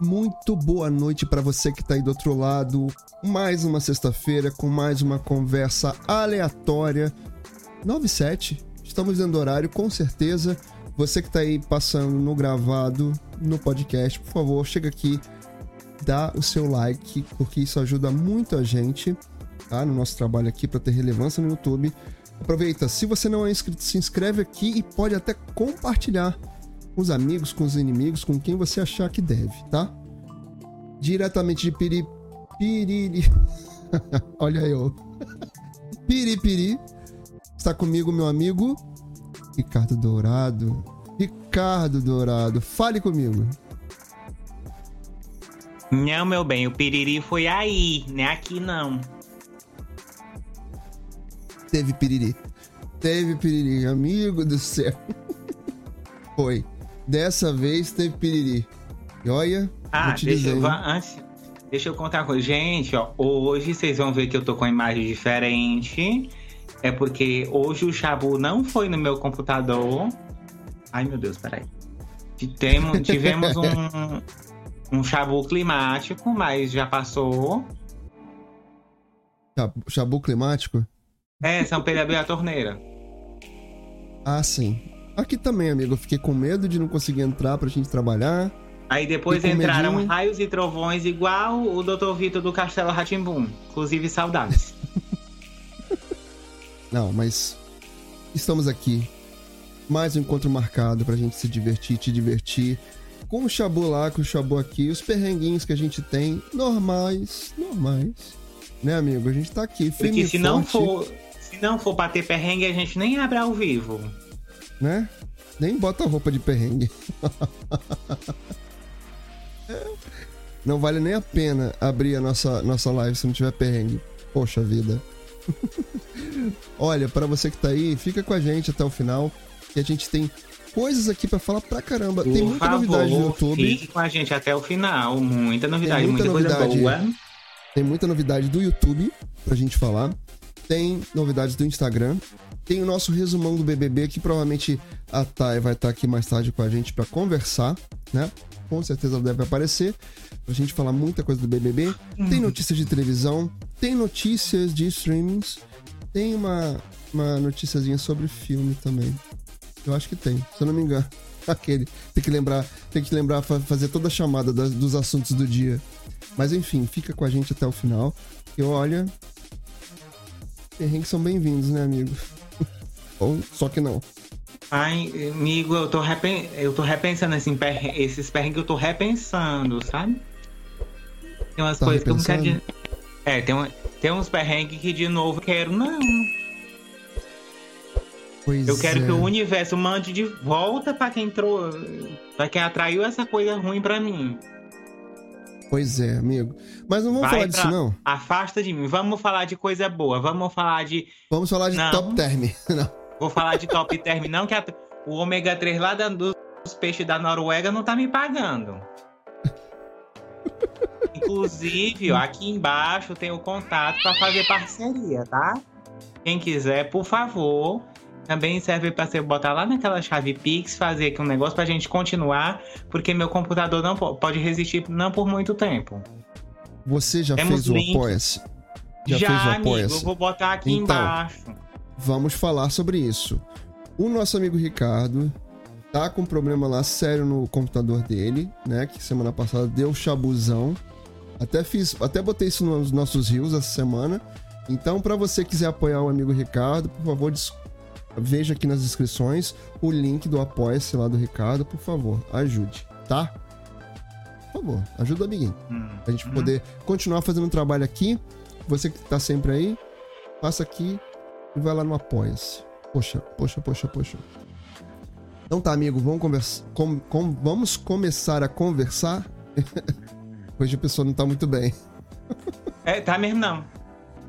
Muito boa noite para você que tá aí do outro lado. Mais uma sexta-feira com mais uma conversa aleatória. 97. Estamos dando horário, com certeza. Você que tá aí passando no gravado, no podcast, por favor, chega aqui, dá o seu like, porque isso ajuda muito a gente, tá? No nosso trabalho aqui para ter relevância no YouTube. Aproveita, se você não é inscrito, se inscreve aqui e pode até compartilhar com os amigos, com os inimigos, com quem você achar que deve, tá? Diretamente de Piri... Piriri... Olha eu. Piripiri. Está comigo meu amigo Ricardo Dourado. Ricardo Dourado, fale comigo. Não, meu bem, o piriri foi aí, não é aqui não. Teve piriri. Teve piriri, amigo do céu. Foi. Dessa vez teve piriri. E olha, Ah, deixa dizer, eu, antes, deixa eu contar uma coisa. Gente, ó, hoje vocês vão ver que eu tô com uma imagem diferente. É porque hoje o Shabu não foi no meu computador. Ai, meu Deus, peraí. Temos, tivemos um, um Shabu climático, mas já passou. Chabu- Chabu climático? É, São Pedro abriu a torneira. Ah, sim. Aqui também, amigo. Eu fiquei com medo de não conseguir entrar pra gente trabalhar. Aí depois entraram medinho? raios e trovões, igual o Dr. Vitor do Castelo Ratimbum. Inclusive, saudades. Não, mas estamos aqui. Mais um encontro marcado pra gente se divertir, te divertir. Com o Chabu lá, com o Chabu aqui, os perrenguinhos que a gente tem, normais, normais. Né, amigo? A gente tá aqui, firme Porque se não forte, for, se não for pra ter perrengue, a gente nem abre ao vivo. Né? Nem bota roupa de perrengue. não vale nem a pena abrir a nossa, nossa live se não tiver perrengue. Poxa vida. Olha, pra você que tá aí, fica com a gente até o final, que a gente tem coisas aqui pra falar pra caramba. Por tem muita favor, novidade no YouTube. fique com a gente até o final. Muita novidade, muita muita, coisa novidade. boa. Tem muita novidade do YouTube pra gente falar. Tem novidades do Instagram. Tem o nosso resumão do BBB, que provavelmente a Thay vai estar aqui mais tarde com a gente pra conversar, né? Com certeza ela deve aparecer pra gente falar muita coisa do BBB. Tem notícias de televisão, tem notícias de streamings, tem uma, uma noticiazinha sobre filme também. Eu acho que tem, se eu não me engano. Aquele. Tem que lembrar, tem que lembrar fa- fazer toda a chamada das- dos assuntos do dia. Mas enfim, fica com a gente até o final. E olha. Perrengues são bem-vindos, né, amigo? Ou só que não. Ai, amigo, eu tô, repen... eu tô repensando assim, perre- esses perrengues que eu tô repensando, sabe? Tem umas Tá coisas que eu não quero. É, tem, um- tem uns perrengues que de novo quero, não. Pois Eu quero é. que o universo mande de volta pra quem entrou. Pra quem atraiu essa coisa ruim pra mim. Pois é, amigo. Mas não vamos Vai falar disso, não. Afasta de mim. Vamos falar de coisa boa. Vamos falar de. Vamos falar de Não. top term. Não. Vou falar de top term, não, que a- o ômega 3 lá da- dos peixes da Noruega não tá me pagando. Inclusive, ó, aqui embaixo tem o contato para fazer parceria, tá? Quem quiser, por favor. Também serve para você botar lá naquela chave Pix, fazer aqui um negócio pra gente continuar, porque meu computador não po- pode resistir não por muito tempo. Você já Temos fez o link. Apoia-se? Já, Já, fez o amigo, eu Apoia-se? vou botar aqui Então. embaixo. Vamos falar sobre isso. O nosso amigo Ricardo tá com um problema lá sério no computador dele, né? Que semana passada deu chabuzão. Até fiz, até botei isso nos nossos rios essa semana. Então, para você que quiser apoiar o amigo Ricardo, por favor, veja aqui nas descrições o link do Apoia-se lá do Ricardo, por favor, ajude, tá? Por favor, ajuda o amiguinho. Hum. Pra gente Uhum. poder continuar fazendo um trabalho aqui. Você que tá sempre aí, passa aqui e vai lá no Apoia-se. Poxa, poxa, poxa, poxa. Então tá, amigo, vamos conversar. com- com- vamos começar a conversar. Hoje a pessoa não tá muito bem. É, tá mesmo não.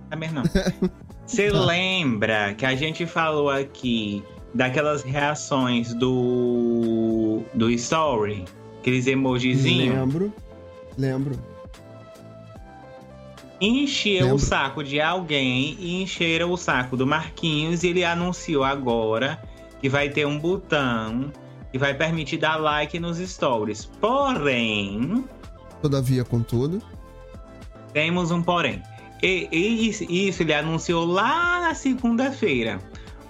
Tá mesmo não. Você Tá. lembra que a gente falou aqui daquelas reações do do story? Aqueles emojizinhos? Lembro. Lembro. Encheu Lembro. o saco de alguém e encheram o saco do Marquinhos e ele anunciou agora que vai ter um botão que vai permitir dar like nos stories. Porém, Todavia, contudo. Temos um porém. E, e isso ele anunciou lá na segunda-feira.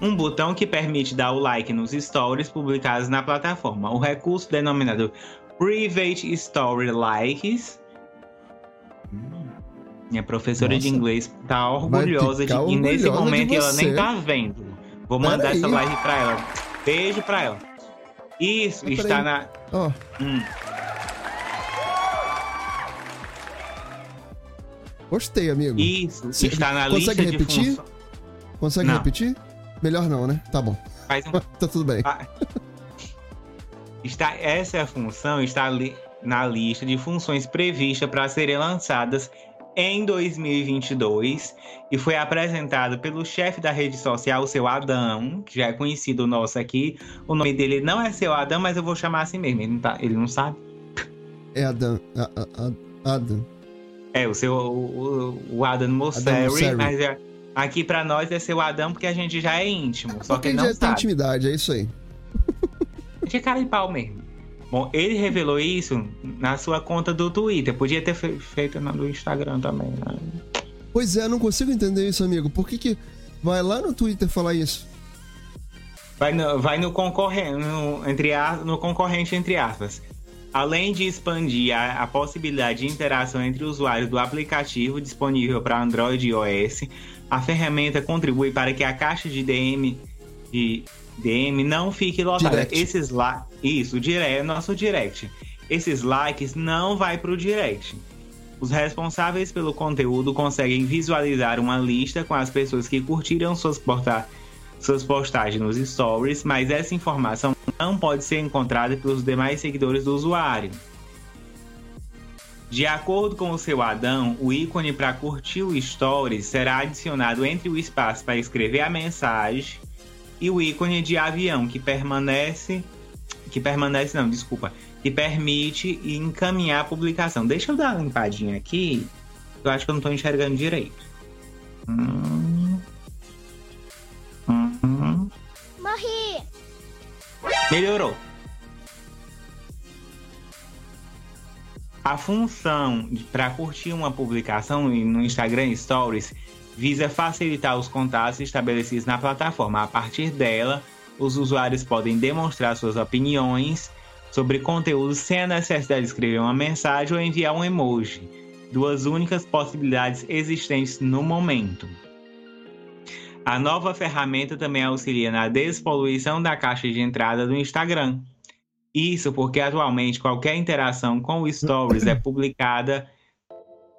Um botão que permite dar o like nos stories publicados na plataforma. O recurso denominado Private Story Likes. Minha professora Nossa. de inglês tá orgulhosa de que nesse momento ela nem tá vendo. Vou mandar essa live pra ela. Beijo pra ela. Isso, Pera está aí. na. Oh. Hum. Gostei, amigo. Isso, Você está na lista Consegue repetir? de Consegue não. repetir? Melhor não, né? Tá bom. Um... tá tudo bem. Ah. Está, essa é a função está ali na lista de funções previstas para serem lançadas em 2022 e foi apresentado pelo chefe da rede social, o seu Adão, que já é conhecido nosso aqui. O nome dele não é seu Adão, mas eu vou chamar assim mesmo. Ele não, tá, ele não sabe. É Adão. Adam. É, o seu o, o Adam Mosseri, mas é, aqui para nós é seu Adão porque a gente já é íntimo. Só porque que não já sabe. tem intimidade, é isso aí. De cara de pau mesmo. Bom, ele revelou isso na sua conta do Twitter. Podia ter feito na do Instagram também, né? Pois é, não consigo entender isso, amigo. Por que, que vai lá no Twitter falar isso? Vai no, vai no concorrente, no, entre, no concorrente, entre aspas. Além de expandir a, a, possibilidade de interação entre usuários do aplicativo disponível para Android e iOS, a ferramenta contribui para que a caixa de DM, de DM não fique lotada. Direct. Esses lá, isso, direct, é nosso direct. Esses likes não vai para o direct. Os responsáveis pelo conteúdo conseguem visualizar uma lista com as pessoas que curtiram suas suas postagens nos stories, mas essa informação não pode ser encontrada pelos demais seguidores do usuário. De acordo com o seu Adão, o ícone para curtir o stories será adicionado entre o espaço para escrever a mensagem e o ícone de avião que permanece que permanece não, desculpa, que permite encaminhar a publicação. Deixa eu dar uma limpadinha aqui. Eu acho que eu não estou enxergando direito. Hum. Uhum. Morri! Melhorou. A função para curtir uma publicação no Instagram Stories visa facilitar os contatos estabelecidos na plataforma. A partir dela, os usuários podem demonstrar suas opiniões sobre conteúdo sem a necessidade de escrever uma mensagem ou enviar um emoji, duas únicas possibilidades existentes no momento. A nova ferramenta também auxilia na despoluição da caixa de entrada do Instagram. Isso porque atualmente qualquer interação com o Stories é publicada,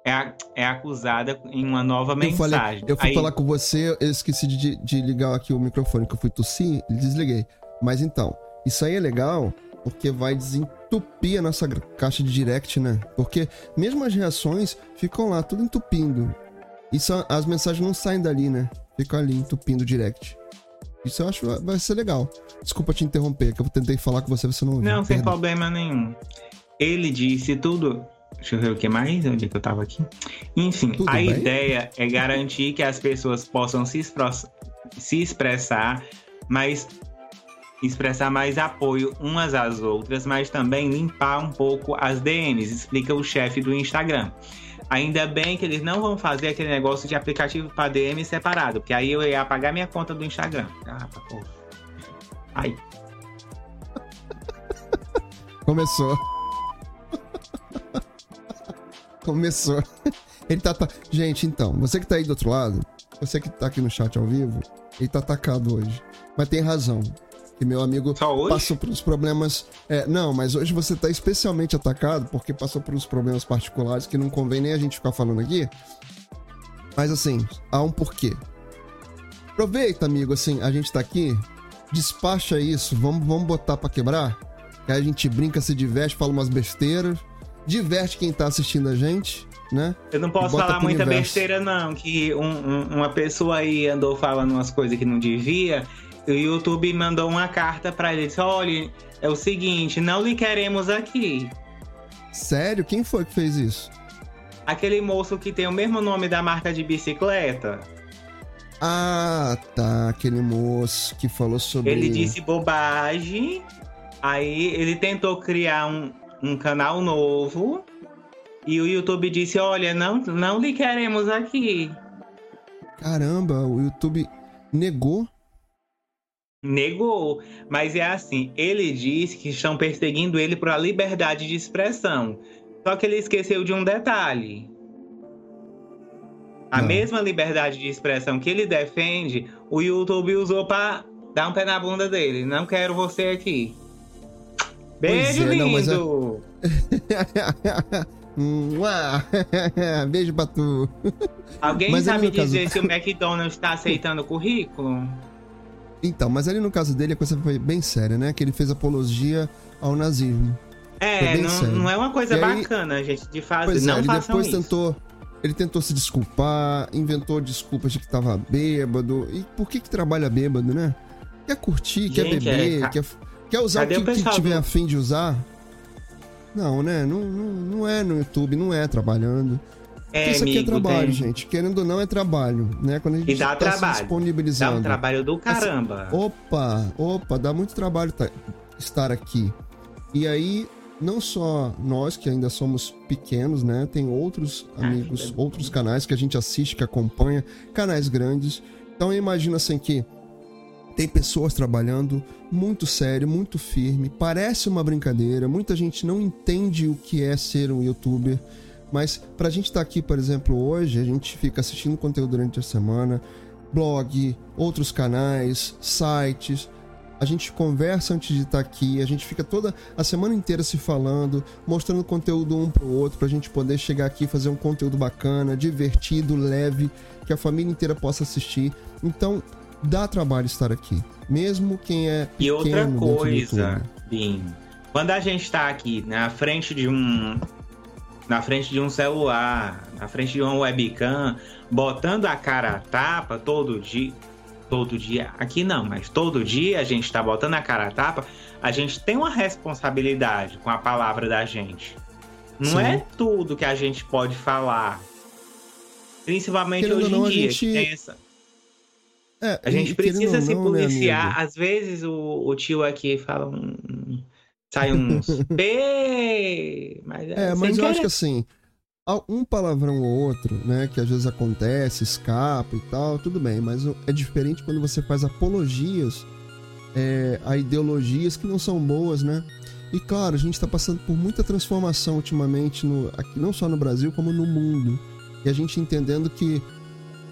é, é acusada em uma nova mensagem. Eu, falei, eu fui Aí... falar com você, eu esqueci de, de ligar aqui o microfone, que eu fui tossir e desliguei. Mas então, isso aí é legal porque vai desentupir a nossa caixa de direct, né? Porque mesmo as reações ficam lá, tudo entupindo. E só, as mensagens não saem dali, né? Ficam ali entupindo o direct. Isso eu acho que vai ser legal. Desculpa te interromper, que eu tentei falar com você, você não ouviu. Não, sem problema nenhum. Ele disse tudo. Deixa eu ver o que mais, onde é que eu tava aqui. Enfim, tudo a bem? ideia é garantir que as pessoas possam se, se expressar, mas expressar mais apoio umas às outras, mas também limpar um pouco as DMs, explica o chefe do Instagram. Ainda bem que eles não vão fazer aquele negócio de aplicativo para DM separado, porque aí eu ia apagar minha conta do Instagram. Ah, porra. Aí. Começou. Começou. Ele tá, tá. Gente, então, você que tá aí do outro lado, você que tá aqui no chat ao vivo, ele tá atacado hoje. Mas tem razão que meu amigo passou por uns problemas. É, não, mas hoje você tá especialmente atacado porque passou por uns problemas particulares que não convém nem a gente ficar falando aqui. Mas assim, há um porquê. Aproveita, amigo, assim, a gente tá aqui, despacha isso, vamos, vamos botar para quebrar. Que aí a gente brinca, se diverte, fala umas besteiras, diverte quem tá assistindo a gente. Né? Eu não posso falar muita universo. besteira, não. Que um, um, uma pessoa aí andou falando umas coisas que não devia o YouTube mandou uma carta para ele. Disse, olha, é o seguinte, não lhe queremos aqui. Sério? Quem foi que fez isso? Aquele moço que tem o mesmo nome da marca de bicicleta. Ah, tá. Aquele moço que falou sobre. Ele disse bobagem. Aí ele tentou criar um, um canal novo. E o YouTube disse: Olha, não, não lhe queremos aqui. Caramba, o YouTube negou. Negou. Mas é assim: ele disse que estão perseguindo ele por a liberdade de expressão. Só que ele esqueceu de um detalhe. A não. mesma liberdade de expressão que ele defende, o YouTube usou para dar um pé na bunda dele. Não quero você aqui. Beijo, é, lindo! Não, é... Beijo pra tu. Alguém mas sabe dizer caso... se o McDonald's está aceitando o currículo? Então, mas ali no caso dele a coisa foi bem séria, né? Que ele fez apologia ao nazismo. É, não, não, é uma coisa aí, bacana, gente, de fazer. Pois não é, ele depois isso. tentou. Ele tentou se desculpar, inventou desculpas de que tava bêbado. E por que que trabalha bêbado, né? Quer curtir, gente, quer beber, é, quer, quer usar o que, que tiver afim de usar. Não, né? Não, não, não é no YouTube, não é trabalhando. É, isso aqui é amigo, trabalho, tem... gente. Querendo ou não, é trabalho, né? Quando a gente e dá tá trabalho. se disponibilizando. Dá um trabalho do caramba. Assim, opa, opa, dá muito trabalho tá, estar aqui. E aí, não só nós, que ainda somos pequenos, né? Tem outros ah, amigos, ah, outros canais que a gente assiste, que acompanha, canais grandes. Então, eu imagino assim que tem pessoas trabalhando muito sério, muito firme. Parece uma brincadeira. Muita gente não entende o que é ser um youtuber. Mas pra gente estar tá aqui, por exemplo, hoje, a gente fica assistindo conteúdo durante a semana, blog, outros canais, sites. A gente conversa antes de estar tá aqui, a gente fica toda a semana inteira se falando, mostrando conteúdo um pro outro, pra gente poder chegar aqui e fazer um conteúdo bacana, divertido, leve, que a família inteira possa assistir. Então, dá trabalho estar aqui. Mesmo quem é pequeno E outra coisa, Bim, quando a gente está aqui na frente de um na frente de um celular, na frente de uma webcam, botando a cara a tapa todo dia, todo dia, aqui não, mas todo dia a gente está botando a cara a tapa, a gente tem uma responsabilidade com a palavra da gente. Não Sim. é tudo que a gente pode falar. Principalmente Querendo hoje em dia, gente... tem essa é, a gente precisa se não, né, policiar. Às vezes o, o, tio aqui fala um. Sai uns P. Mas é, é mas eu acho que assim. Um palavrão ou outro, né? Que às vezes acontece, escapa e tal, tudo bem, mas é diferente quando você faz apologias é, a ideologias que não são boas, né? E claro, a gente está passando por muita transformação ultimamente, no, aqui, não só no Brasil, como no mundo. E a gente entendendo que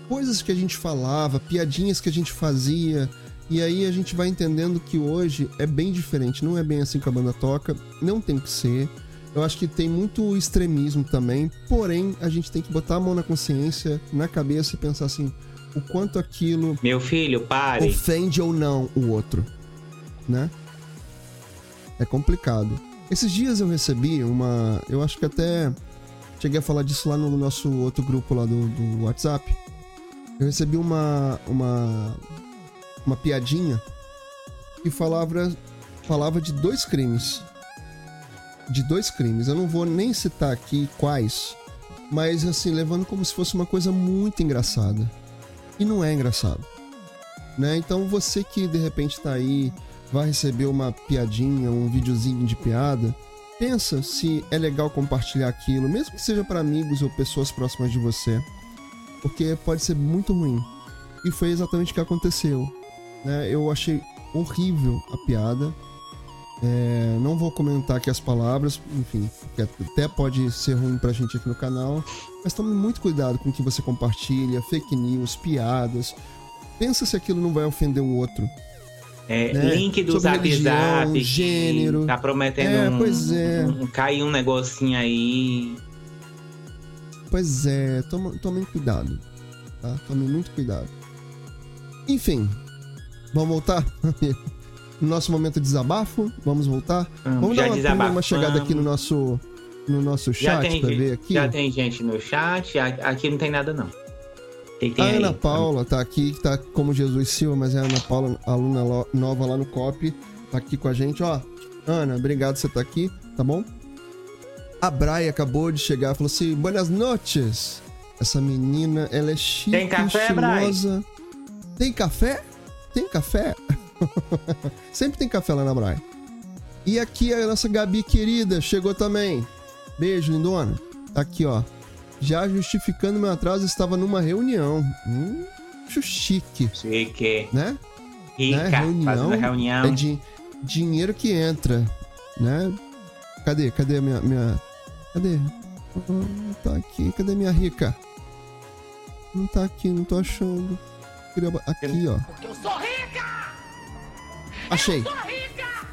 coisas que a gente falava, piadinhas que a gente fazia. E aí a gente vai entendendo que hoje é bem diferente, não é bem assim que a banda toca, não tem que ser. Eu acho que tem muito extremismo também, porém a gente tem que botar a mão na consciência, na cabeça e pensar assim, o quanto aquilo Meu filho, pare. ofende ou não o outro, né? É complicado. Esses dias eu recebi uma, eu acho que até cheguei a falar disso lá no nosso outro grupo lá do, do WhatsApp eu recebi uma, uma, uma piadinha que falava, falava de dois crimes. De dois crimes. Eu não vou nem citar aqui quais, mas assim, levando como se fosse uma coisa muito engraçada. E não é engraçado. Né? Então você que de repente tá aí, vai receber uma piadinha, um videozinho de piada, pensa se é legal compartilhar aquilo, mesmo que seja para amigos ou pessoas próximas de você porque pode ser muito ruim. E foi exatamente o que aconteceu. Né? Eu achei horrível a piada. É, não vou comentar aqui as palavras, enfim, que até pode ser ruim pra gente aqui no canal. Mas tome muito cuidado com o que você compartilha, fake news, piadas. Pensa se aquilo não vai ofender o outro. É, né? Link do Zap religião, Zap. Gênero. Tá prometendo é, um, pois é. um, um, cair um negocinho aí. Pois é, toma, tomem cuidado. Tá? Tomem muito cuidado. Enfim, vamos voltar? no nosso momento de desabafo, vamos voltar? vamos dar uma, uma chegada aqui no nosso, no nosso chat pra ver aqui. Já tem gente no chat, aqui não tem nada não. Que que a Ana Paula tá aqui, que tá como Jesus Silva, mas é a Ana Paula, aluna nova lá no COP, tá aqui com a gente. Ó, Ana, obrigado por você estar tá aqui, tá bom? A Bray acabou de chegar, falou assim: Buenas noches. Essa menina, ela é chique, Tem café, estilosa. Tem café? Tem café? Sempre tem café lá na Bray. E aqui a nossa Gabi querida chegou também. Beijo, lindona. Aqui, ó. Já justificando meu atraso, estava numa reunião. Hum, chique. Chique. Né? Rica, né? reunião, reunião. É de dinheiro que entra, né? Cadê? Cadê a minha... minha... Cadê? Oh, tá aqui. Cadê minha rica? Não tá aqui, não tô achando. Aqui, ó. Porque eu sou rica! Achei. Eu sou rica!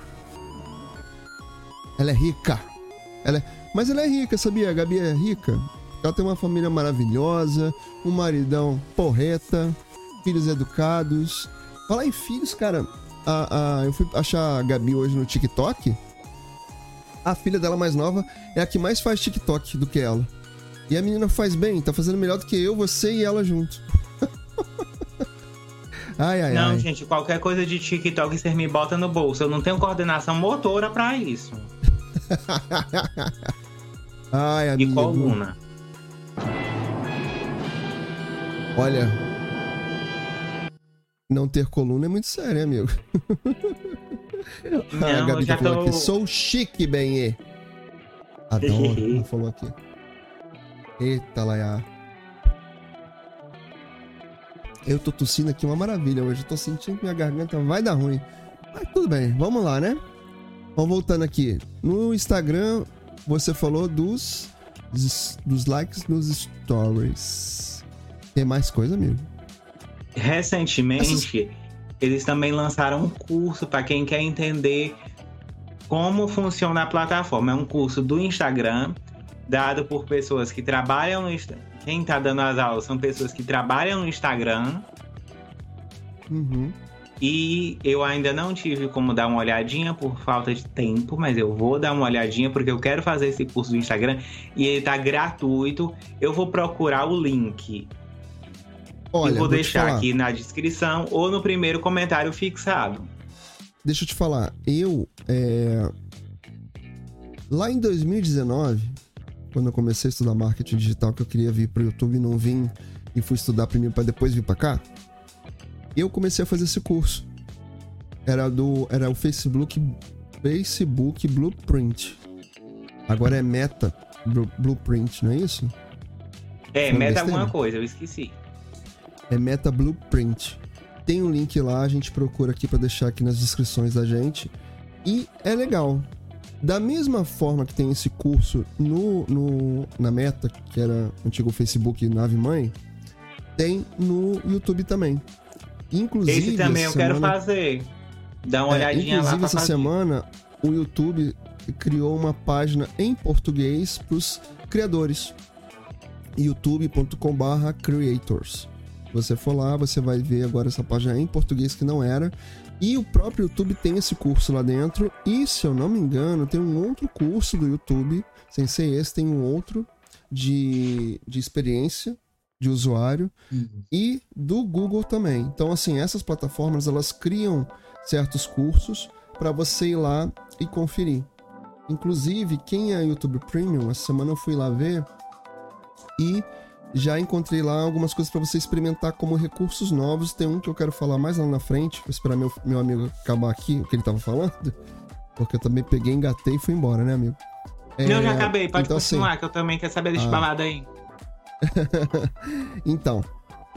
Ela é rica. Ela é... Mas ela é rica, sabia? A Gabi é rica. Ela tem uma família maravilhosa, um maridão porreta, filhos educados. Falar em filhos, cara, a, a, eu fui achar a Gabi hoje no TikTok. A filha dela mais nova é a que mais faz TikTok do que ela. E a menina faz bem, tá fazendo melhor do que eu, você e ela junto. ai, ai, não, ai. gente, qualquer coisa de TikTok você me bota no bolso. Eu não tenho coordenação motora para isso. ai, amigo. E coluna. Olha, não ter coluna é muito sério, amigo. Não, a Gabi já falou tô... aqui, sou chique, bem Adoro, ela falou aqui. Eita, Laia. Eu tô tossindo aqui uma maravilha hoje. Eu tô sentindo que minha garganta vai dar ruim. Mas tudo bem, vamos lá, né? Vamos voltando aqui. No Instagram, você falou dos, dos likes nos stories. Tem mais coisa, amigo? Recentemente, eles também lançaram um curso para quem quer entender como funciona a plataforma. É um curso do Instagram, dado por pessoas que trabalham no Instagram. Quem está dando as aulas são pessoas que trabalham no Instagram. Uhum. E eu ainda não tive como dar uma olhadinha por falta de tempo, mas eu vou dar uma olhadinha porque eu quero fazer esse curso do Instagram e ele tá gratuito. Eu vou procurar o link Olha, e vou, vou deixar aqui na descrição ou no primeiro comentário fixado. Deixa eu te falar, eu é... lá em 2019, quando eu comecei a estudar marketing digital, que eu queria vir para o YouTube e não vim e fui estudar primeiro para depois vir para cá, eu comecei a fazer esse curso. Era do era o Facebook Facebook Blueprint. Agora é Meta Blueprint, não é isso? É, Meta alguma coisa, eu esqueci. É Meta Blueprint. Tem um link lá, a gente procura aqui para deixar aqui nas descrições da gente. E é legal. Da mesma forma que tem esse curso no, no na Meta, que era antigo Facebook Nave Mãe, tem no YouTube também. Inclusive. Esse também eu semana... quero fazer. Dá uma é, olhadinha inclusive, lá. essa fazer. semana, o YouTube criou uma página em português para os criadores. youtube.com/creators. Você for lá, você vai ver agora essa página em português que não era. E o próprio YouTube tem esse curso lá dentro. E se eu não me engano, tem um outro curso do YouTube, sem ser esse, tem um outro de, de experiência de usuário uhum. e do Google também. Então, assim, essas plataformas elas criam certos cursos para você ir lá e conferir. Inclusive, quem é YouTube Premium, essa semana eu fui lá ver e já encontrei lá algumas coisas para você experimentar como recursos novos. Tem um que eu quero falar mais lá na frente. Vou esperar meu, meu amigo acabar aqui o que ele tava falando. Porque eu também peguei, engatei e fui embora, né, amigo? É, não, já acabei. Pode então, continuar, assim, que eu também quero saber desse ah. balada aí. então,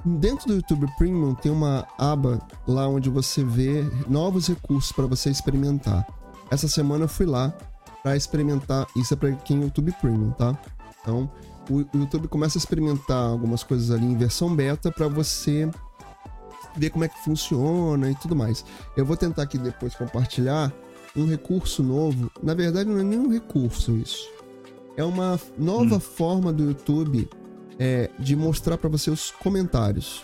dentro do YouTube Premium tem uma aba lá onde você vê novos recursos para você experimentar. Essa semana eu fui lá para experimentar. Isso é para quem é YouTube Premium, tá? Então, o YouTube começa a experimentar algumas coisas ali em versão beta para você ver como é que funciona e tudo mais. Eu vou tentar aqui depois compartilhar um recurso novo. Na verdade, não é nenhum recurso isso. É uma nova hum. forma do YouTube é, de mostrar para você os comentários.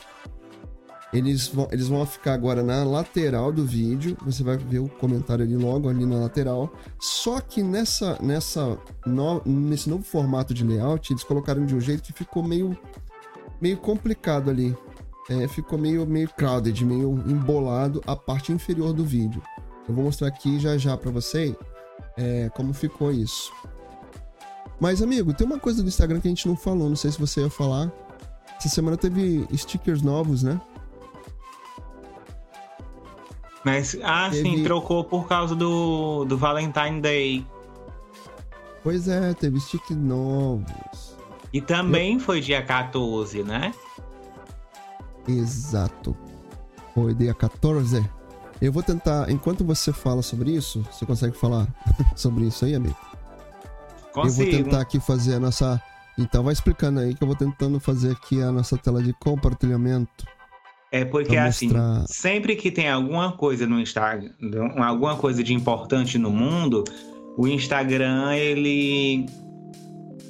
Eles vão, eles vão ficar agora na lateral do vídeo. Você vai ver o comentário ali logo ali na lateral. Só que nessa, nessa no, nesse novo formato de layout, eles colocaram de um jeito que ficou meio, meio complicado ali. É, ficou meio, meio crowded, meio embolado a parte inferior do vídeo. Eu vou mostrar aqui já já para você é, como ficou isso. Mas, amigo, tem uma coisa do Instagram que a gente não falou, não sei se você ia falar. Essa semana teve stickers novos, né? Mas, ah, teve... sim, trocou por causa do, do Valentine Day. Pois é, teve stickers novos. E também Eu... foi dia 14, né? Exato. Foi dia 14. Eu vou tentar, enquanto você fala sobre isso, você consegue falar sobre isso aí, amigo? Consigo. Eu vou tentar aqui fazer a nossa. Então vai explicando aí que eu vou tentando fazer aqui a nossa tela de compartilhamento. É porque assim, sempre que tem alguma coisa no Instagram, alguma coisa de importante no mundo, o Instagram ele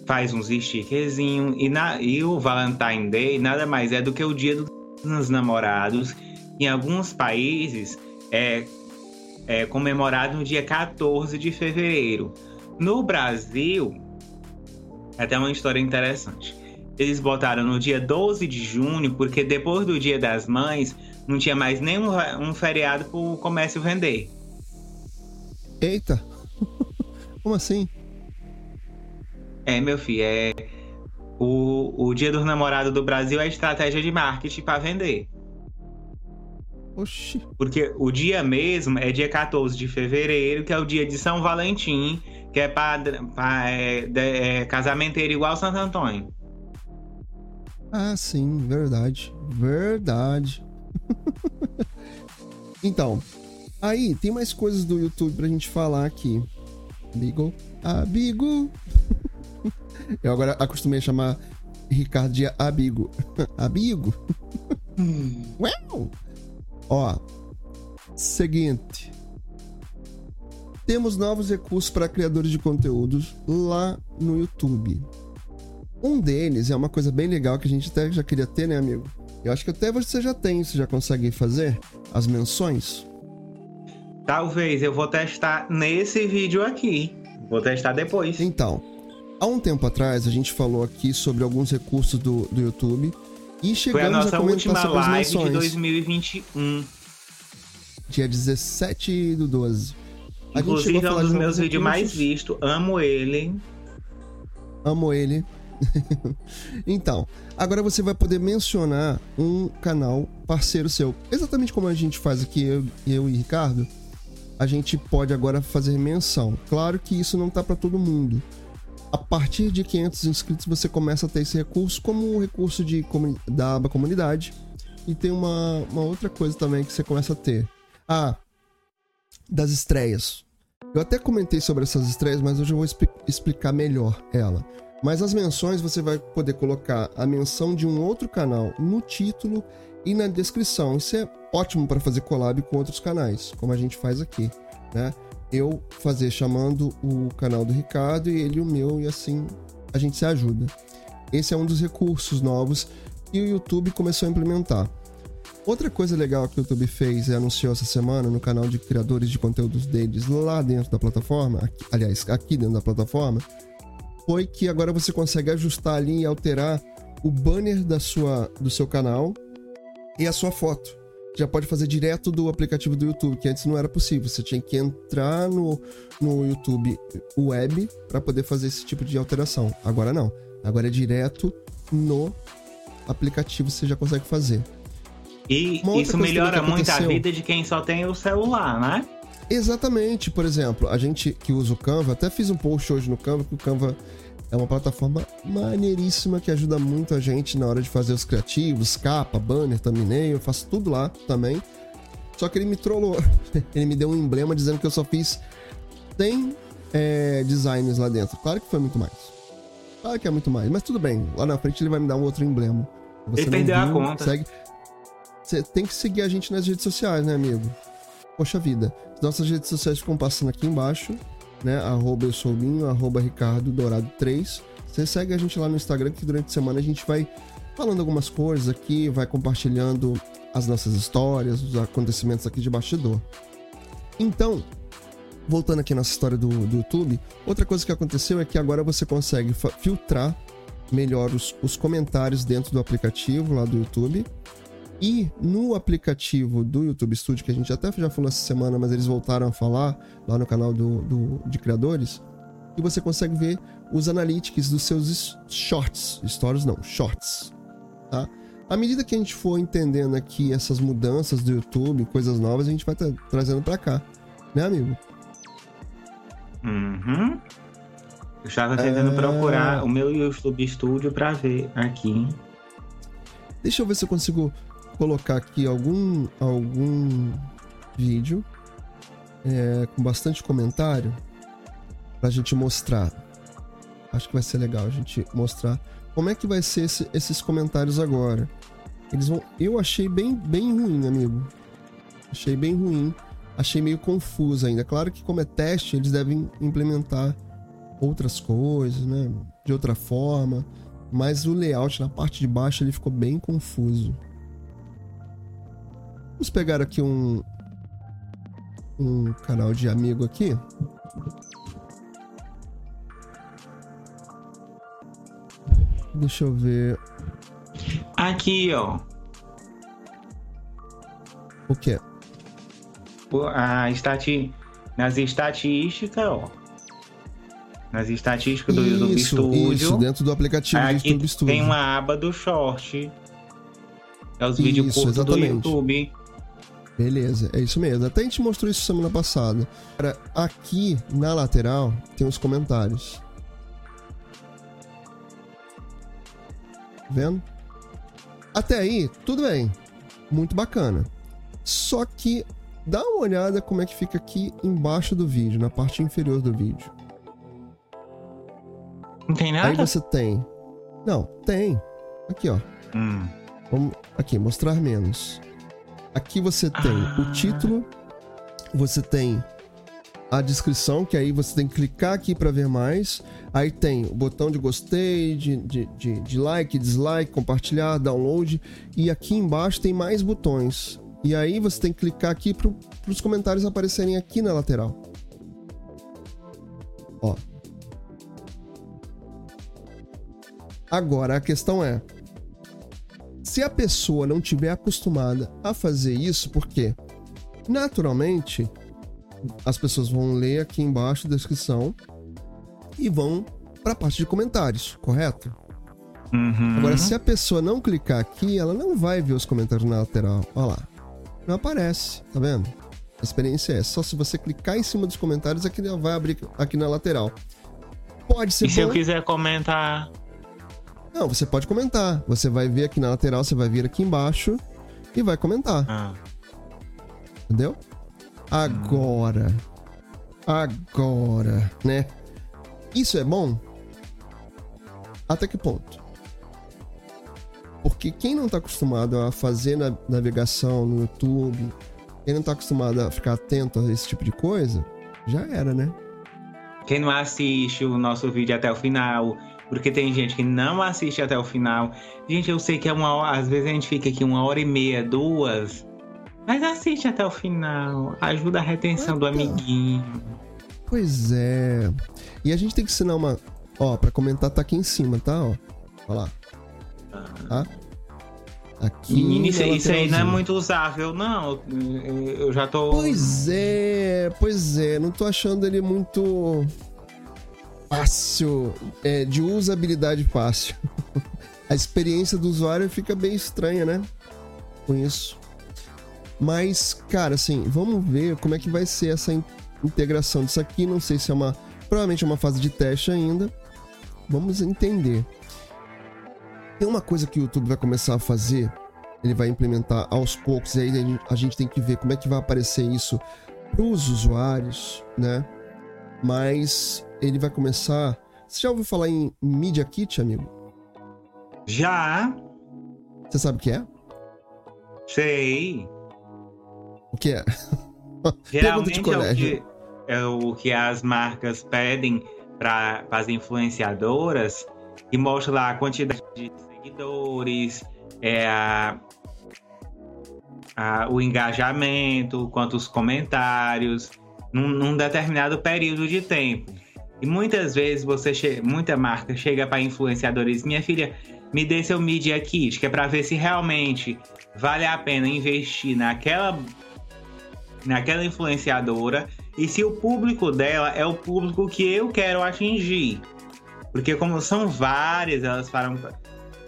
faz uns stickerzinhos e, na, e o Valentine Day nada mais é do que o dia dos namorados. Em alguns países é, é comemorado no dia 14 de fevereiro. No Brasil, é até uma história interessante. Eles botaram no dia 12 de junho, porque depois do Dia das Mães, não tinha mais nenhum um feriado para o comércio vender. Eita! Como assim? É, meu filho, é. O, o Dia dos Namorados do Brasil é estratégia de marketing para vender. Oxi. Porque o dia mesmo é dia 14 de fevereiro, que é o dia de São Valentim, que é para é, é, casamenteiro igual Santo Antônio. Ah, sim, verdade. Verdade. então, aí tem mais coisas do YouTube pra gente falar aqui. Amigo. Abigo. Eu agora acostumei a chamar Ricardo de Abigo. Abigo? Hum. Uau! Ó, seguinte. Temos novos recursos para criadores de conteúdos lá no YouTube. Um deles é uma coisa bem legal que a gente até já queria ter, né, amigo? Eu acho que até você já tem, você já consegue fazer as menções. Talvez eu vou testar nesse vídeo aqui. Vou testar depois. Então, há um tempo atrás a gente falou aqui sobre alguns recursos do, do YouTube e chegamos Foi a nossa a última live de 2021. Dia 17 do 12. A Inclusive é um dos meus vídeos mais vistos. Amo ele. Amo ele. então, agora você vai poder mencionar um canal parceiro seu. Exatamente como a gente faz aqui, eu, eu e Ricardo. A gente pode agora fazer menção. Claro que isso não tá para todo mundo a partir de 500 inscritos você começa a ter esse recurso como um recurso de, da aba comunidade. E tem uma, uma outra coisa também que você começa a ter. Ah, das estreias. Eu até comentei sobre essas estreias, mas hoje eu vou explicar melhor ela. Mas as menções você vai poder colocar a menção de um outro canal no título e na descrição. Isso é ótimo para fazer collab com outros canais, como a gente faz aqui, né? eu fazer chamando o canal do Ricardo e ele o meu, e assim a gente se ajuda. Esse é um dos recursos novos que o YouTube começou a implementar. Outra coisa legal que o YouTube fez e anunciou essa semana no canal de criadores de conteúdos deles lá dentro da plataforma, aqui, aliás, aqui dentro da plataforma, foi que agora você consegue ajustar ali e alterar o banner da sua, do seu canal e a sua foto já pode fazer direto do aplicativo do YouTube, que antes não era possível. Você tinha que entrar no, no YouTube web para poder fazer esse tipo de alteração. Agora não. Agora é direto no aplicativo você já consegue fazer. E isso melhora muito a vida de quem só tem o celular, né? Exatamente. Por exemplo, a gente que usa o Canva, até fiz um post hoje no Canva que o Canva é uma plataforma maneiríssima que ajuda muito a gente na hora de fazer os criativos, capa, banner, thumbnail, eu faço tudo lá também. Só que ele me trollou. ele me deu um emblema dizendo que eu só fiz 100 é, designs lá dentro. Claro que foi muito mais. Claro que é muito mais, mas tudo bem. Lá na frente ele vai me dar um outro emblema. Você ele perdeu a conta. Segue... Você tem que seguir a gente nas redes sociais, né, amigo? Poxa vida. Nossas redes sociais ficam passando aqui embaixo né? Arroba eu sou Linho, arroba Ricardo Dourado 3. Você segue a gente lá no Instagram que durante a semana a gente vai falando algumas coisas aqui, vai compartilhando as nossas histórias, os acontecimentos aqui de bastidor. Então, voltando aqui à nossa história do, do YouTube, outra coisa que aconteceu é que agora você consegue filtrar melhor os, os comentários dentro do aplicativo lá do YouTube e no aplicativo do YouTube Studio, que a gente até já falou essa semana, mas eles voltaram a falar lá no canal do, do de criadores, e você consegue ver os analytics dos seus shorts, stories não, shorts, tá? À medida que a gente for entendendo aqui essas mudanças do YouTube, coisas novas, a gente vai trazendo para cá, né, amigo? Uhum. Eu estava tentando ah. procurar o meu YouTube Studio para ver aqui. Deixa eu ver se eu consigo colocar aqui algum algum vídeo é, com bastante comentário pra gente mostrar. Acho que vai ser legal a gente mostrar como é que vai ser esse, esses comentários agora. Eles vão. Eu achei bem, bem ruim, amigo. Achei bem ruim. Achei meio confuso ainda. Claro que como é teste, eles devem implementar outras coisas, né? De outra forma. Mas o layout na parte de baixo ele ficou bem confuso. Vamos pegar aqui um, um canal de amigo aqui. Deixa eu ver. Aqui, ó. O que? A estati... Nas estatísticas, ó. Nas estatísticas do isso, YouTube Studio. Isso, dentro do aplicativo do YouTube Studio. Tem uma aba do short. É os vídeos curtos do YouTube. Beleza, é isso mesmo. Até a gente mostrou isso semana passada. Agora, aqui na lateral tem os comentários. Vendo? Até aí, tudo bem. Muito bacana. Só que dá uma olhada como é que fica aqui embaixo do vídeo, na parte inferior do vídeo. Não tem nada? Aí você tem. Não, tem. Aqui, ó. Hum. Vamos aqui, mostrar menos. Aqui você tem ah. o título, você tem a descrição, que aí você tem que clicar aqui para ver mais. Aí tem o botão de gostei, de, de, de, de, like, dislike, compartilhar, download. E aqui embaixo tem mais botões. E aí você tem que clicar aqui para os comentários aparecerem aqui na lateral. Ó. Agora a questão é: se a pessoa não tiver acostumada a fazer isso, porque naturalmente as pessoas vão ler aqui embaixo a descrição e vão para a parte de comentários, correto? Uhum. Agora, se a pessoa não clicar aqui, ela não vai ver os comentários na lateral. Olha lá. Não aparece, tá vendo? A experiência é só se você clicar em cima dos comentários é que vai abrir aqui na lateral. Pode ser. E bom. se eu quiser comentar? Não, você pode comentar. Você vai ver aqui na lateral, você vai vir aqui embaixo e vai comentar. Ah. Entendeu? Agora. Agora, né? Isso é bom? Até que ponto? Porque quem não está acostumado a fazer na navegação no YouTube, quem não está acostumado a ficar atento a esse tipo de coisa, já era, né? Quem não assiste o nosso vídeo até o final, porque tem gente que não assiste até o final. Gente, eu sei que é uma hora, às vezes a gente fica aqui uma hora e meia, duas. Mas assiste até o final. Ajuda a retenção do amiguinho. Pois é. E a gente tem que ensinar uma. Ó, pra comentar tá aqui em cima, tá? Ó. Olha lá. Tá? Aqui. Menino, isso, isso aí não é muito usável, não. Eu já tô. Pois é, pois é. Não tô achando ele muito fácil, é, de usabilidade fácil. a experiência do usuário fica bem estranha, né? Com isso. Mas, cara, assim, vamos ver como é que vai ser essa integração disso aqui. Não sei se é uma. Provavelmente é uma fase de teste ainda. Vamos entender. Tem uma coisa que o YouTube vai começar a fazer. Ele vai implementar aos poucos. E aí a gente tem que ver como é que vai aparecer isso para os usuários, né? Mas ele vai começar. Você já ouviu falar em Media Kit, amigo? Já. Você sabe o que é? Sei. O que é? Geralmente é o, que, é o que as marcas pedem para as influenciadoras e mostra lá a quantidade de seguidores, é a, a, o engajamento, quantos comentários, num, num determinado período de tempo. E muitas vezes você muita marca chega para influenciadores, minha filha, me dê seu media kit, que é para ver se realmente vale a pena investir naquela naquela influenciadora e se o público dela é o público que eu quero atingir. Porque como são várias, elas falam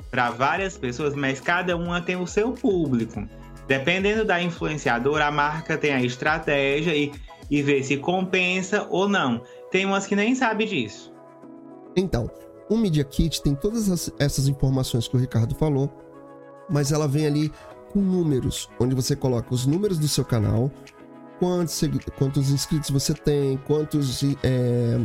para várias pessoas, mas cada uma tem o seu público. Dependendo da influenciadora, a marca tem a estratégia e, e vê se compensa ou não. Tem umas que nem sabe disso. Então, o Media Kit tem todas essas informações que o Ricardo falou, mas ela vem ali com números, onde você coloca os números do seu canal, quantos, quantos inscritos você tem, quantos é,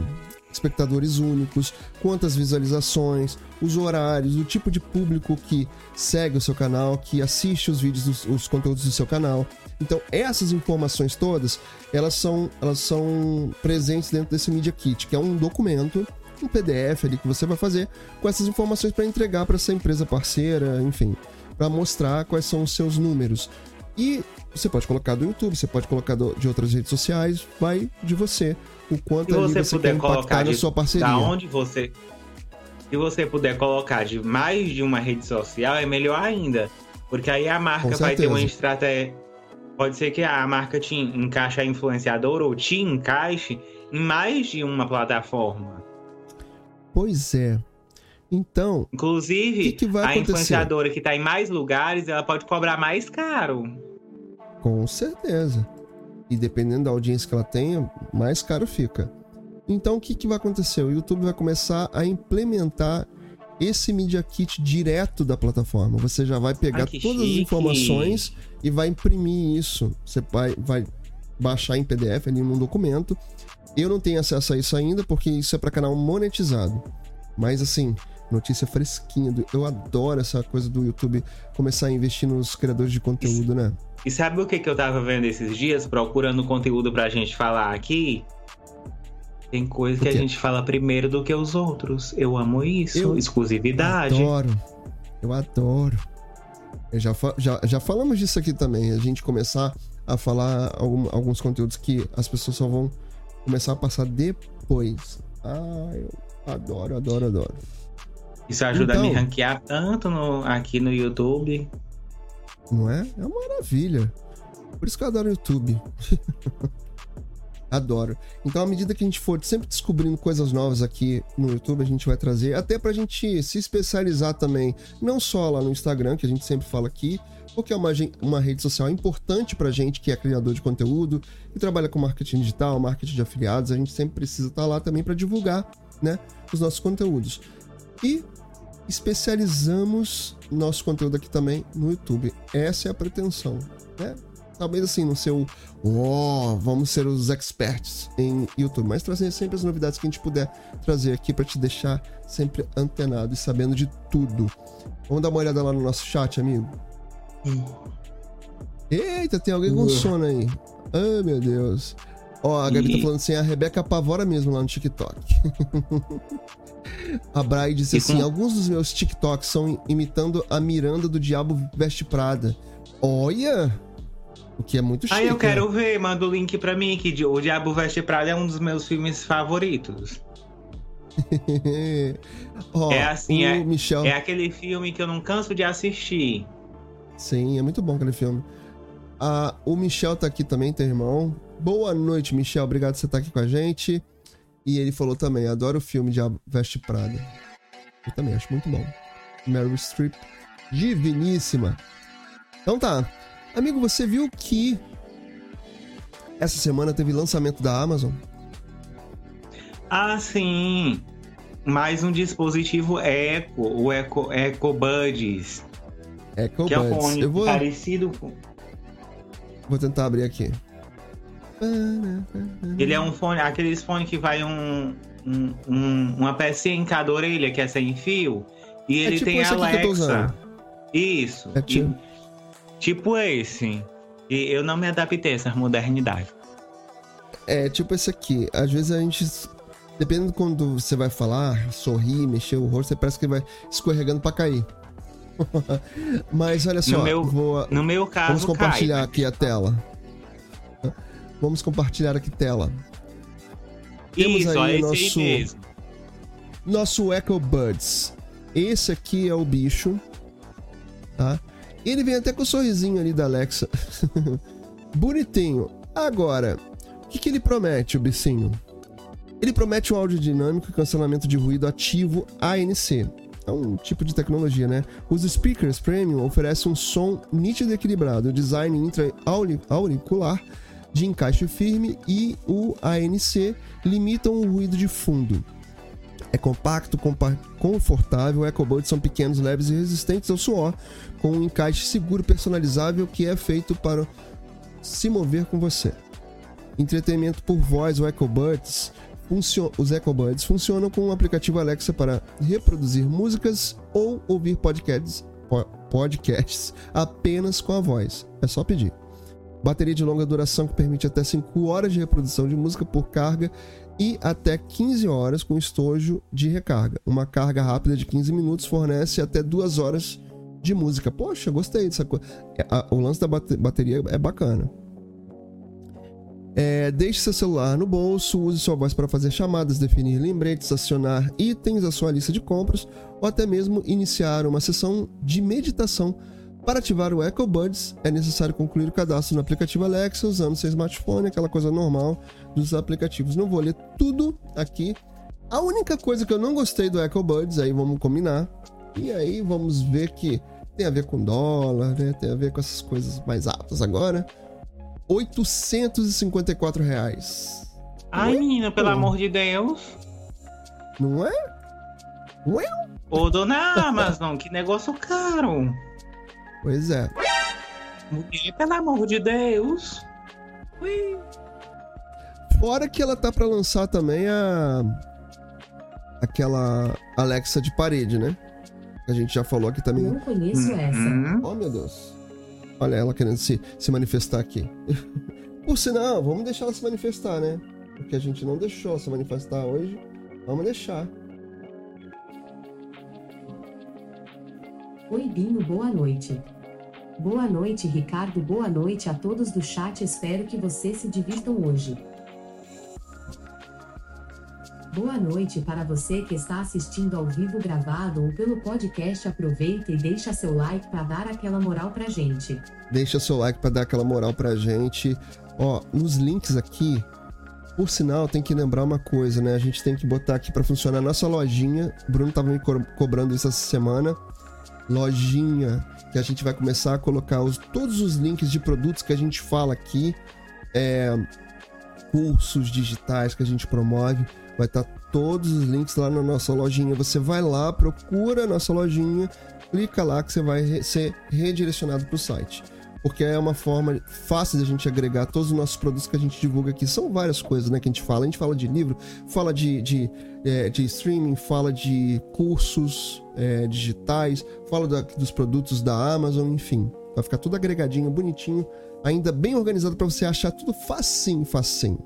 espectadores únicos, quantas visualizações, os horários, o tipo de público que segue o seu canal, que assiste os vídeos, os conteúdos do seu canal. Então, essas informações todas, elas são, elas são presentes dentro desse Media Kit, que é um documento, um PDF ali que você vai fazer com essas informações para entregar para essa empresa parceira, enfim, para mostrar quais são os seus números. E você pode colocar do YouTube, você pode colocar do, de outras redes sociais, vai de você. O quanto se você, você puder colocar de, na sua parceria. Da onde você. Se você puder colocar de mais de uma rede social, é melhor ainda. Porque aí a marca vai ter uma estratégia. Pode ser que a marca te encaixe a influenciador ou te encaixe em mais de uma plataforma. Pois é. Então. Inclusive, que que a influenciadora que está em mais lugares, ela pode cobrar mais caro. Com certeza. E dependendo da audiência que ela tenha, mais caro fica. Então o que, que vai acontecer? O YouTube vai começar a implementar esse Media Kit direto da plataforma. Você já vai pegar todas chique. as informações e vai imprimir isso. Você vai, vai baixar em PDF ali num documento. Eu não tenho acesso a isso ainda porque isso é para canal monetizado. Mas assim, notícia fresquinha. Eu adoro essa coisa do YouTube começar a investir nos criadores de conteúdo, né? E sabe o que, que eu tava vendo esses dias, procurando conteúdo pra gente falar aqui? Tem coisa que a gente fala primeiro do que os outros. Eu amo isso. Eu exclusividade. Adoro. Eu adoro. Já, já, já falamos disso aqui também. A gente começar a falar algum, alguns conteúdos que as pessoas só vão começar a passar depois. Ah, eu adoro, adoro, adoro. Isso ajuda então, a me então- ranquear tanto no, aqui no YouTube. Não é? É uma maravilha. Por isso que eu adoro o YouTube. adoro. Então, à medida que a gente for sempre descobrindo coisas novas aqui no YouTube, a gente vai trazer, até pra gente se especializar também, não só lá no Instagram, que a gente sempre fala aqui, porque é uma, uma rede social importante pra gente que é criador de conteúdo e trabalha com marketing digital, marketing de afiliados, a gente sempre precisa estar tá lá também para divulgar, né, os nossos conteúdos. E especializamos nosso conteúdo aqui também no YouTube. Essa é a pretensão, né? Talvez assim, no seu, oh, vamos ser os experts em YouTube, mas trazer sempre as novidades que a gente puder trazer aqui para te deixar sempre antenado e sabendo de tudo. Vamos dar uma olhada lá no nosso chat, amigo? Hum. Eita, tem alguém com sono aí. Ai, meu Deus. Ó, a Gabi tá falando assim, a Rebeca apavora mesmo lá no TikTok. A Bray disse assim: alguns dos meus TikToks são imitando a Miranda do Diabo Veste Prada. Olha! O que é muito chique. Ah, eu quero né? ver, manda o link pra mim, que o Diabo Veste Prada é um dos meus filmes favoritos. oh, é assim, é, Michel... é aquele filme que eu não canso de assistir. Sim, é muito bom aquele filme. Ah, o Michel tá aqui também, teu irmão. Boa noite, Michel. Obrigado por você estar aqui com a gente. E ele falou também: adoro o filme de Veste Prada. Eu também acho muito bom. Meryl Streep, diviníssima. Então tá. Amigo, você viu que essa semana teve lançamento da Amazon? Ah, sim. Mais um dispositivo Echo, o Echo, Echo Buds. Echo que Buds. é um fone vou... parecido com. Vou tentar abrir aqui. Ele é um fone, aqueles fones que vai um, um, um, uma pecinha em cada orelha que é sem fio. E é ele é tipo tem Alexa. Isso. É tipo... E, tipo esse. E eu não me adaptei a essa modernidade. É tipo esse aqui. Às vezes a gente. Dependendo de quando você vai falar, sorrir, mexer o rosto, você parece que vai escorregando para cair. Mas olha só, no meu, vou, no meu caso, vamos compartilhar cai. aqui a tela. Vamos compartilhar aqui tela. Temos Isso, aí o nosso, aí nosso Echo Buds. Esse aqui é o bicho, tá? Ele vem até com o sorrisinho ali da Alexa. Bonitinho. Agora, o que, que ele promete, o bicinho? Ele promete um áudio dinâmico e cancelamento de ruído ativo ANC. É um tipo de tecnologia, né? Os speakers premium oferecem um som nítido e equilibrado, o design intra-auricular de encaixe firme e o ANC limitam o ruído de fundo. É compacto, confortável, EcoBuds são pequenos, leves e resistentes ao suor, com um encaixe seguro personalizável que é feito para se mover com você. Entretenimento por voz, EcoBuds, os EcoBuds funcionam com o aplicativo Alexa para reproduzir músicas ou ouvir podcasts, podcasts apenas com a voz. É só pedir. Bateria de longa duração que permite até 5 horas de reprodução de música por carga e até 15 horas com estojo de recarga. Uma carga rápida de 15 minutos fornece até 2 horas de música. Poxa, gostei dessa coisa. É, o lance da bateria é bacana. É, deixe seu celular no bolso, use sua voz para fazer chamadas, definir lembretes, acionar itens à sua lista de compras ou até mesmo iniciar uma sessão de meditação para ativar o Echo Buds, é necessário concluir o cadastro no aplicativo Alexa usando seu smartphone, aquela coisa normal dos aplicativos. Não vou ler tudo aqui. A única coisa que eu não gostei do Echo Buds, aí vamos combinar, e aí vamos ver que tem a ver com dólar, né? Tem a ver com essas coisas mais altas agora. 854 reais. Ai, é? menina, pelo amor de Deus. Não é? Não é? Ô, dona Amazon, que negócio caro. Pois é. Mulher, pelo amor de Deus. Ui. Fora que ela tá para lançar também a. Aquela Alexa de parede, né? A gente já falou aqui também. Não conheço uhum. essa. Oh, meu Deus. Olha ela querendo se, se manifestar aqui. Por sinal, vamos deixar ela se manifestar, né? Porque a gente não deixou ela se manifestar hoje. Vamos deixar. Oi, Binho, boa noite. Boa noite, Ricardo. Boa noite a todos do chat. Espero que vocês se divirtam hoje. Boa noite para você que está assistindo ao vivo gravado ou pelo podcast. Aproveita e deixa seu like para dar aquela moral pra gente. Deixa seu like para dar aquela moral pra gente. Ó, nos links aqui, por sinal, tem que lembrar uma coisa, né? A gente tem que botar aqui para funcionar a nossa lojinha. O Bruno tava me co cobrando isso essa semana lojinha, que a gente vai começar a colocar os, todos os links de produtos que a gente fala aqui, é, cursos digitais que a gente promove, vai estar tá todos os links lá na nossa lojinha. Você vai lá, procura a nossa lojinha, clica lá que você vai ser redirecionado para o site porque é uma forma fácil de a gente agregar todos os nossos produtos que a gente divulga aqui. São várias coisas né, que a gente fala. A gente fala de livro, fala de, de, é, de streaming, fala de cursos é, digitais, fala da, dos produtos da Amazon, enfim. Vai ficar tudo agregadinho, bonitinho, ainda bem organizado para você achar tudo facinho, facinho.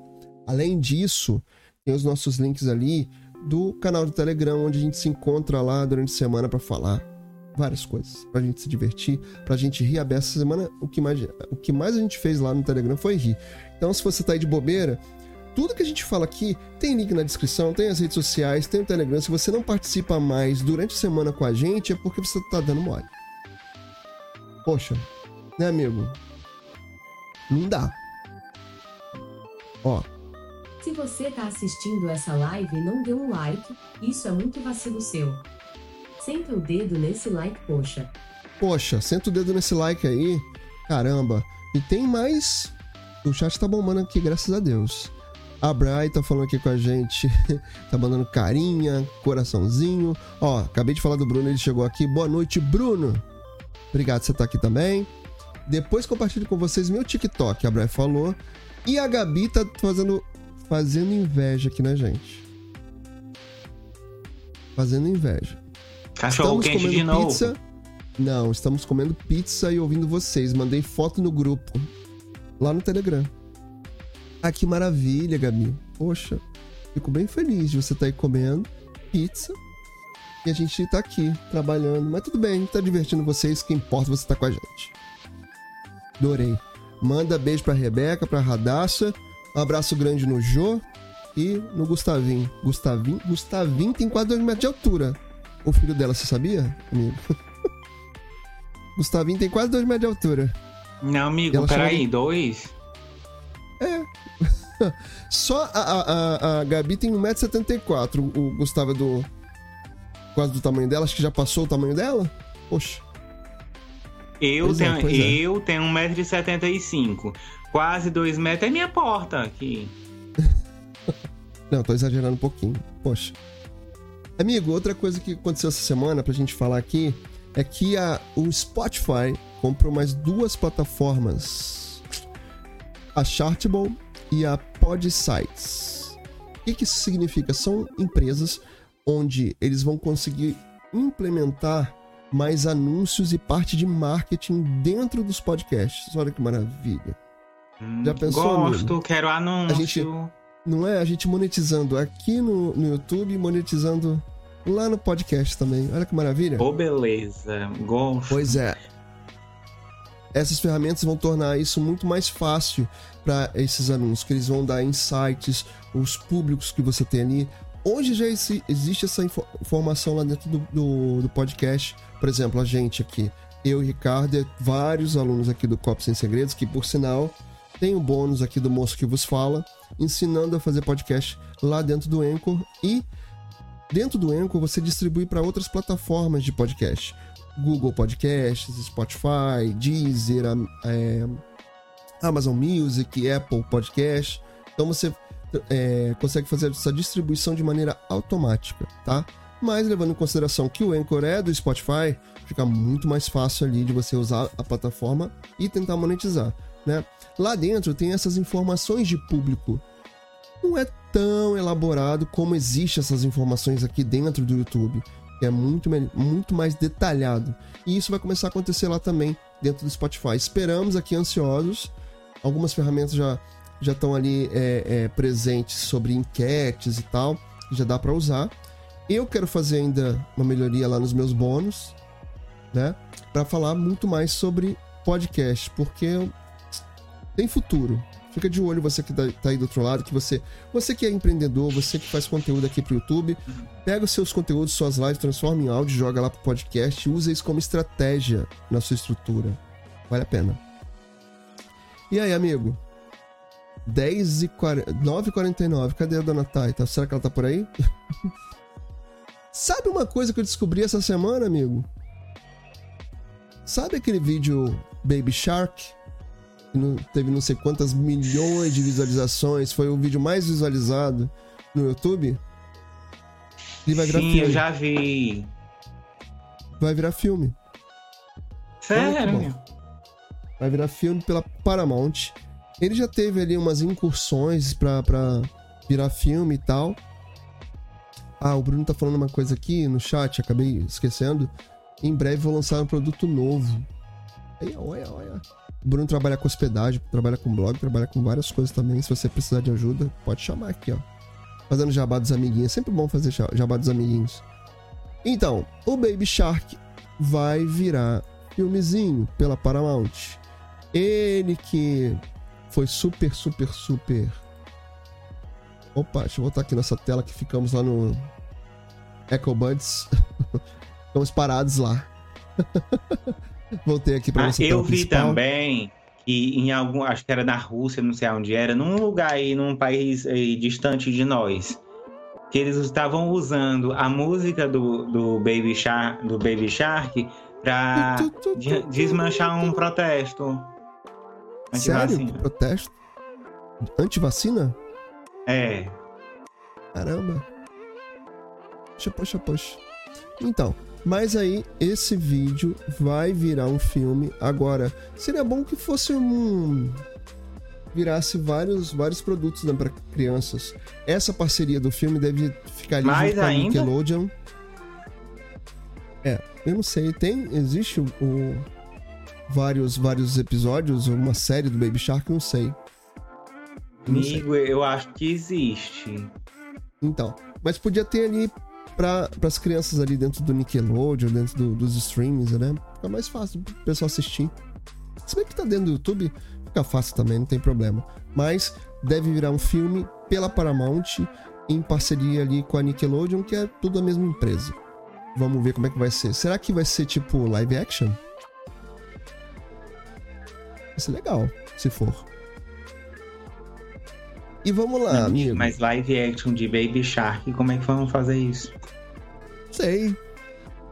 Além disso, tem os nossos links ali do canal do Telegram, onde a gente se encontra lá durante a semana para falar várias coisas pra gente se divertir, pra gente rir a beça. Essa semana, o que, mais, o que mais a gente fez lá no Telegram foi rir. Então, se você tá aí de bobeira, tudo que a gente fala aqui tem link na descrição, tem as redes sociais, tem o Telegram. Se você não participa mais durante a semana com a gente, é porque você tá dando mole. Poxa, né, amigo? Não dá. Ó. Se você tá assistindo essa live e não deu um like, isso é muito vacilo seu. Senta o dedo nesse like, poxa. Poxa, senta o dedo nesse like aí. Caramba. E tem mais. O chat tá bombando aqui, graças a Deus. A Bray tá falando aqui com a gente, tá mandando carinha, coraçãozinho. Ó, acabei de falar do Bruno, ele chegou aqui. Boa noite, Bruno. Obrigado você estar tá aqui também. Depois compartilho com vocês meu TikTok, a Bray falou. E a Gabi tá fazendo, fazendo inveja aqui na gente. Fazendo inveja. Cachorro estamos quente de novo. Pizza. Não, estamos comendo pizza e ouvindo vocês. Mandei foto no grupo. Lá no Telegram. Ah, que maravilha, Gabi. Poxa, fico bem feliz de você estar tá aí comendo pizza. E a gente tá aqui, trabalhando. Mas tudo bem, tá divertindo vocês. Que importa você tá com a gente. Adorei. Manda beijo pra Rebeca, pra Radassa. Um abraço grande no Jô e no Gustavinho. Gustavinho, Gustavinho tem quase 2 metros de altura o filho dela, você sabia, amigo? Gustavinho tem quase 2 metros de altura. Não, amigo, peraí, de... dois? É. Só a, a, a, Gabi tem 1,74m. O Gustavo é do. Quase do tamanho dela. Acho que já passou o tamanho dela? Poxa. Eu pois tenho, é, eu é. tenho 1,75m. Quase 2 metros é minha porta aqui. Não, tô exagerando um pouquinho. Poxa. Amigo, outra coisa que aconteceu essa semana pra gente falar aqui é que a, o Spotify comprou mais duas plataformas. A Chartable e a Podsites. O que, que isso significa? São empresas onde eles vão conseguir implementar mais anúncios e parte de marketing dentro dos podcasts. Olha que maravilha. Hum, Já pensou? Gosto, amigo? quero anúncio. A gente, não é? A gente monetizando aqui no, no YouTube e monetizando lá no podcast também. Olha que maravilha. Ô, oh, beleza. Gosto. Pois é. Essas ferramentas vão tornar isso muito mais fácil para esses anúncios, que eles vão dar insights, os públicos que você tem ali. Hoje já existe essa informação lá dentro do, do, do podcast. Por exemplo, a gente aqui, eu e Ricardo, vários alunos aqui do Copo Sem Segredos, que por sinal tem o bônus aqui do moço que vos fala, ensinando a fazer podcast lá dentro do Anchor e dentro do Anchor você distribui para outras plataformas de podcast. Google Podcasts, Spotify, Deezer, é, Amazon Music, Apple Podcast. Então você é, consegue fazer essa distribuição de maneira automática, tá? Mas levando em consideração que o Anchor é do Spotify, fica muito mais fácil ali de você usar a plataforma e tentar monetizar, né? Lá dentro tem essas informações de público. Não é tão elaborado como existe essas informações aqui dentro do YouTube, é muito, muito mais detalhado. E isso vai começar a acontecer lá também dentro do Spotify. Esperamos aqui ansiosos. Algumas ferramentas já já estão ali é, é, presentes sobre enquetes e tal, já dá para usar. Eu quero fazer ainda uma melhoria lá nos meus bônus, né? Para falar muito mais sobre podcast, porque tem futuro. Fica de olho você que tá, tá aí do outro lado, que você, você que é empreendedor, você que faz conteúdo aqui pro YouTube, pega os seus conteúdos, suas lives, transforma em áudio, joga lá pro podcast, usa isso como estratégia na sua estrutura. Vale a pena. E aí, amigo? 10 e 40, 9 e 49 cadê a dona Taita? Será que ela tá por aí? Sabe uma coisa que eu descobri essa semana, amigo? Sabe aquele vídeo Baby Shark? Teve não sei quantas milhões de visualizações, foi o vídeo mais visualizado no YouTube? Ele vai virar Sim, filme. eu já vi. Vai virar filme. Sério? Vai virar filme pela Paramount. Ele já teve ali umas incursões pra, pra virar filme e tal. Ah, o Bruno tá falando uma coisa aqui no chat, acabei esquecendo. Em breve vou lançar um produto novo. Aí, olha, olha. O Bruno trabalha com hospedagem, trabalha com blog, trabalha com várias coisas também. Se você precisar de ajuda, pode chamar aqui, ó. Fazendo jabá dos amiguinhos. É sempre bom fazer jabá dos amiguinhos. Então, o Baby Shark vai virar filmezinho pela Paramount. Ele que foi super, super, super Opa, deixa eu voltar aqui nessa tela que ficamos lá no Echo Buds. ficamos parados lá. Voltei aqui para ah, Eu vi principal. também que em algum, acho que era na Rússia, não sei onde era, num lugar aí, num país aí, distante de nós, que eles estavam usando a música do, do Baby Shark, do Baby Shark para desmanchar um protesto. Sério? Protesto? Antivacina? É. Caramba. Poxa, poxa, poxa. Então, mas aí esse vídeo vai virar um filme. Agora, seria bom que fosse um virasse vários vários produtos né, para crianças. Essa parceria do filme deve ficar ali Mais junto ainda? com a Nickelodeon. É, eu não sei, tem existe o, o vários vários episódios, uma série do Baby Shark, não sei. Amigo, eu acho que existe. Então, mas podia ter ali para as crianças ali dentro do Nickelodeon, dentro do, dos streams, né? Fica mais fácil pro pessoal assistir. Se bem que tá dentro do YouTube, fica fácil também, não tem problema. Mas deve virar um filme pela Paramount em parceria ali com a Nickelodeon, que é tudo a mesma empresa. Vamos ver como é que vai ser. Será que vai ser tipo live action? Vai ser legal, se for. E vamos lá, amigo. Mas live action de Baby Shark, como é que vamos fazer isso? Sei.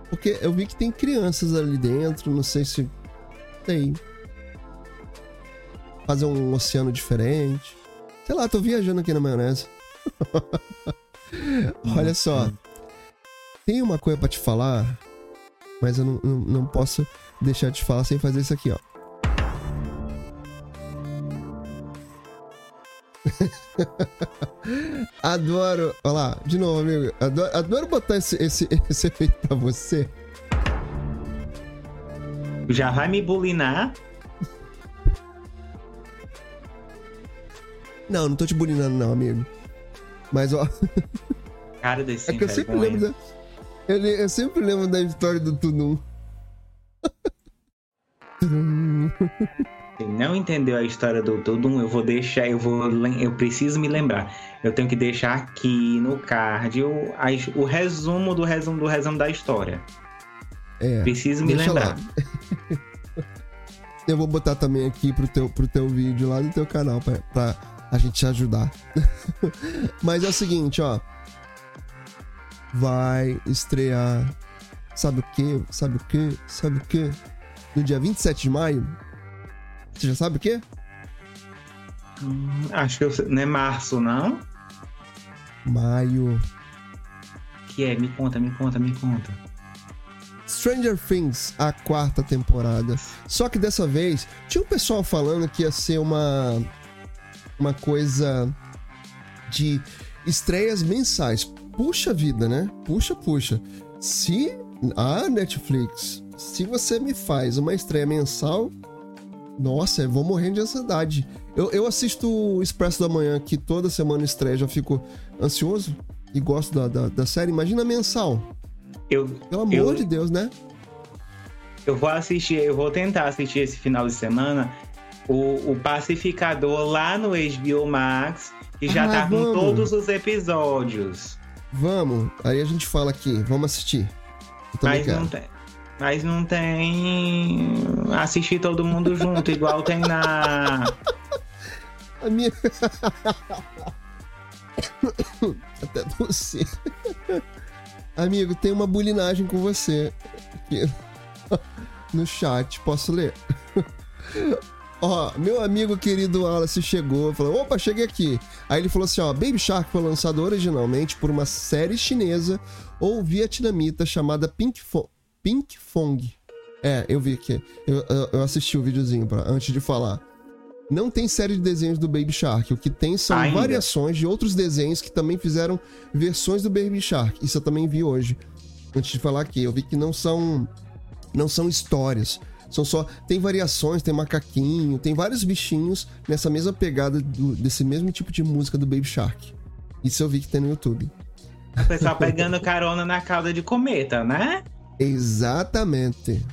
Porque eu vi que tem crianças ali dentro, não sei se tem. Fazer um oceano diferente. Sei lá, tô viajando aqui na maionese. Olha só. Tem uma coisa para te falar, mas eu não, não, não posso deixar de falar sem fazer isso aqui, ó. adoro. Olha lá, de novo, amigo. Adoro, adoro botar esse, esse, esse efeito pra você. Já vai me bulinar? Não, não tô te bulinando, não, amigo. Mas, ó. Cara desse É que eu sempre lembro da. Eu, eu, sempre lembro da história do Tudum. Se não entendeu a história do Tudum, eu vou deixar, eu vou, eu preciso me lembrar. Eu tenho que deixar aqui no card o, o resumo do resumo do resumo da história. É. Preciso me lembrar. eu vou botar também aqui pro teu, pro teu vídeo lá no teu canal pra, pra a gente te ajudar. Mas é o seguinte, ó. Vai estrear. Sabe o que? Sabe o que? Sabe o que? No dia 27 de maio. Você já sabe o que? Hum, acho que eu, não é março, não? Maio. Que é? Me conta, me conta, me conta. Stranger Things, a quarta temporada. Só que dessa vez, tinha um pessoal falando que ia ser uma uma coisa de estreias mensais. Puxa vida, né? Puxa, puxa. Se a Netflix, se você me faz uma estreia mensal, nossa, eu vou morrer de ansiedade. Eu, eu assisto o Expresso da Manhã, que toda semana estreia, já fico ansioso e gosto da, da, da série. Imagina mensal. Eu, Pelo amor eu, de Deus, né? Eu vou assistir, eu vou tentar assistir esse final de semana o, o Pacificador lá no HBO Max, que já ah, tá com todos os episódios. Vamos, aí a gente fala aqui, vamos assistir. Mas não, tem, mas não tem assistir todo mundo junto, igual tem na. A minha. Até você. Amigo, tem uma bulinagem com você aqui no chat. Posso ler? Ó, meu amigo querido Wallace chegou, falou: opa, cheguei aqui. Aí ele falou assim: ó, Baby Shark foi lançado originalmente por uma série chinesa ou vietnamita chamada Pink, Fo Pink Fong. É, eu vi aqui. Eu, eu, eu assisti o videozinho pra, antes de falar. Não tem série de desenhos do Baby Shark. O que tem são Ainda. variações de outros desenhos que também fizeram versões do Baby Shark. Isso eu também vi hoje. Antes de falar aqui, eu vi que não são não são histórias. São só. Tem variações, tem macaquinho, tem vários bichinhos nessa mesma pegada do, desse mesmo tipo de música do Baby Shark. Isso eu vi que tem no YouTube. O pessoal pegando carona na cauda de cometa, né? Exatamente.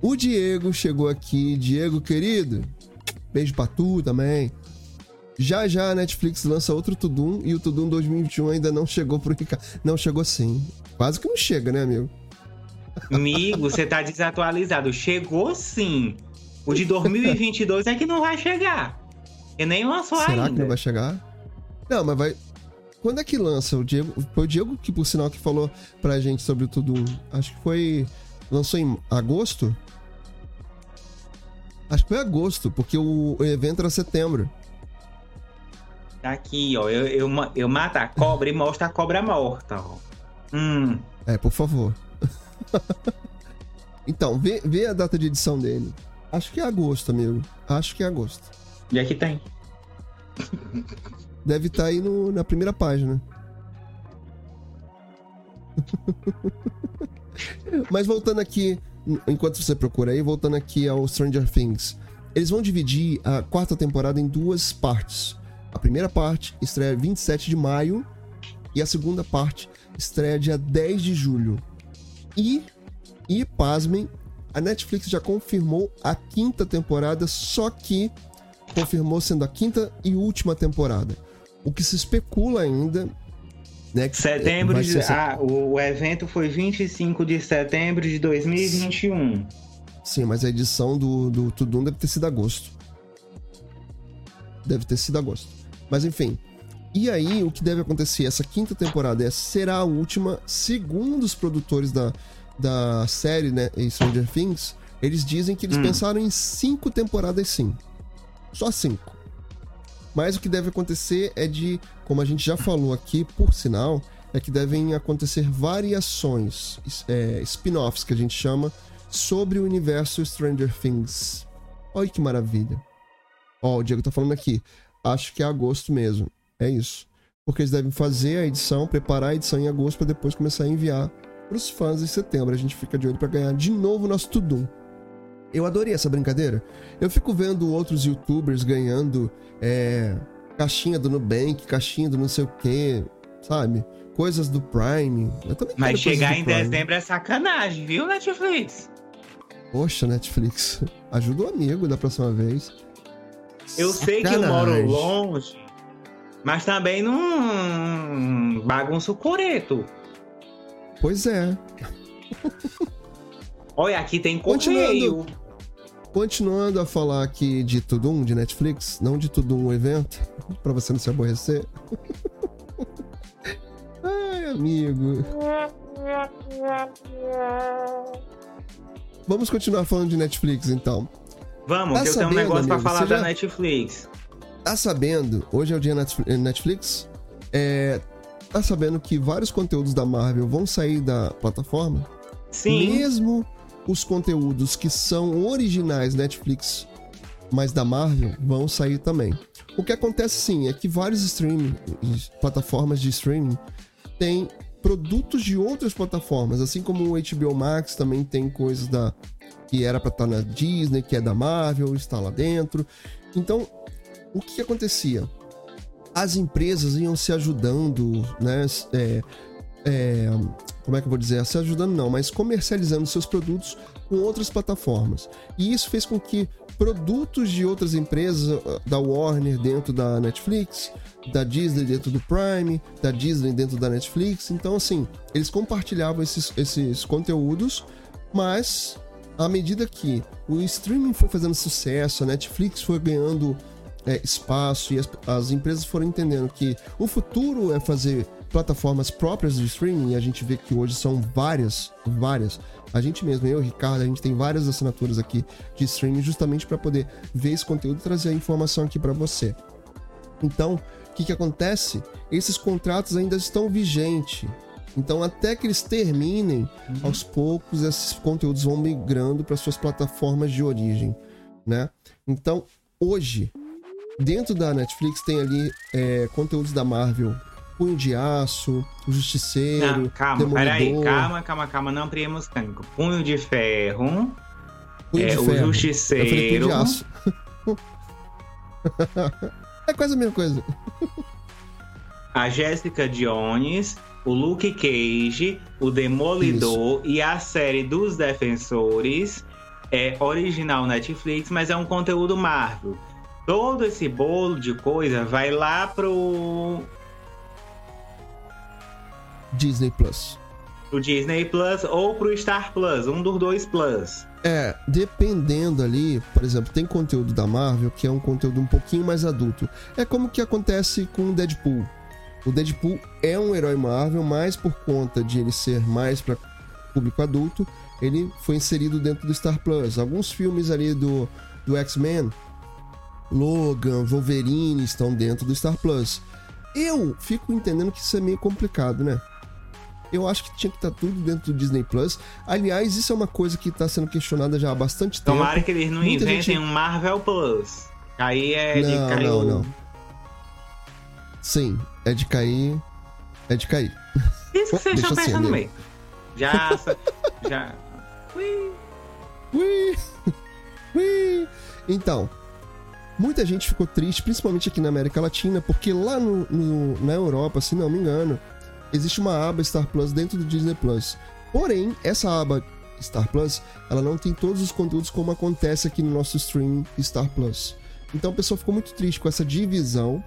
O Diego chegou aqui. Diego, querido, beijo pra tu também. Já já a Netflix lança outro Tudum e o Tudum 2021 ainda não chegou pro Ricardo. Não chegou sim. Quase que não chega, né, amigo? Amigo, você tá desatualizado. Chegou sim. O de 2022 é que não vai chegar. E nem lançou Será ainda. Será que não vai chegar? Não, mas vai. Quando é que lança? O Diego. Foi o Diego que, por sinal, que falou pra gente sobre o Tudo. Acho que foi. Lançou em agosto? Acho que foi agosto, porque o, o evento era setembro. Tá aqui, ó. Eu, eu, eu mato a cobra e mostro a cobra morta, ó. Hum. É, por favor. então, vê, vê a data de edição dele. Acho que é agosto, amigo. Acho que é agosto. E aqui tem. Deve estar tá aí no, na primeira página. Mas voltando aqui, enquanto você procura aí, voltando aqui ao Stranger Things. Eles vão dividir a quarta temporada em duas partes. A primeira parte estreia 27 de maio e a segunda parte estreia dia 10 de julho. E, e pasmem, a Netflix já confirmou a quinta temporada, só que confirmou sendo a quinta e última temporada. O que se especula ainda. Né, que setembro de. Ah, o, o evento foi 25 de setembro de 2021. Sim, mas a edição do, do Tudum deve ter sido agosto. Deve ter sido agosto. Mas enfim, e aí, o que deve acontecer? Essa quinta temporada essa será a última, segundo os produtores da, da série, né, Stranger Things, eles dizem que eles hum. pensaram em cinco temporadas sim. Só cinco. Mas o que deve acontecer é de, como a gente já falou aqui, por sinal, é que devem acontecer variações, é, spin-offs que a gente chama, sobre o universo Stranger Things. Olha que maravilha. Ó, o Diego tá falando aqui. Acho que é agosto mesmo. É isso. Porque eles devem fazer a edição, preparar a edição em agosto para depois começar a enviar para os fãs em setembro. A gente fica de olho para ganhar de novo nosso Tudum. Eu adorei essa brincadeira. Eu fico vendo outros youtubers ganhando é, caixinha do Nubank, caixinha do não sei o que, sabe? Coisas do Prime. Mas chegar em Prime. dezembro é sacanagem, viu, Netflix? Poxa, Netflix, ajuda o amigo da próxima vez. Eu Sacanagem. sei que eu moro longe, mas também não bagunça o coreto. Pois é. Olha, aqui tem correio. Continuando, a falar aqui de Tudum, de Netflix, não de Tudum, um evento, para você não se aborrecer. Ai, amigo. Vamos continuar falando de Netflix, então. Vamos, tá que eu sabendo, tenho um negócio amigo, pra falar da Netflix. Tá sabendo, hoje é o dia Netflix, é, tá sabendo que vários conteúdos da Marvel vão sair da plataforma? Sim. Mesmo os conteúdos que são originais Netflix, mas da Marvel, vão sair também. O que acontece sim é que vários streaming, plataformas de streaming têm produtos de outras plataformas, assim como o HBO Max também tem coisas da que era para estar tá na Disney, que é da Marvel, está lá dentro. Então, o que acontecia? As empresas iam se ajudando, né? É, é, como é que eu vou dizer? Se ajudando não, mas comercializando seus produtos com outras plataformas. E isso fez com que produtos de outras empresas, da Warner dentro da Netflix, da Disney dentro do Prime, da Disney dentro da Netflix. Então, assim, eles compartilhavam esses, esses conteúdos, mas à medida que o streaming foi fazendo sucesso, a Netflix foi ganhando é, espaço e as, as empresas foram entendendo que o futuro é fazer plataformas próprias de streaming, e a gente vê que hoje são várias, várias. A gente mesmo, eu Ricardo, a gente tem várias assinaturas aqui de streaming justamente para poder ver esse conteúdo e trazer a informação aqui para você. Então, o que, que acontece? Esses contratos ainda estão vigentes. Então, até que eles terminem, uhum. aos poucos esses conteúdos vão migrando para suas plataformas de origem, né? Então, hoje, dentro da Netflix tem ali é, conteúdos da Marvel, Punho de Aço, O Justiceiro, não, calma, Demolidor. peraí, calma, calma, calma, não priemos tanto. Punho de Ferro, Punho é, de Ferro. O Justiceiro. Eu falei Punho de Aço. É quase a mesma coisa. A Jessica Jones, o Luke Cage, o Demolidor Isso. e a série dos Defensores. É original Netflix, mas é um conteúdo Marvel. Todo esse bolo de coisa vai lá pro. Disney Plus. Pro Disney Plus ou pro Star Plus, um dos dois Plus. É, dependendo ali, por exemplo, tem conteúdo da Marvel que é um conteúdo um pouquinho mais adulto. É como que acontece com o Deadpool. O Deadpool é um herói Marvel, mas por conta de ele ser mais para público adulto, ele foi inserido dentro do Star Plus. Alguns filmes ali do, do X-Men, Logan, Wolverine estão dentro do Star Plus. Eu fico entendendo que isso é meio complicado, né? Eu acho que tinha que estar tá tudo dentro do Disney Plus. Aliás, isso é uma coisa que está sendo questionada já há bastante tempo. Tomara que eles não Muita inventem gente... um Marvel Plus. Aí é não, de cair. Não, não. Sim, é de cair. É de cair. Isso que vocês estão assim, pensando mesmo. Já. já. Ui. Ui. Ui. Então, muita gente ficou triste, principalmente aqui na América Latina, porque lá no, no, na Europa, se não me engano, existe uma aba Star Plus dentro do Disney Plus. Porém, essa aba Star Plus, ela não tem todos os conteúdos como acontece aqui no nosso streaming Star Plus. Então o pessoal ficou muito triste com essa divisão.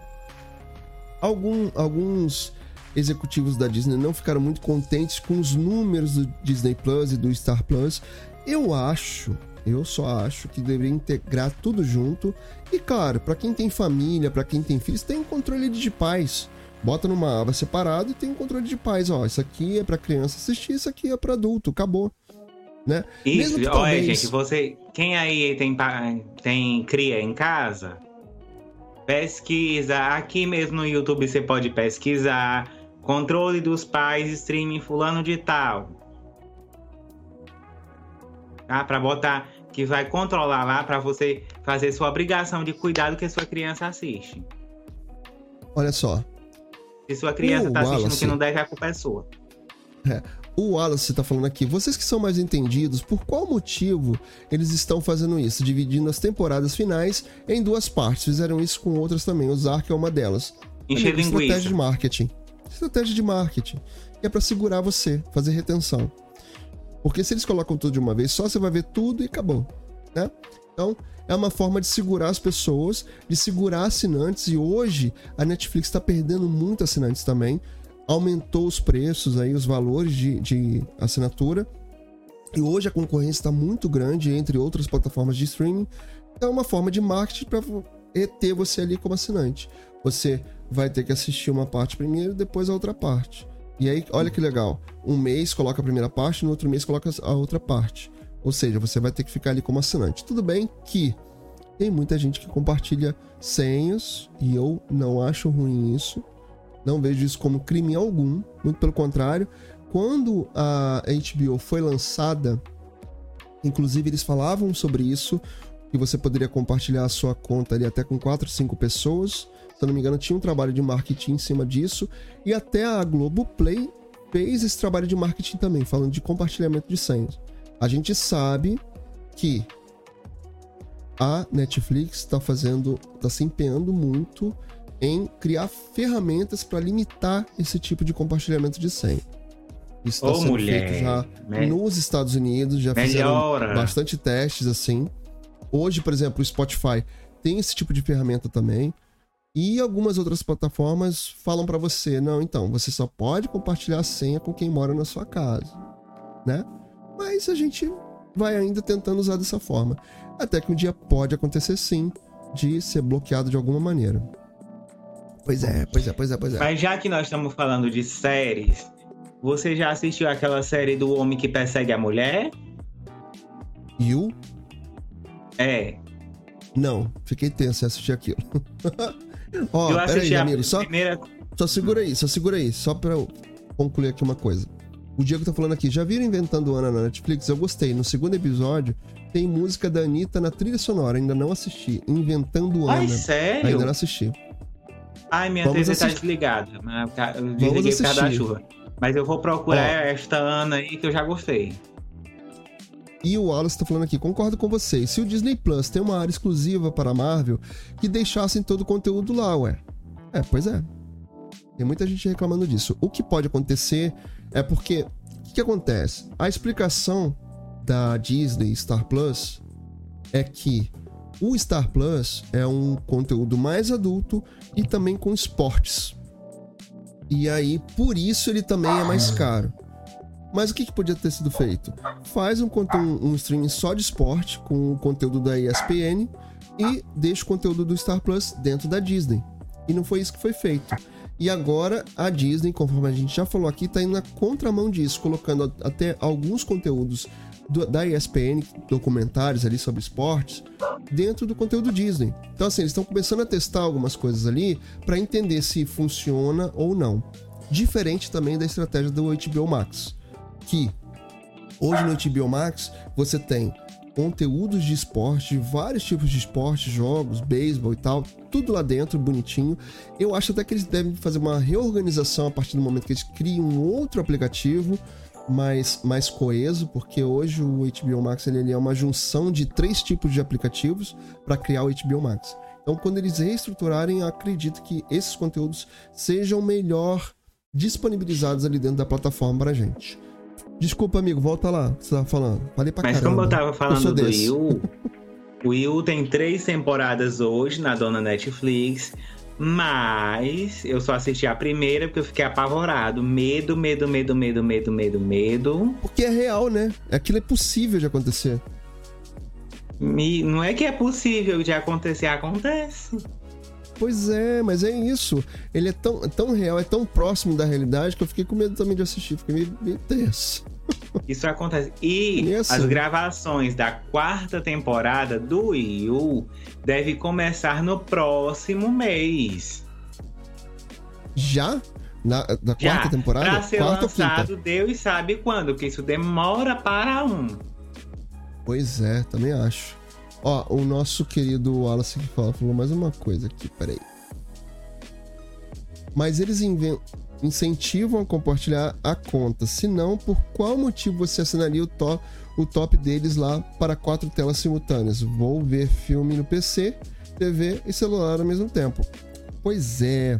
Algum, alguns executivos da Disney não ficaram muito contentes com os números do Disney Plus e do Star Plus. Eu acho, eu só acho que deveria integrar tudo junto. E claro, para quem tem família, para quem tem filhos, tem um controle de pais bota numa aba separada e tem um controle de paz. Ó, isso aqui é para criança assistir, isso aqui é para adulto, acabou. Né? Isso, olha, talvez... gente, você. Quem aí tem, tem cria em casa? Pesquisa. Aqui mesmo no YouTube você pode pesquisar. Controle dos pais, streaming fulano de tal. Tá? Para botar que vai controlar lá para você fazer sua obrigação de cuidar do que sua criança assiste. Olha só. Se sua criança está assistindo Wallace, que não deve, a culpa é sua. É. O Wallace está falando aqui, vocês que são mais entendidos, por qual motivo eles estão fazendo isso? Dividindo as temporadas finais em duas partes. Fizeram isso com outras também. O Zark é uma delas. Encher Amigo, estratégia de marketing. Estratégia de marketing. É para segurar você, fazer retenção. Porque se eles colocam tudo de uma vez só, você vai ver tudo e acabou. Né? Então, é uma forma de segurar as pessoas, de segurar assinantes. E hoje a Netflix está perdendo muito assinantes também aumentou os preços, aí, os valores de, de assinatura. E hoje a concorrência está muito grande entre outras plataformas de streaming. Então é uma forma de marketing para ter você ali como assinante. Você vai ter que assistir uma parte primeiro, depois a outra parte. E aí, olha que legal. Um mês coloca a primeira parte, no outro mês coloca a outra parte. Ou seja, você vai ter que ficar ali como assinante. Tudo bem que tem muita gente que compartilha senhas e eu não acho ruim isso. Não vejo isso como crime algum, muito pelo contrário. Quando a HBO foi lançada, inclusive eles falavam sobre isso, que você poderia compartilhar a sua conta ali até com 4, 5 pessoas. Se eu não me engano, tinha um trabalho de marketing em cima disso. E até a Globoplay fez esse trabalho de marketing também, falando de compartilhamento de senhas. A gente sabe que a Netflix está fazendo, está se empenhando muito em criar ferramentas para limitar esse tipo de compartilhamento de senha. Isso está sendo mulher, feito já me... nos Estados Unidos, já Melhora. fizeram bastante testes assim. Hoje, por exemplo, o Spotify tem esse tipo de ferramenta também. E algumas outras plataformas falam para você, não, então, você só pode compartilhar a senha com quem mora na sua casa, né? Mas a gente vai ainda tentando usar dessa forma, até que um dia pode acontecer sim de ser bloqueado de alguma maneira. Pois é, pois é, pois é, pois é. Mas já que nós estamos falando de séries, você já assistiu aquela série do homem que persegue a mulher? You? É. Não, fiquei tenso em assistir aquilo. Ó, oh, peraí, só, primeira... só segura aí, só segura aí, só pra eu concluir aqui uma coisa. O Diego tá falando aqui, já viram Inventando Ana na Netflix? Eu gostei. No segundo episódio, tem música da Anitta na trilha sonora, ainda não assisti. Inventando Ana. Ai, sério? Ainda não assisti. Ai, minha Vamos TV tá assistir. tá desligada. Eu desliguei por causa da chuva. Mas eu vou procurar Ó. esta Ana aí que eu já gostei. E o Wallace tá falando aqui, concordo com vocês. Se o Disney Plus tem uma área exclusiva para a Marvel, que deixassem todo o conteúdo lá, ué. É, pois é. Tem muita gente reclamando disso. O que pode acontecer é porque. O que, que acontece? A explicação da Disney Star Plus é que o Star Plus é um conteúdo mais adulto e também com esportes. E aí, por isso ele também é mais caro. Mas o que, que podia ter sido feito? Faz um, um, um streaming só de esporte, com o conteúdo da ESPN, e deixa o conteúdo do Star Plus dentro da Disney. E não foi isso que foi feito. E agora a Disney, conforme a gente já falou aqui, está indo na contramão disso, colocando até alguns conteúdos do, da ESPN, documentários ali sobre esportes, dentro do conteúdo Disney. Então, assim, eles estão começando a testar algumas coisas ali para entender se funciona ou não. Diferente também da estratégia do HBO Max, que hoje no HBO Max você tem conteúdos de esporte, vários tipos de esporte, jogos, beisebol e tal, tudo lá dentro, bonitinho. Eu acho até que eles devem fazer uma reorganização a partir do momento que eles criam um outro aplicativo mais, mais coeso, porque hoje o HBO Max ele, ele é uma junção de três tipos de aplicativos para criar o HBO Max. Então, quando eles reestruturarem, acredito que esses conteúdos sejam melhor disponibilizados ali dentro da plataforma para gente. Desculpa, amigo, volta lá. Você tava falando. Falei pra Mas caramba. como eu tava falando eu do o Will tem três temporadas hoje na dona Netflix. Mas eu só assisti a primeira porque eu fiquei apavorado. Medo, medo, medo, medo, medo, medo, medo. Porque é real, né? Aquilo é possível de acontecer. Me... Não é que é possível de acontecer, acontece. Pois é, mas é isso. Ele é tão, tão real, é tão próximo da realidade que eu fiquei com medo também de assistir. Fiquei meio, meio tenso. Isso acontece. E assim. as gravações da quarta temporada do Yu deve começar no próximo mês. Já? Na, da Já, quarta temporada? Pra ser quarta lançado, Deus sabe quando, porque isso demora para um. Pois é, também acho. Ó, o nosso querido Wallace que fala, falou mais uma coisa aqui, peraí. Mas eles incentivam a compartilhar a conta. Se não, por qual motivo você assinaria o, to o top deles lá para quatro telas simultâneas? Vou ver filme no PC, TV e celular ao mesmo tempo. Pois é.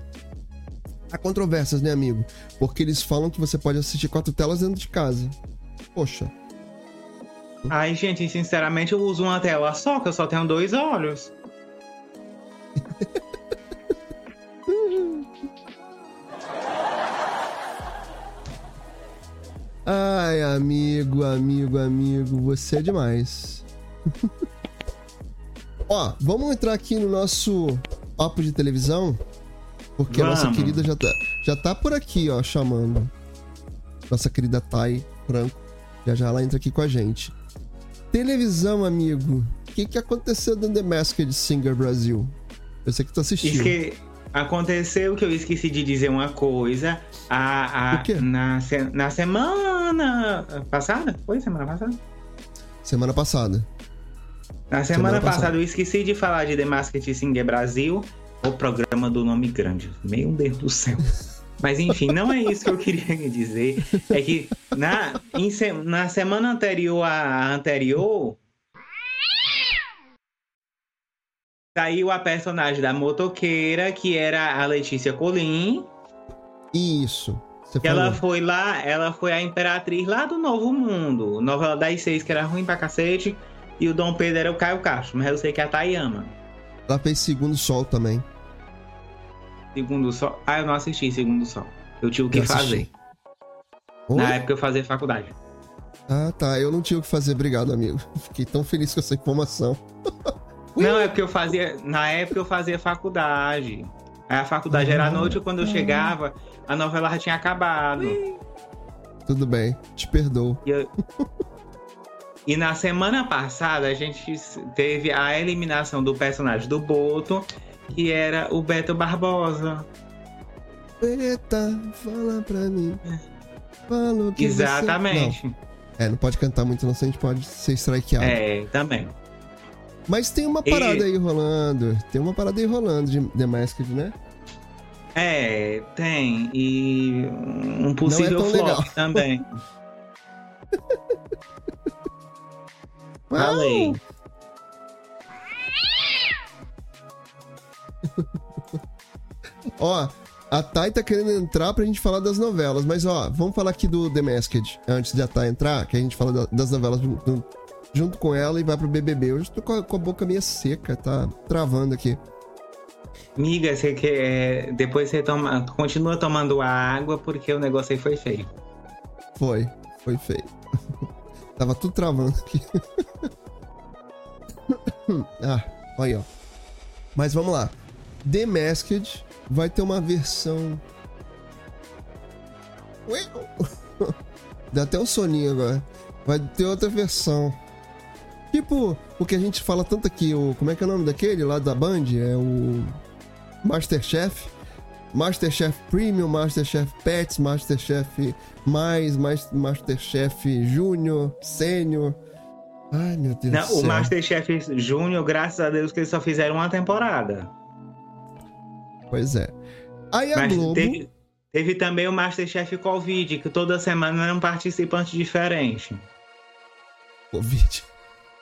Há controvérsias, né, amigo? Porque eles falam que você pode assistir quatro telas dentro de casa. Poxa. Ai, gente, sinceramente, eu uso uma tela só, que eu só tenho dois olhos. Ai, amigo, amigo, amigo, você é demais. Ó, vamos entrar aqui no nosso papo de televisão, porque a nossa Vamos. querida já tá, já tá por aqui, ó, chamando. Nossa querida Thay Franco, já já ela entra aqui com a gente. Televisão, amigo, o que, que aconteceu no The Masked Singer Brasil? Eu sei que tu assistiu. Esque... Aconteceu que eu esqueci de dizer uma coisa. A, a, O quê? Na, se- na semana passada? Foi semana passada? Semana passada. Na semana, Semana passada. passada. eu esqueci de falar de The Masked Singer Brasil, o programa do nome grande. Meu Deus do céu. Mas enfim, não é isso que eu queria dizer. É que na, em na semana anterior à anterior. Saiu a personagem da motoqueira, que era a Letícia Colim. Isso. Ela foi lá, ela foi a imperatriz lá do Novo Mundo. Novela das seis, que era ruim pra cacete. E o Dom Pedro era o Caio Castro, mas eu sei que é a Tayama. Ela fez Segundo Sol também. Segundo Sol. Ah, eu não assisti Segundo Sol. Eu tinha o que Eu fazer. Oi? Na época eu fazia faculdade. Ah, tá. Eu não tinha o que fazer. Obrigado, amigo. Fiquei tão feliz com essa informação. Não, é porque eu fazia. Na época eu fazia faculdade. Aí a faculdade era à noite e quando eu chegava, a novela já tinha acabado. Tudo bem. Te perdoo. E, eu- e na semana passada a gente teve a eliminação do personagem do Boto, que era o Beto Barbosa. Eita, fala pra mim. Fala o que você- Exatamente. Não. É, não pode cantar muito, não, senão a gente pode ser strikeado. É, também. Mas tem uma E- parada aí rolando. Tem uma parada aí rolando de The Masked, né? É, tem. E um possível tão flop legal. também. Falei. Ó, a Thay tá querendo entrar pra gente falar das novelas, mas ó, vamos falar aqui do The Masked antes de a Thay entrar, que a gente fala da- das novelas junto, junto com ela e vai pro BBB. Hoje eu tô com a, com a boca meio seca, tá travando aqui. Miga, você quer. Depois você toma, continua tomando água porque o negócio aí foi feio. Foi, foi feio. Tava tudo travando aqui. ah, olha aí, ó. Mas vamos lá. The Masked vai ter uma versão. Dá até um soninho agora. Vai ter outra versão. Tipo, o que a gente fala tanto aqui, o. Como é que é o nome daquele lá da Band? É o. Masterchef. Masterchef Premium, Masterchef Pets, Masterchef Mais, mais Masterchef Júnior, Sênior. Ai, meu Deus Não, do céu. o Masterchef Júnior, graças a Deus que eles só fizeram uma temporada. Pois é. Aí a Mas Globo. teve, teve também o Masterchef Covid, que toda semana era um participante diferente. Covid.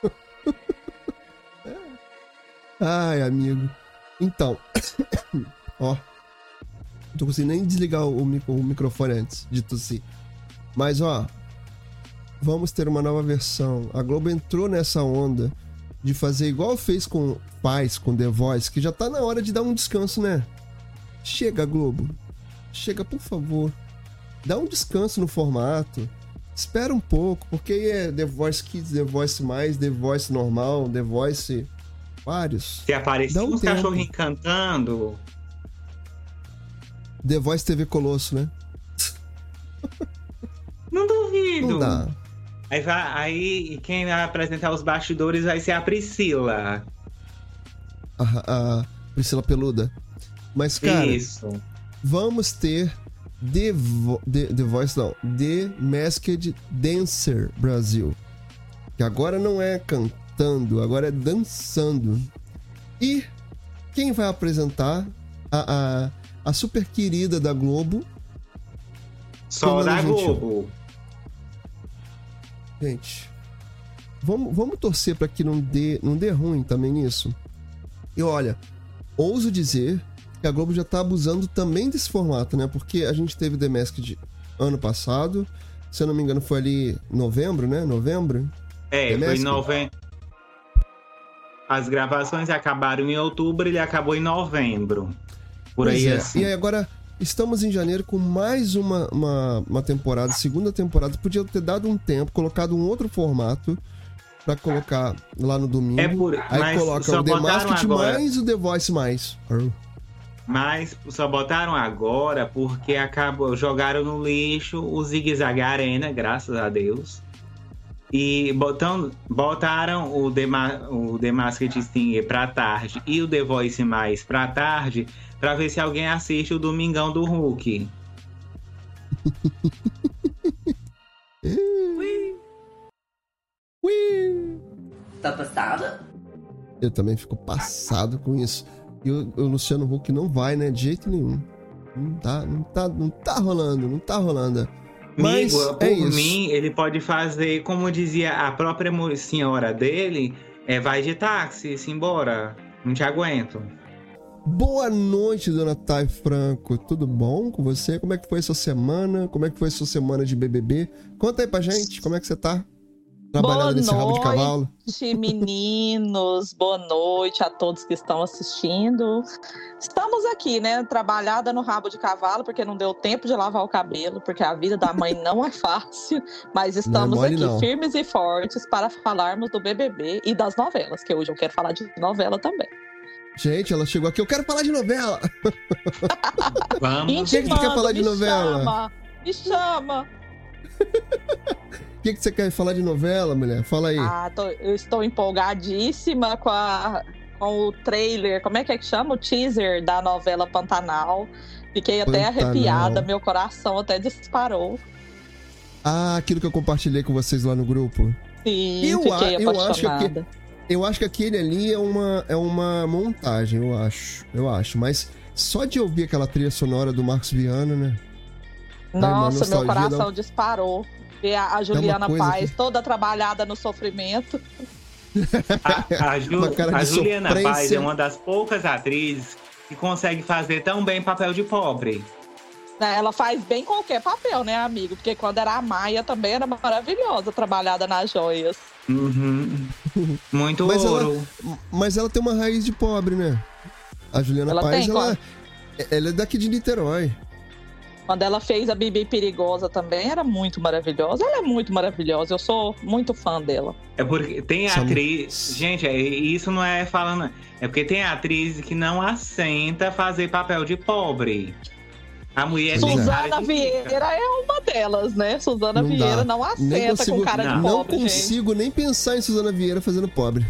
Ai, amigo. Então. Ó. Não tô conseguindo nem desligar o, micro- o microfone antes de tossir. Mas, ó. Vamos ter uma nova versão. A Globo entrou nessa onda de fazer igual fez com Paz, com The Voice, que já tá na hora de dar um descanso, né? Chega, Globo. Chega, por favor. Dá um descanso no formato. Espera um pouco, porque é The Voice Kids, The Voice Mais, The Voice Normal, The Voice. Vários. Se apareciam Dá um uns tempo. cantando. The Voice TV Colosso, né? Não duvido. Não dá. Aí, vai, aí quem vai apresentar os bastidores vai ser a Priscila. A, a Priscila Peluda. Mas, cara, Isso. vamos ter The, Vo The, The Voice, não. The Masked Dancer Brasil. Que agora não é cantando, agora é dançando. E quem vai apresentar a, a, a super querida da Globo? Só da Globo. Gente, vamos, vamos torcer para que não dê, não dê ruim também nisso. E olha, ouso dizer que a Globo já tá abusando também desse formato, né? Porque a gente teve The Masked ano passado, se eu não me engano foi ali novembro, né? Novembro? É, foi em novembro. As gravações acabaram em outubro, ele acabou em novembro. Por pois aí é. assim. E aí agora estamos em janeiro com mais uma, uma, uma temporada, segunda temporada. Podia ter dado um tempo, colocado um outro formato pra colocar lá no domingo. É por... Aí coloca o The Masked agora... mais o The Voice mais. Mas só botaram agora porque acabou, jogaram no lixo o Zig Zag Arena, graças a Deus. E botando, botaram o The, o The Masked Singer pra tarde e o The Voice mais pra tarde pra ver se alguém assiste o Domingão do Hulk. Ui. Ui. Tá passada? Eu também fico passado com isso. E o, o, Luciano Huck não vai, né? De jeito nenhum. Não tá, não tá, não tá rolando, não tá rolando. Mas Amigo, é por isso. mim, ele pode fazer, como dizia a própria senhora dele, é vai de táxi, se embora. Não te aguento. Boa noite, dona Thay Franco. Tudo bom com você? Como é que foi a sua semana? Como é que foi a sua semana de BBB? Conta aí pra gente, como é que você tá? Trabalhando boa nesse rabo de cavalo. meninos. boa noite a todos que estão assistindo. Estamos aqui, né? Trabalhada no rabo de cavalo, porque não deu tempo de lavar o cabelo, porque a vida da mãe não é fácil. Mas é estamos é mole, aqui não. firmes e fortes para falarmos do BBB e das novelas, que hoje eu quero falar de novela também. Gente, ela chegou aqui, eu quero falar de novela. Vamos. O que, é que quer falar de novela? Chama, me chama. O que, que você quer falar de novela, mulher? Fala aí. Ah, tô, eu estou empolgadíssima com, a, com o trailer, como é que é que chama? O teaser da novela Pantanal. Fiquei até Pantanal. arrepiada, meu coração até disparou. Ah, aquilo que eu compartilhei com vocês lá no grupo. Sim, eu, fiquei eu apaixonada. Acho que, eu acho que aquele ali é uma, é uma montagem, eu acho. Eu acho. Mas só de ouvir aquela trilha sonora do Marcos Viana, né? Nossa, meu coração disparou. Ver a, a Juliana é Paz que... toda trabalhada no sofrimento. A, a, Ju, a Juliana Paz é uma das poucas atrizes que consegue fazer tão bem papel de pobre. Né, ela faz bem qualquer papel, né, amigo? Porque quando era a Maia também era maravilhosa, trabalhada nas joias. Uhum. Muito mas ouro. Ela, mas ela tem uma raiz de pobre, né? A Juliana ela Paz, tem, ela, ela é daqui de Niterói. Quando ela fez a Bibi Perigosa também, era muito maravilhosa. Ela é muito maravilhosa, eu sou muito fã dela. É porque tem atriz. Gente, é, isso não é falando. É porque tem atriz que não assenta fazer papel de pobre. A mulher Suzana Vieira é uma delas, né? Suzana não Vieira dá. não assenta consigo, com cara não. de pobre. Não consigo gente. nem pensar em Suzana Vieira fazendo pobre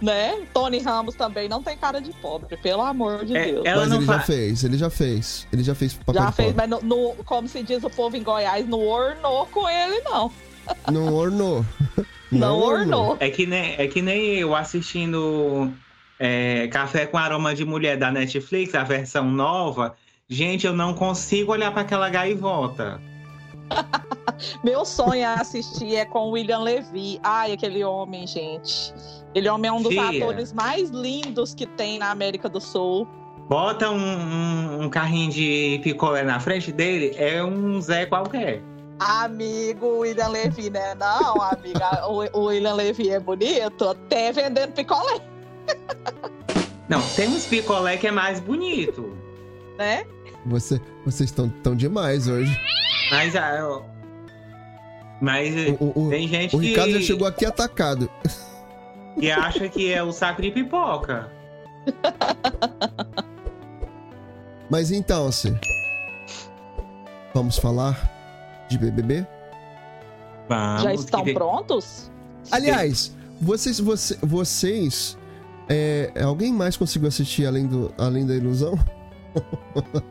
né? Tony Ramos também não tem cara de pobre, pelo amor de é, Deus. Mas ele já fez, ele já fez. Ele já fez papel Já fez, mas no, no, como se diz o povo em Goiás, não ornou com ele, não. Não ornou. Não, não ornou. É que nem, é que nem eu assistindo é, Café com Aroma de Mulher da Netflix, a versão nova. Gente, eu não consigo olhar para aquela gaivota. Meu sonho é assistir é com o William Levy. Ai, aquele homem, gente. Ele é um dos Tia. atores mais lindos que tem na América do Sul. Bota um, um, um, carrinho de picolé na frente dele, é um Zé qualquer. Amigo William Levy, né? Não, amiga, o, o William Levy é bonito, até vendendo picolé. Não, tem uns picolé que é mais bonito. Né? Você, vocês estão tão demais hoje. Mas, ah, mas o, o, tem gente o que... O Ricardo já chegou aqui atacado e acha que é o saco de pipoca. Mas então, assim, vamos falar de BBB? Vamos. Já estão que... prontos? Aliás, vocês, você, vocês, é, alguém mais conseguiu assistir além do, além da ilusão?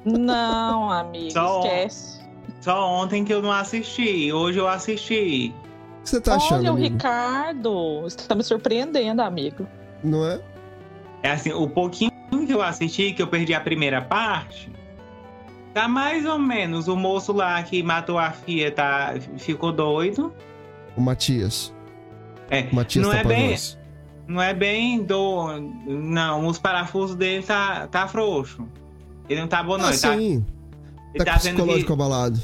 Não, amigo, só, esquece. Só ontem que eu não assisti, hoje eu assisti. O que você tá achando? Olha, o Ricardo, você tá me surpreendendo, amigo. Não é? É assim, o pouquinho que eu assisti, que eu perdi a primeira parte, tá mais ou menos. O moço lá que matou a filha tá, ficou doido. O Matias. É, o Matias não tá é bem. Não é bem do. Não, os parafusos dele tá, tá frouxo. Ele não tá bom, não. Ah, ele tá, sim. Ele tá, tá psicológico vi... abalado.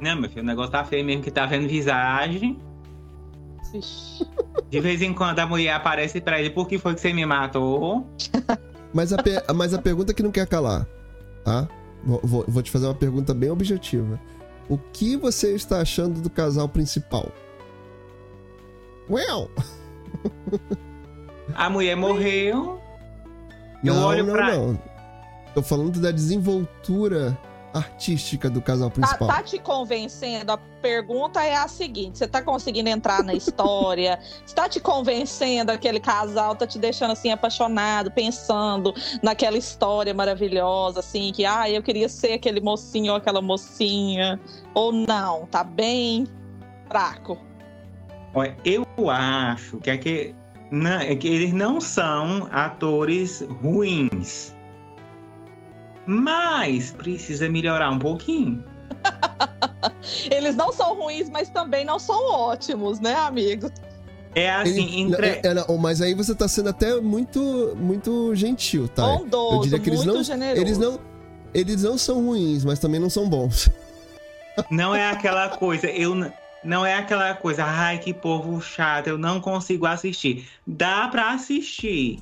Não, meu filho, o negócio tá feio mesmo que tá vendo visagem. De vez em quando a mulher aparece pra ele, por que foi que você me matou? Mas a, pe... Mas a pergunta que não quer calar, tá? Vou, vou, vou te fazer uma pergunta bem objetiva. O que você está achando do casal principal? Well! A mulher morreu. Eu não, olho não, pra... não. Tô falando da desenvoltura artística do casal principal. Tá, tá, te convencendo? A pergunta é a seguinte: você tá conseguindo entrar na história? está te convencendo aquele casal? Tá te deixando assim apaixonado, pensando naquela história maravilhosa, assim, que ah, eu queria ser aquele mocinho ou aquela mocinha? Ou não? Tá bem fraco? Olha, eu acho que, é que, não, é que eles não são atores ruins mas precisa melhorar um pouquinho. Eles não são ruins, mas também não são ótimos, né, amigo? É assim, Ele, entre... é, é, mas aí você tá sendo até muito muito gentil, tá? Bondoso, Eu diria que eles não, generoso. Eles não, eles não são ruins, mas também não são bons. Não é aquela coisa, eu não é aquela coisa, ai que povo chato, eu não consigo assistir. Dá para assistir.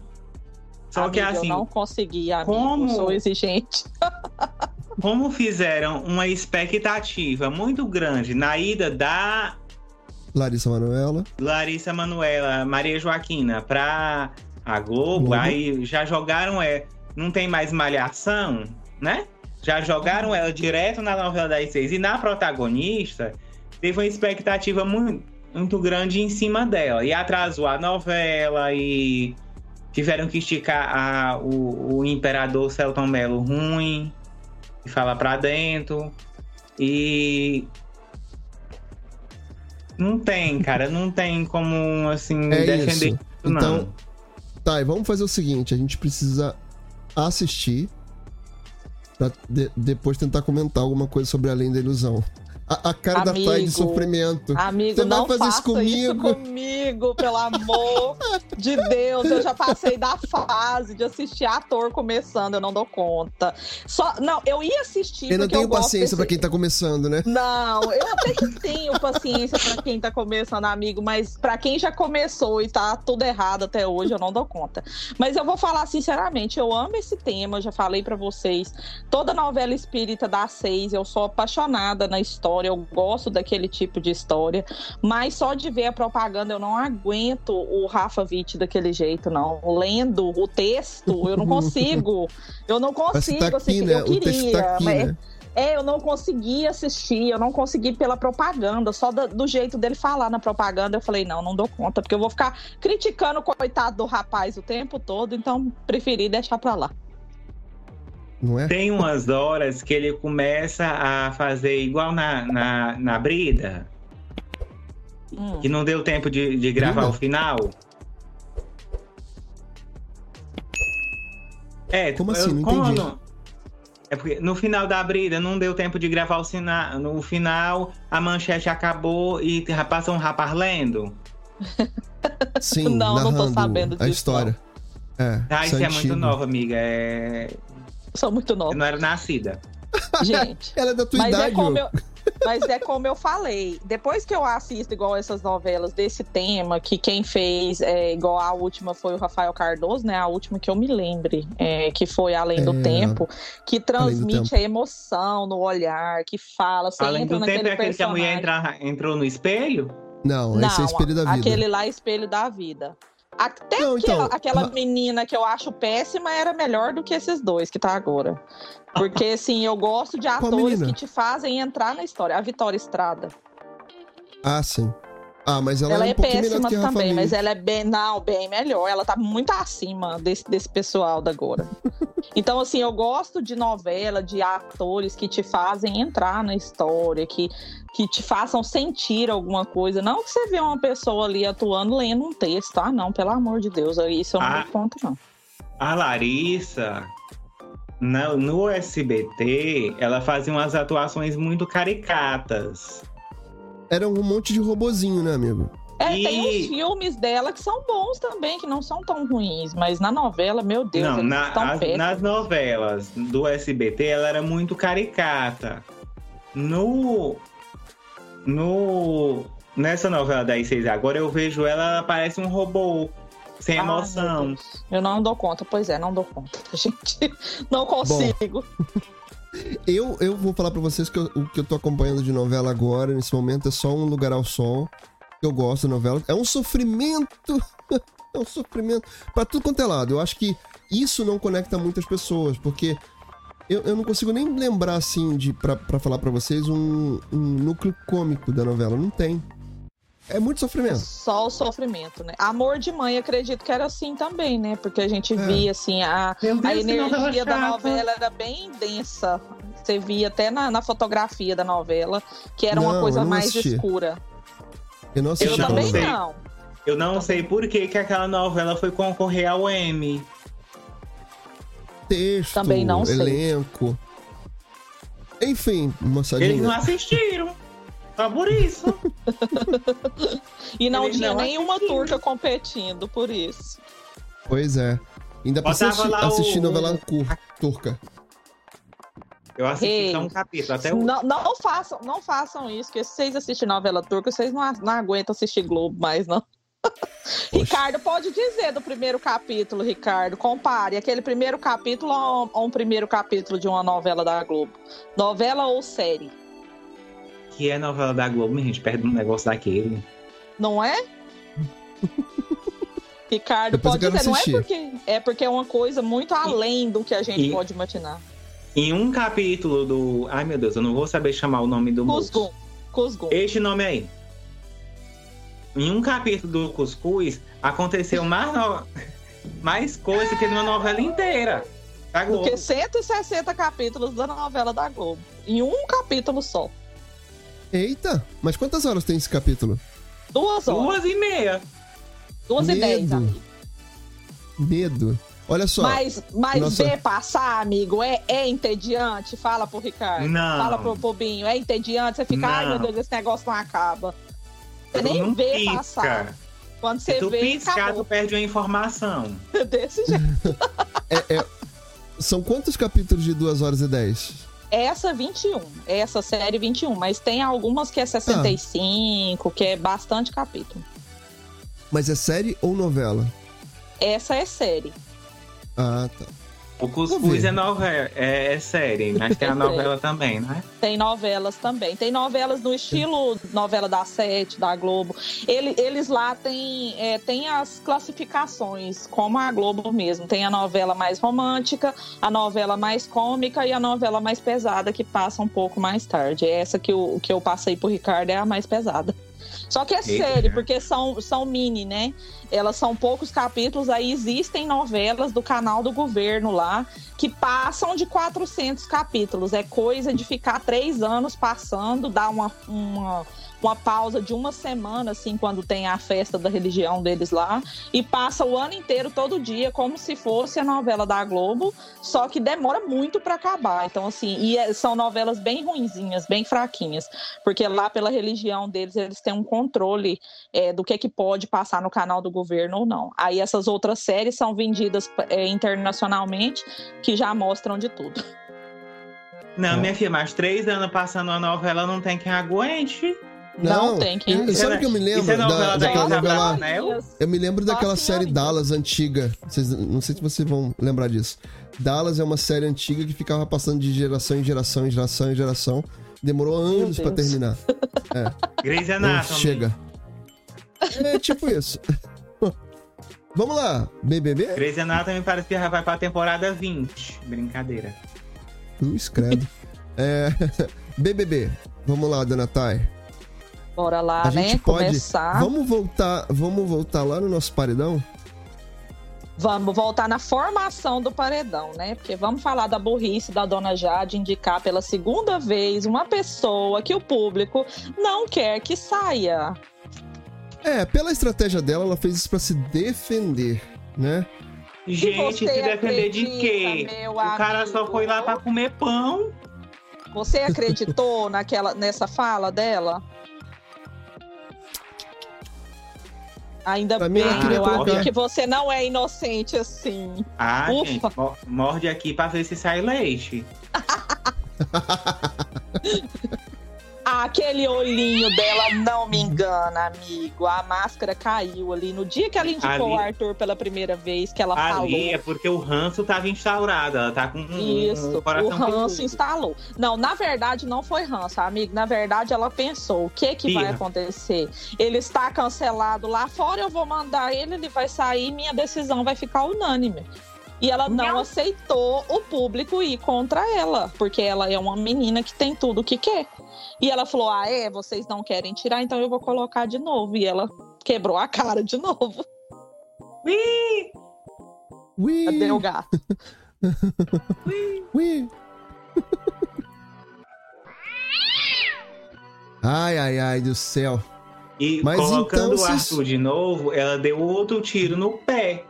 Só amigo, que assim. Eu não consegui, amigo. Como... Sou exigente. como fizeram uma expectativa muito grande na ida da. Larissa Manuela. Larissa Manuela, Maria Joaquina pra a Globo, Globo. aí já jogaram. É, não tem mais malhação, né? Já jogaram ela direto na novela das seis. E na protagonista, teve uma expectativa muito, muito grande em cima dela. E atrasou a novela e tiveram que esticar a, o, o imperador Celton Mello ruim e falar para dentro. E não tem, cara, não tem como assim é defender isso. Não. Então, tá, e vamos fazer o seguinte, a gente precisa assistir para de, depois tentar comentar alguma coisa sobre Além da Ilusão. A, a cara amigo, da Thay de sofrimento. Amigo, Você não vai fazer isso comigo? isso comigo, pelo amor de Deus. Eu já passei da fase de assistir ator começando, eu não dou conta. Só, não, eu ia assistir. Eu não tenho eu paciência para quem tá começando, né? Não, eu até tenho paciência para quem tá começando, amigo, mas para quem já começou e tá tudo errado até hoje, eu não dou conta. Mas eu vou falar sinceramente, eu amo esse tema, já falei para vocês. Toda novela espírita da seis, eu sou apaixonada na história história, eu gosto daquele tipo de história, mas só de ver a propaganda eu não aguento o Rafa Witt daquele jeito, não. Lendo o texto, eu não consigo. Eu não consigo, tá aqui, assim, né? eu queria. Tá aqui, mas... né? É, eu não consegui assistir, eu não consegui pela propaganda, só do, do, jeito dele falar na propaganda. Eu falei, não, não dou conta, porque eu vou ficar criticando o coitado do rapaz o tempo todo, então preferi deixar pra lá. Não é? Tem umas horas que ele começa a fazer igual na, na, na Brida, hum. que não deu tempo de, de gravar Brida? o final. É, como assim? Não como entendi. Não, é porque no final da Brida não deu tempo de gravar o sinal. No final, a manchete acabou e passou um rapaz lendo. Sim, não, não tô sabendo disso. A história. É, ah, isso é muito novo, amiga. É... Sou muito nova. Eu não era nascida. Gente. Ela é da tua mas idade. É como eu, mas é como eu falei. Depois que eu assisto igual essas novelas desse tema, que quem fez é, igual a última foi o Rafael Cardoso, né? A última que eu me lembre, é, que foi Além do é, Tempo, que transmite a emoção no olhar, que fala. Você Além entra do tempo é aquele que a mulher entra, entrou no espelho? Não, Não, esse é espelho da vida. Aquele lá é espelho da vida. Até não, aquela, então, aquela menina que eu acho péssima era melhor do que esses dois que tá agora. Porque, assim, eu gosto de atores que te fazem entrar na história. A Vitória Estrada. Ah, sim. Ah, mas ela, ela é, um é péssima também, mas ela é bem, não, bem melhor. Ela tá muito acima desse, desse pessoal da agora. Então, assim, eu gosto de novela, de atores que te fazem entrar na história, que, que te façam sentir alguma coisa. Não que você vê uma pessoa ali atuando lendo um texto. Ah, não, pelo amor de Deus, isso eu não ah, conto, não. A Larissa, no, no SBT, ela fazia umas atuações muito caricatas. Era um monte de robozinho, né, amigo? É, e... tem uns filmes dela que são bons também, que não são tão ruins, mas na novela, meu Deus, não, na, as, nas novelas do SBT ela era muito caricata. No no nessa novela da I6 agora eu vejo ela, ela parece um robô sem emoção. eu não dou conta, pois é, não dou conta, gente. Não consigo. Bom, eu, eu vou falar para vocês que eu, o que eu tô acompanhando de novela agora, nesse momento, é só Um Lugar ao Sol eu gosto da novela. É um sofrimento. é um sofrimento pra tudo quanto é lado. Eu acho que isso não conecta muitas pessoas, porque eu, eu não consigo nem lembrar, assim, de pra, pra falar para vocês, um, um núcleo cômico da novela. Não tem. É muito sofrimento. Só o sofrimento, né? Amor de mãe, acredito que era assim também, né? Porque a gente é. via, assim, a, a energia da novela era bem densa. Você via até na, na fotografia da novela que era não, uma coisa mais assisti. escura. Eu não assisti. Eu também não. Eu não sei por que, que aquela novela foi concorrer ao M. Texto, também não elenco. Sei. Enfim, moçadinha. Eles não assistiram. Só por isso. e não Eles tinha não nenhuma assistiram. turca competindo por isso. Pois é. Ainda precisa assistir, assistir o... novela turca. Eu assisti só um capítulo, até o... não, não, façam, não façam isso, porque se vocês assistem novela turca, vocês não, não aguentam assistir Globo mais, não. Ricardo, pode dizer do primeiro capítulo, Ricardo. Compare aquele primeiro capítulo a um primeiro capítulo de uma novela da Globo. Novela ou série? Que é novela da Globo, minha gente, perde um negócio daquele. Não é? Ricardo, Depois pode dizer, não é porque é porque é uma coisa muito além do que a gente e... pode imaginar. Em um capítulo do. Ai meu Deus, eu não vou saber chamar o nome do Cuscuz. Cuscuz. Este nome aí. Em um capítulo do Cuscuz, aconteceu mais, no... mais coisa que numa novela inteira. Da Globo. Do que 160 capítulos da novela da Globo. Em um capítulo só. Eita, mas quantas horas tem esse capítulo? Duas horas. Duas e meia. Duas Medo. e dez, amigo. Medo. Olha só. Mas, mas nossa... ver passar, amigo, é, é entediante? Fala pro Ricardo. Não. Fala pro Bobinho. É entediante? Você fica, não. ai meu Deus, esse negócio não acaba. Você nem não vê pisca. passar. Quando você Se tu vê, piscar, acabou. tu perde a informação. Desse jeito. é, é... São quantos capítulos de 2 horas e 10? Essa 21, essa série 21, mas tem algumas que é 65, ah. que é bastante capítulo. Mas é série ou novela? Essa é série. Ah, tá. O Cuscuz é, novela, é, é, série, mas tem a novela também, né? Tem novelas também. Tem novelas no estilo novela da Sete, da Globo. Ele, eles lá têm, é, tem as classificações, como a Globo mesmo. Tem a novela mais romântica, a novela mais cômica e a novela mais pesada, que passa um pouco mais tarde. Essa que, o, que eu passei pro Ricardo é a mais pesada. Só que é Eita. série, porque são, são mini, né? Elas são poucos capítulos, aí existem novelas do canal do governo lá que passam de 400 capítulos. É coisa de ficar três anos passando, dar uma, uma uma pausa de uma semana, assim, quando tem a festa da religião deles lá, e passa o ano inteiro, todo dia, como se fosse a novela da Globo, só que demora muito para acabar. Então, assim, e é, são novelas bem ruinzinhas, bem fraquinhas, porque lá pela religião deles, eles têm um controle é, do que é que pode passar no canal do governo ou não. Aí essas outras séries são vendidas é, internacionalmente, que já mostram de tudo. Não, minha filha, mas três anos passando uma novela não tem quem aguente. Não, não tem que. Eu, sabe o que eu me lembro? É da, daquela novela. Eu me lembro daquela série Dallas antiga. Vocês, não sei se vocês vão lembrar disso. Dallas é uma série antiga que ficava passando de geração em geração, em geração em geração. Demorou anos para terminar. É. Grey's Anatomy. Chega. É tipo isso. Vamos lá, BBB? Grey's Anatomy parece que vai pra temporada 20. Brincadeira. Cruz, credo. É... BBB. Vamos lá, Dona Thay. Bora lá, a né? Gente pode... Começar. Vamos voltar, vamos voltar lá no nosso paredão? Vamos voltar na formação do paredão, né? Porque vamos falar da burrice da dona Jade indicar pela segunda vez uma pessoa que o público não quer que saia. É, pela estratégia dela, ela fez isso para se defender, né? Gente, se defender de quê? O cara amigo? só foi lá para comer pão. Você acreditou naquela, nessa fala dela? Ainda pra bem, meu amigo, que você não é inocente assim. Ah, Ufa. gente, morde aqui pra ver se sai leite. Aquele olhinho dela não me engana, amigo. A máscara caiu ali. No dia que ela indicou ali, o Arthur pela primeira vez, que ela ali falou. Ali é porque o ranço tava instaurado. Ela tá com Isso, um coração o ranço instalou. Não, na verdade não foi ranço, amigo. Na verdade ela pensou, o que que vai acontecer? Ele está cancelado lá fora, eu vou mandar ele, ele vai sair, minha decisão vai ficar unânime. E ela não, não, aceitou o público ir contra ela, porque ela é uma menina que tem tudo o que quer. E ela falou: Ah, é, vocês não querem tirar, então eu vou colocar de novo. E ela quebrou a cara de novo. Ui! Ui! Cadê o gato? Ui! Ui! ai, ai, ai do céu. E Mas colocando então, o Arthur de novo, ela deu outro tiro no pé.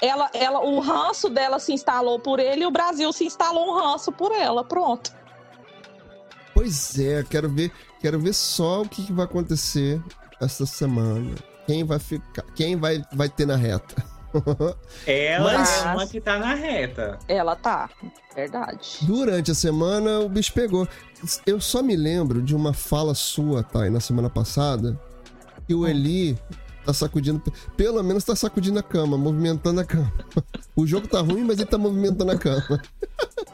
Ela, ela, o ranço dela se instalou por ele e o Brasil se instalou um ranço por ela. Pronto. Pois é, quero ver, quero ver só o que, que vai acontecer essa semana. Quem vai ficar, quem vai, vai ter na reta. Ela Mas, é uma que tá na reta. Ela tá, verdade. Durante a semana o bicho pegou. Eu só me lembro de uma fala sua, Thay, na semana passada, que o. Eli tá sacudindo, pelo menos tá sacudindo a cama, movimentando a cama. O jogo tá ruim, mas ele tá movimentando a cama.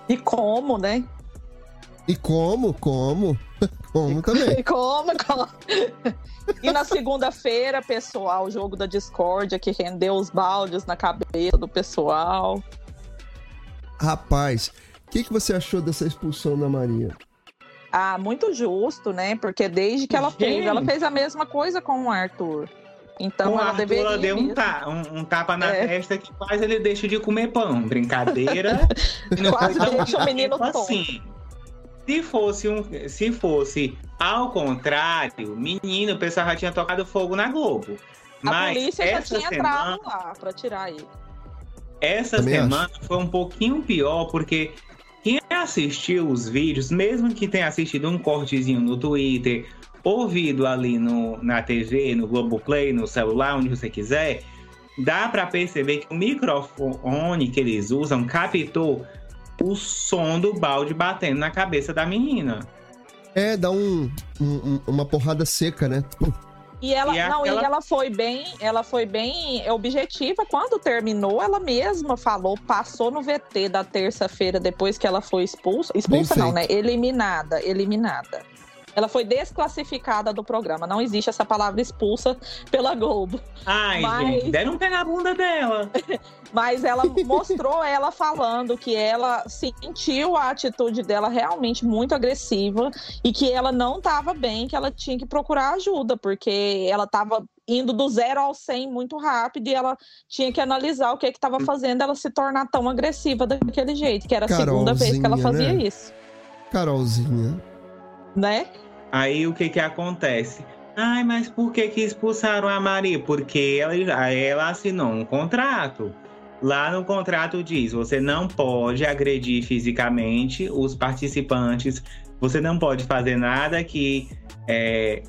E como, né? E como? Como? Como também. E como? como? E na segunda-feira, pessoal, o jogo da Discord que rendeu os baldes na cabeça do pessoal. Rapaz, o que, que você achou dessa expulsão da Maria? Ah, muito justo, né? Porque desde que ela Gente. fez, ela fez a mesma coisa com o Arthur. Então o ela Arthur deveria. Deu um, ta, um, um, tapa na é. testa que quase ele deixa de comer pão. Brincadeira. quase deixa o menino assim. Se fosse um, se fosse ao contrário, menino, o pessoal já tinha tocado fogo na Globo. A Mas polícia já tinha semana, entrado lá para tirar ele. Essa Também semana acho. foi um pouquinho pior porque quem assistiu os vídeos, mesmo que tenha assistido um cortezinho no Twitter, ouvido ali no, na TV, no Globoplay, no celular, onde você quiser, dá para perceber que o microfone que eles usam captou o som do balde batendo na cabeça da menina. É, dá um, um uma porrada seca, né? E ela, e não, aquela... e ela foi bem, ela foi bem objetiva. Quando terminou, ela mesma falou, passou no VT da terça-feira depois que ela foi expulsa. Expulsa não, né? Eliminada, eliminada. Ela foi desclassificada do programa. Não existe essa palavra expulsa pela Globo. Ai, Mas... gente, deram um pé na bunda dela. Mas ela mostrou ela falando que ela sentiu a atitude dela realmente muito agressiva e que ela não estava bem, que ela tinha que procurar ajuda, porque ela estava indo do zero ao 100 muito rápido e ela tinha que analisar o que estava fazendo ela se tornar tão agressiva daquele jeito, que era a segunda vez que ela fazia né? isso. Carolzinha né? Aí o que que acontece? Ai, mas por que que expulsaram a Maria? Porque ela, ela assinou um contrato. Lá no contrato diz: você não pode agredir fisicamente os participantes, você não pode fazer nada que é,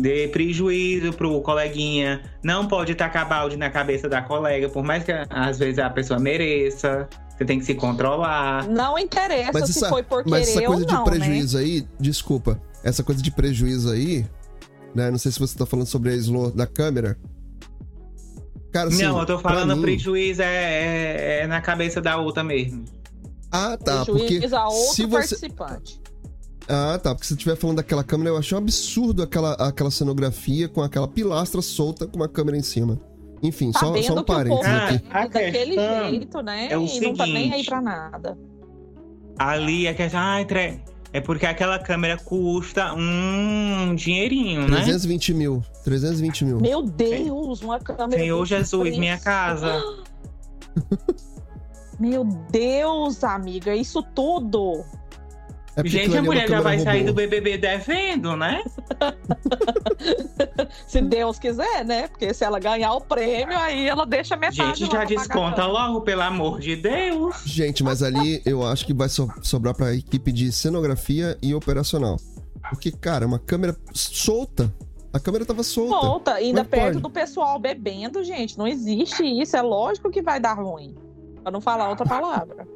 dê prejuízo pro coleguinha, não pode tacar balde na cabeça da colega, por mais que às vezes a pessoa mereça. Você tem que se controlar. Não interessa mas se essa, foi por mas querer essa coisa de né? prejuízo né? aí, desculpa, essa coisa de prejuízo aí, né? Não sei se você tá falando sobre a slow da câmera. Cara, assim, não, eu tô falando mim... prejuízo é, é, é, na cabeça da outra mesmo. Ah, tá. Prejuízo porque a outro se você... participante. Ah, tá. Porque se você estiver falando daquela câmera, eu achei um absurdo aquela, aquela cenografia com aquela pilastra solta com uma câmera em cima. Enfim, só, só um parênteses aqui. Ah, daquele jeito, né? É e seguinte, não tá nem aí pra nada. Ali é que ah, entre... é porque aquela câmera custa um dinheirinho, né? 320 mil. 320 mil. Meu Deus, uma câmera. Senhor Jesus, minha casa. Meu Deus, amiga, isso tudo. É Gente, a é mulher já vai câmera sair do robô. BBB devendo, né? Se Deus quiser, né? Porque se ela ganhar o prêmio, aí ela deixa metade. Gente, já desconta logo, pelo amor de Deus. Gente, mas ali eu acho que vai so- sobrar pra equipe de cenografia e operacional. Porque, cara, uma câmera solta. A câmera tava solta. Volta, ainda é perto pode? do pessoal bebendo, gente. Não existe isso. É lógico que vai dar ruim. Pra não falar outra palavra.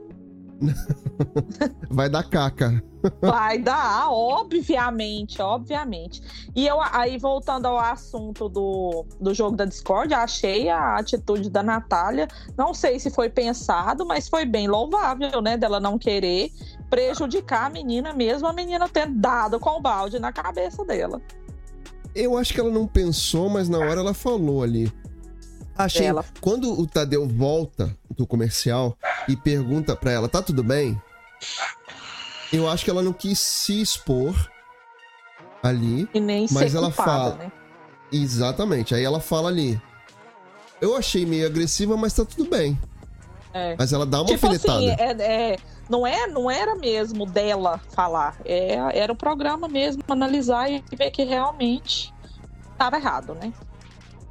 Vai dar caca. Vai dar, obviamente, obviamente. E eu, aí, voltando ao assunto do, do jogo da Discord, achei a atitude da Natália. Não sei se foi pensado, mas foi bem louvável, né? Dela não querer prejudicar a menina, mesmo a menina tendo dado com o balde na cabeça dela. Eu acho que ela não pensou, mas na hora ela falou ali. Achei. Ela- Quando o Tadeu volta do comercial e pergunta pra ela, tá tudo bem? Eu acho que ela não quis se expor ali. E nem Mas ela culpada, fala. né? Exatamente. Aí ela fala ali. Eu achei meio agressiva, mas tá tudo bem. É. Mas ela dá uma tipo alfinetada. assim, é, é- não, é, não era mesmo dela falar. É, era o programa mesmo analisar e ver que realmente estava errado, né?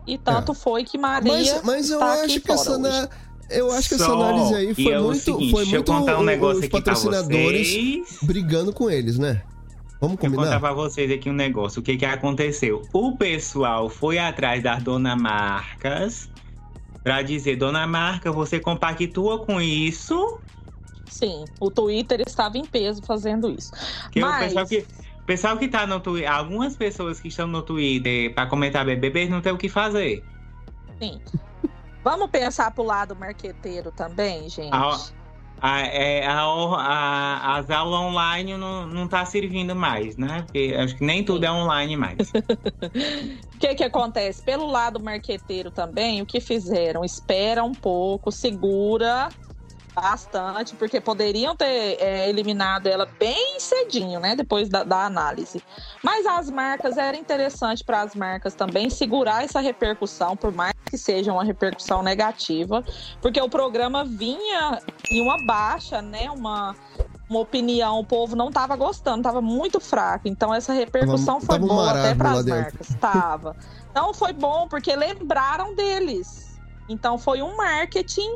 E tanto foi que Maria. Mas, mas eu tá acho aqui que essa, na- eu acho que essa análise aí foi é o muito, seguinte, foi deixa eu muito contar um o- negócio os aqui pra patrocinadores vocês. brigando com eles, né? Vamos Deixa eu contar combinar? pra vocês aqui um negócio. O que que aconteceu? O pessoal foi atrás das dona marcas pra dizer, dona marca, você compactua com isso? Sim, o Twitter estava em peso fazendo isso. Que o Mas- pessoal que, o pessoal que tá no Twitter, algumas pessoas que estão no Twitter pra comentar BBB não tem o que fazer. Sim. Vamos pensar pro lado marqueteiro também, gente. A- A, é, a, as aulas online não, não tá servindo mais, né? Porque acho que nem tudo é online mais. O que que acontece? Pelo lado marqueteiro também, o que fizeram? Espera um pouco, segura bastante, porque poderiam ter é, eliminado ela bem cedinho, né? Depois da, da análise. Mas as marcas, era interessante para as marcas também segurar essa repercussão, por mais que seja uma repercussão negativa, porque o programa vinha em uma baixa, né? Uma, uma opinião, o povo não estava gostando, estava muito fraco. Então essa repercussão Tava- foi tava boa até para as dentro. marcas. Tava. Então foi bom porque lembraram deles. Então foi um marketing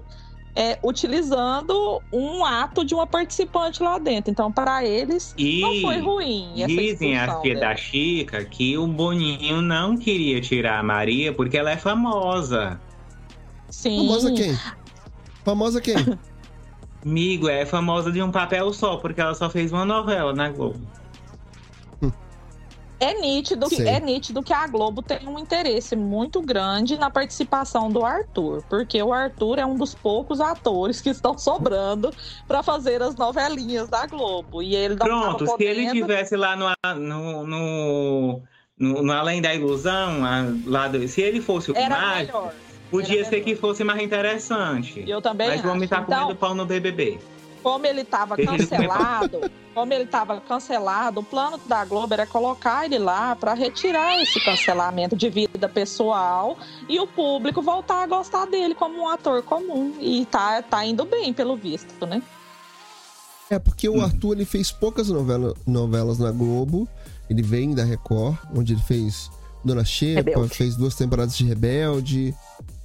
é, utilizando um ato de uma participante lá dentro. Então para eles E não foi ruim dizem as tia dela. da Chica que o Boninho não queria tirar a Maria porque ela é famosa. Sim. Famosa quem? Famosa quem? Amigo, é famosa de um papel só, porque ela só fez uma novela na Globo. É nítido, é nítido que a Globo tem um interesse muito grande na participação do Arthur, porque o Arthur é um dos poucos atores que estão sobrando para fazer as novelinhas da Globo. E ele Pronto, se ele tivesse lá no, no, no, no- no Além da Ilusão, lá do- se ele fosse o Era mágico, melhor. podia era ser melhor. que fosse mais interessante. Eu também Mas vamos acho. estar Então, comendo pau no BBB. Como ele estava cancelado, como ele estava cancelado, o plano da Globo era colocar ele lá para retirar esse cancelamento de vida pessoal e o público voltar a gostar dele como um ator comum. E tá, tá indo bem, pelo visto, né? É porque o Arthur ele fez poucas novela- novelas na Globo. Ele vem da Record, onde ele fez Dona Xepa, Rebelde. fez duas temporadas de Rebelde.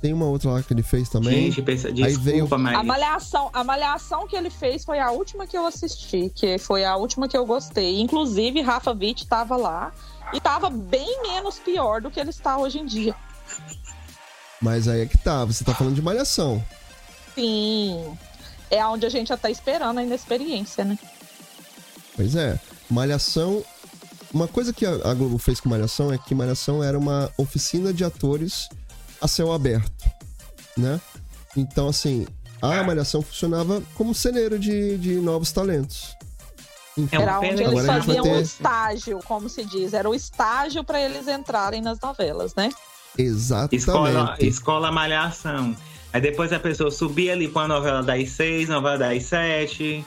Tem uma outra lá que ele fez também. Gente, pensa, veio- desculpa, mas. A malhação, a malhação que ele fez foi a última que eu assisti, que foi a última que eu gostei. Inclusive, Rafa Witt estava lá e estava bem menos pior do que ele está hoje em dia. Mas aí é que tá, você tá falando de malhação. Sim. É onde a gente já tá esperando a inexperiência, né? Pois é. Malhação. Uma coisa que a a Globo fez com Malhação é que Malhação era uma oficina de atores a céu aberto, né? Então, assim, a Malhação funcionava como celeiro de, de novos talentos. Enfim, É um Era onde pena- eles a faziam um ter- estágio, como se diz. Era o estágio para eles entrarem nas novelas, né? exatamente. Escola, escola Malhação. Aí depois a pessoa subia ali pra uma novela das seis, novela das sete.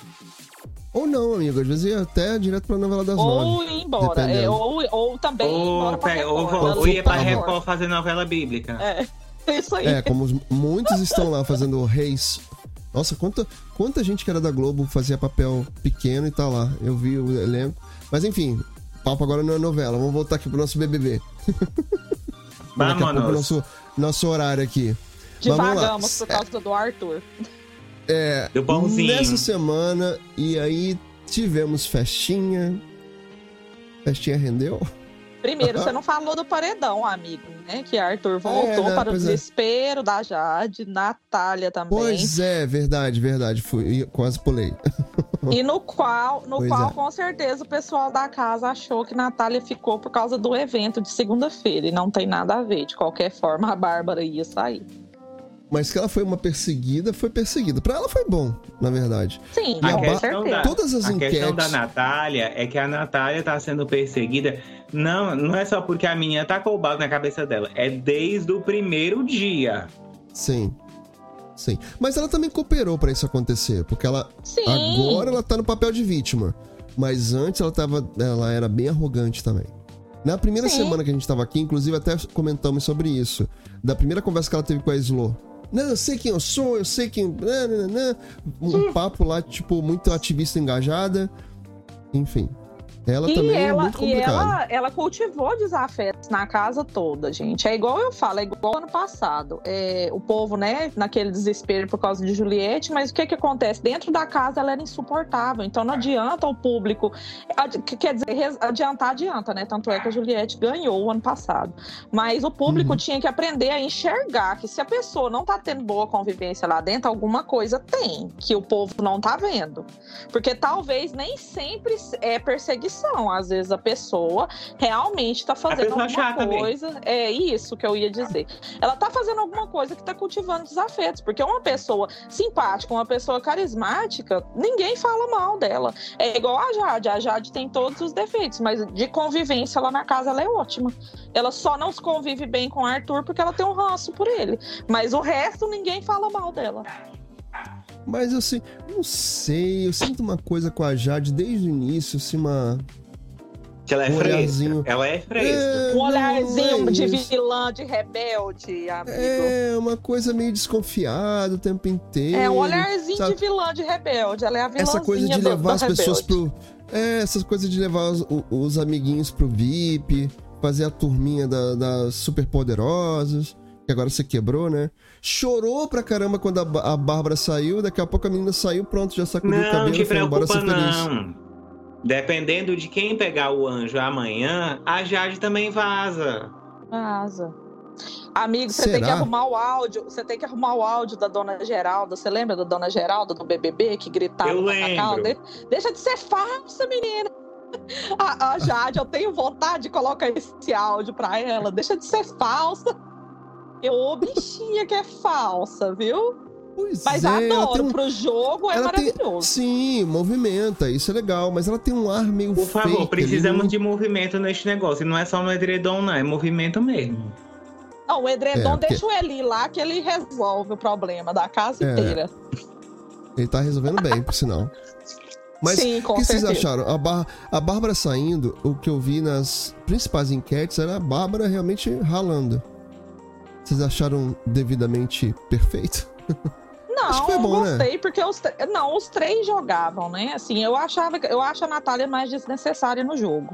Ou não, amigo. Às vezes ia até direto pra novela das ou nove. Ou ir embora. É, ou, ou também ou, ir embora pra Record. Ou, ou ia pra Record fazer novela bíblica. É. Isso aí. É, como muitos estão lá fazendo reis. Nossa, quanta, quanta gente que era da Globo fazia papel pequeno e tá lá. Eu vi o elenco. Mas enfim, papo agora não é novela. Vamos voltar aqui pro nosso BBB. Vamos, nosso, nosso horário aqui. Divagamos por causa é, do Arthur. É, do pãozinho. nessa semana, e aí tivemos festinha. Festinha rendeu? Primeiro, você não falou do paredão, amigo, né? Que Arthur voltou é, né? para o é. desespero é. da Jade, Natália também. Pois é, verdade, verdade. Fui, quase pulei. E no qual, no qual é. com certeza, o pessoal da casa achou que Natália ficou por causa do evento de segunda-feira. E não tem nada a ver. De qualquer forma, a Bárbara ia sair. Mas que ela foi uma perseguida, foi perseguida. Para ela foi bom, na verdade. Sim, a questão da, todas as a enquetes... questão da Natália é que a Natália tá sendo perseguida. Não, não é só porque a menina tá com o balde na cabeça dela. É desde o primeiro dia. Sim. Sim. Mas ela também cooperou para isso acontecer. Porque ela. Sim. Agora ela tá no papel de vítima. Mas antes ela tava. Ela era bem arrogante também. Na primeira Sim. semana que a gente tava aqui, inclusive até comentamos sobre isso. Da primeira conversa que ela teve com a Slo não, eu sei quem eu sou, eu sei quem. Um papo lá, tipo, muito ativista engajada. Enfim. Ela e também é ela, é muito complicada. E ela, ela cultivou desafetos na casa toda, gente. É igual eu falo, é igual ano passado. É, o povo, né, naquele desespero por causa de Juliette, mas o que que acontece? Dentro da casa ela era insuportável, então não adianta o público... Quer dizer, adiantar, adianta, né? Tanto é que a Juliette ganhou o ano passado. Mas o público uhum. tinha que aprender a enxergar que se a pessoa não tá tendo boa convivência lá dentro, alguma coisa tem, que o povo não tá vendo. Porque talvez nem sempre é perseguição às vezes a pessoa realmente está fazendo alguma coisa. Também. É isso que eu ia dizer. Ela está fazendo alguma coisa que está cultivando desafetos. Porque uma pessoa simpática, uma pessoa carismática, ninguém fala mal dela. É igual a Jade. A Jade tem todos os defeitos, mas de convivência lá na casa ela é ótima. Ela só não se convive bem com o Arthur porque ela tem um ranço por ele. Mas o resto ninguém fala mal dela. Mas assim, não sei, eu sinto uma coisa com a Jade desde o início, assim, uma. Que ela é um fresca. Ela é fresca. É, um olharzinho é de vilã, de rebelde, amigo. É, uma coisa meio desconfiada o tempo inteiro. É, um olharzinho sabe? de vilã, de rebelde. Ela é a vilãzinha Essa coisa de levar as rebelde. pessoas pro... É, essas coisas de levar os, os amiguinhos pro VIP, fazer a turminha da, das superpoderosas que agora você quebrou, né? Chorou pra caramba quando a, a Bárbara saiu, daqui a pouco a menina saiu, pronto, já sacudiu não, o cabelo e foi embora ser feliz. Não. Dependendo de quem pegar o anjo amanhã, a Jade também vaza. Vaza. Amigo, você tem que arrumar o áudio. Você tem que arrumar o áudio da dona Geralda. Você lembra da dona Geralda do BBB que gritava eu lembro. De... Deixa de ser falsa, menina. A, a Jade, eu tenho vontade de colocar esse áudio pra ela. Deixa de ser falsa. Eu, bichinha que é falsa, viu? Pois mas é, adoro, um... pro jogo é ela maravilhoso. Tem... Sim, movimenta, isso é legal, mas ela tem um ar meio Por favor, precisamos ali. de movimento neste negócio. E não é só no edredom, não, é movimento mesmo. Não, o edredom é, porque... deixa o Eli lá que ele resolve o problema da casa é. inteira. Ele tá resolvendo bem, por sinal. Mas Sim, o que certeza. vocês acharam? A, Bar a Bárbara saindo, o que eu vi nas principais enquetes era a Bárbara realmente ralando. Vocês acharam devidamente perfeito? Não, foi bom, gostei, né? porque os, não, os três jogavam, né? Assim, eu achava eu acho a Natália mais desnecessária no jogo.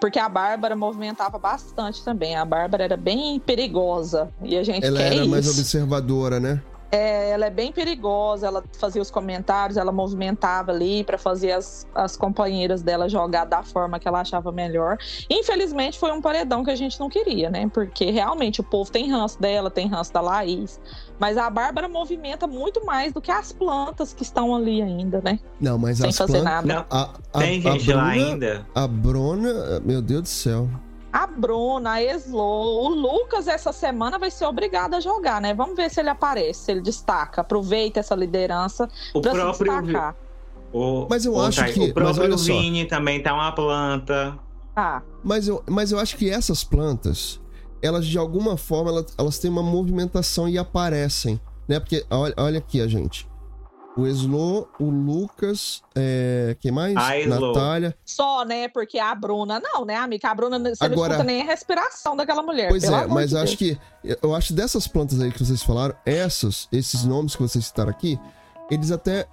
Porque a Bárbara movimentava bastante também. A Bárbara era bem perigosa. E a gente Ela quer era isso. mais observadora, né? É, ela é bem perigosa, ela fazia os comentários, ela movimentava ali para fazer as, as companheiras dela jogar da forma que ela achava melhor. Infelizmente foi um paredão que a gente não queria, né? Porque realmente o povo tem ranço dela, tem ranço da Laís. Mas a Bárbara movimenta muito mais do que as plantas que estão ali ainda, né? Não, mas Sem as fazer plantas... nada. Não, a, a, tem gente Bruna, lá ainda. A Bruna, meu Deus do céu a Bruna, a Eslo, o Lucas essa semana vai ser obrigado a jogar, né? Vamos ver se ele aparece, se ele destaca, aproveita essa liderança para se destacar. O, mas eu o, acho que o próprio Vini também tá uma planta. Ah. Mas eu, mas eu acho que essas plantas, elas de alguma forma elas, elas têm uma movimentação e aparecem, né? Porque olha, olha aqui a gente. O Eslo, o Lucas, é... quem mais? A. Natália. Só, né? Porque a Bruna, não, né, amiga? A Bruna, você Agora- não escuta nem a respiração daquela mulher. Pois é, mas de eu acho que. Eu acho dessas plantas aí que vocês falaram, essas, esses nomes que vocês citaram aqui, eles até.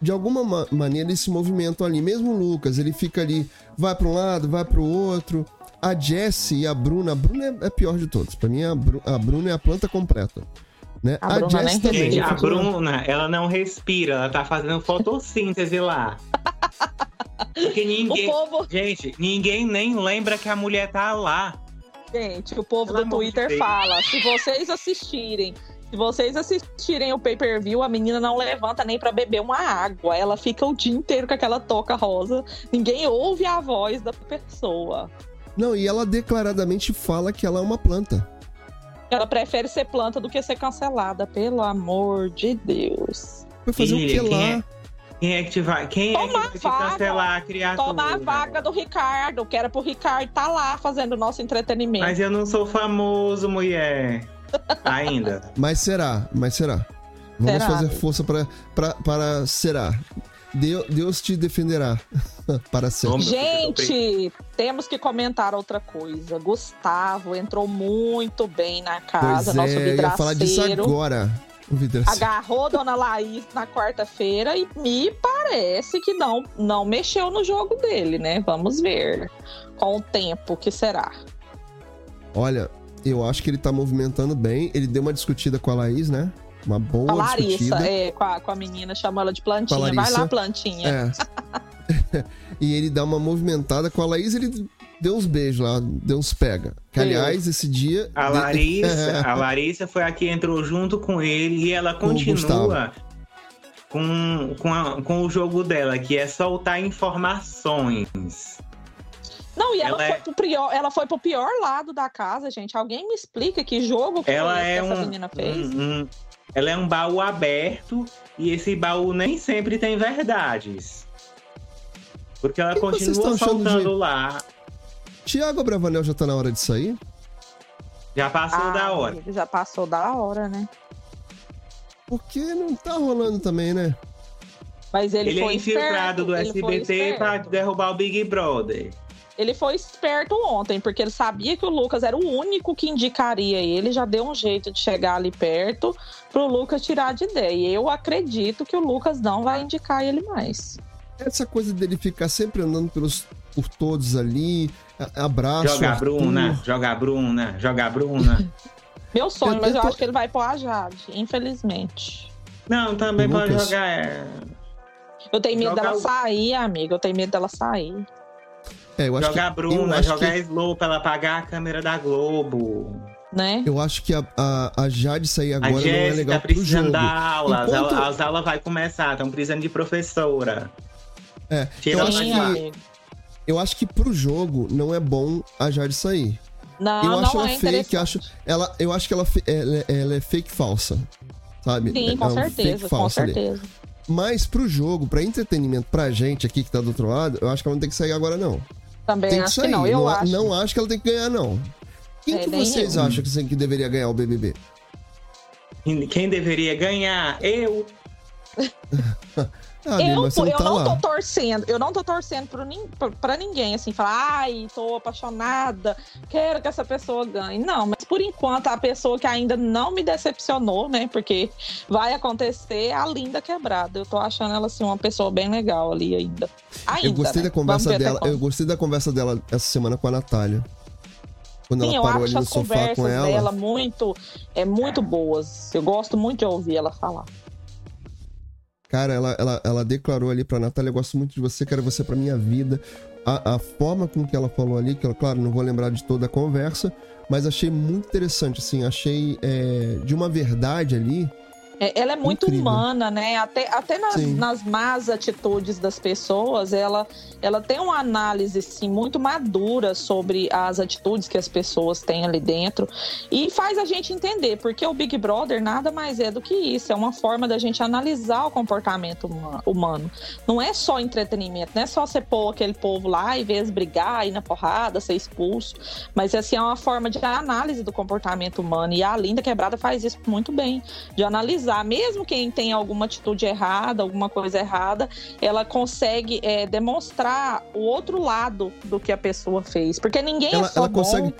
De alguma ma- maneira eles se movimentam ali. Mesmo o Lucas, ele fica ali, vai para um lado, vai para o outro. A Jessie e a Bruna. A Bruna é, é a pior de todos. Pra mim, a, Bru- a Bruna é a planta completa. Né? A Bruna nem também. Gente, a. Bruna, ela não respira, ela tá fazendo fotossíntese lá. Porque O ninguém. povo, Gente, ninguém nem lembra que a mulher tá lá. gente, o povo Pelo do de Twitter Deus. fala: se vocês assistirem. Se vocês assistirem o pay-per-view, a menina não levanta nem pra beber uma água. Ela fica o dia inteiro com aquela toca rosa. Ninguém ouve a voz da pessoa. Não, e ela declaradamente fala que ela é uma planta. Ela prefere ser planta do que ser cancelada, pelo amor de Deus. Vai fazer Filha, o que quem lá? é- Quem é que te vai, quem é que Toma vai te vaga. cancelar a criatura? Toma a vaga do Ricardo, que era pro Ricardo tá lá fazendo o nosso entretenimento. Mas eu não sou famoso, mulher. Ainda. Mas será, mas será. Vamos Será, fazer força pra, pra, para será. Deus, Deus te defenderá para ser. Vamos- Gente, temos que comentar outra coisa. Gustavo entrou muito bem na casa, Pois nosso é, eu ia falar disso vidraceiro. agora. O vidraceiro. Agarrou Dona Laís na quarta-feira e me parece que não, não mexeu no jogo dele, né? Vamos ver com o tempo que será. Olha, eu acho que ele tá movimentando bem. Ele deu uma discutida com a Laís, né? Uma boa a Larissa, discutida. é, com a, com a menina, chamou ela de plantinha. Vai lá, plantinha. É. e ele dá uma movimentada com a Laís, ele deu uns beijos lá, deu uns pega. Que, aliás, esse dia. A Larissa, a Larissa foi a que entrou junto com ele e ela continua com, com, a- com o jogo dela, que é soltar informações. Não, e ela, Ela foi é- pro pior, ela foi pro pior lado da casa, gente. Alguém me explica que jogo foi Ela esse é que essa um, menina fez? um- um- ela é um baú aberto e esse baú nem sempre tem verdades. Porque ela que continua soltando de- lá. Tiago Bravanel já tá na hora de sair? Já passou Ah, da hora. Já passou da hora, né? Porque não tá rolando também, né? Mas ele, Ele, foi é infiltrado esperto, do SBT pra esperto. derrubar o Big Brother. Ele foi esperto ontem, porque ele sabia que o Lucas era o único que indicaria ele, já deu um jeito de chegar ali perto pro Lucas tirar de ideia. E eu acredito que o Lucas não vai indicar ele mais. Essa coisa dele ficar sempre andando pelos, por todos ali, abraço. Joga a Arthur. Bruna, joga a Bruna, joga a Bruna. Meu sonho, Eu- mas eu tô- acho que ele vai pôr a Jade, infelizmente. Não, também O pode Lucas. jogar. é, Eu tenho medo Joga dela o- sair, amiga. Eu tenho medo dela sair. É, eu acho Jogar a que, eu Bruna, acho jogar a que, Slow pra ela apagar a câmera da Globo. Né? eu acho que a, a, a Jade sair A agora não é legal pro precisando jogo. dar aula, as Enquanto- aulas, as aulas vai começar, estão precisando de professora. É, Tira eu acho, que, eu acho que pro jogo não é bom a Jade sair. Não, eu não acho é ela fake, interessante. acho, ela, eu acho que ela, ela, ela é fake falsa. Sabe? Sim, com é um certeza, fake com falsa ali. certeza. Mas pro jogo, pra entretenimento, pra gente aqui que tá do outro lado, eu acho que ela não tem que sair agora, não. Também Tem que acho sair. que não. Eu não, acho. não acho que ela tem que ganhar, não. Quem É, que vocês eu. acham que, que deveria ganhar o BBB? Quem deveria ganhar? Eu. Ah, eu tô- não eu tá não lá. tô torcendo, eu não tô torcendo pro pra- ninguém, assim, falar, ai, tô apaixonada, quero que essa pessoa ganhe. Não, mas por enquanto a pessoa que ainda não me decepcionou, né? Porque vai acontecer a linda quebrada. Eu tô achando ela assim uma pessoa bem legal ali ainda. Ainda. Eu gostei né? da conversa dela. Eu gostei da conversa dela essa semana com a Natália. Quando Sim, ela eu parou ali acho no as sofá conversas com ela. dela muito, é muito boas. Eu gosto muito de ouvir ela falar. Cara, ela, ela, ela declarou ali pra Natália: Eu gosto muito de você, quero você pra minha vida. A, a forma com que ela falou ali, que eu, claro, não vou lembrar de toda a conversa, mas achei muito interessante, assim. Achei é, de uma verdade ali. É, ela é muito Incrível. humana, né? Até, até nas, Sim. nas más atitudes das pessoas, ela, ela tem uma análise assim, muito madura sobre as atitudes que as pessoas têm ali dentro e faz a gente entender, porque o Big Brother nada mais é do que isso, é uma forma da gente analisar o comportamento huma- humano. Não é só entretenimento, não é só você pôr aquele povo lá e ver eles brigar, ir na porrada, ser expulso, mas assim, é uma forma de análise do comportamento humano e a Linda Quebrada faz isso muito bem, de analisar mesmo quem tem alguma atitude errada, alguma coisa errada, ela consegue é, demonstrar o outro lado do que a pessoa fez. Porque ninguém é ela, é só ela bom. Consegue...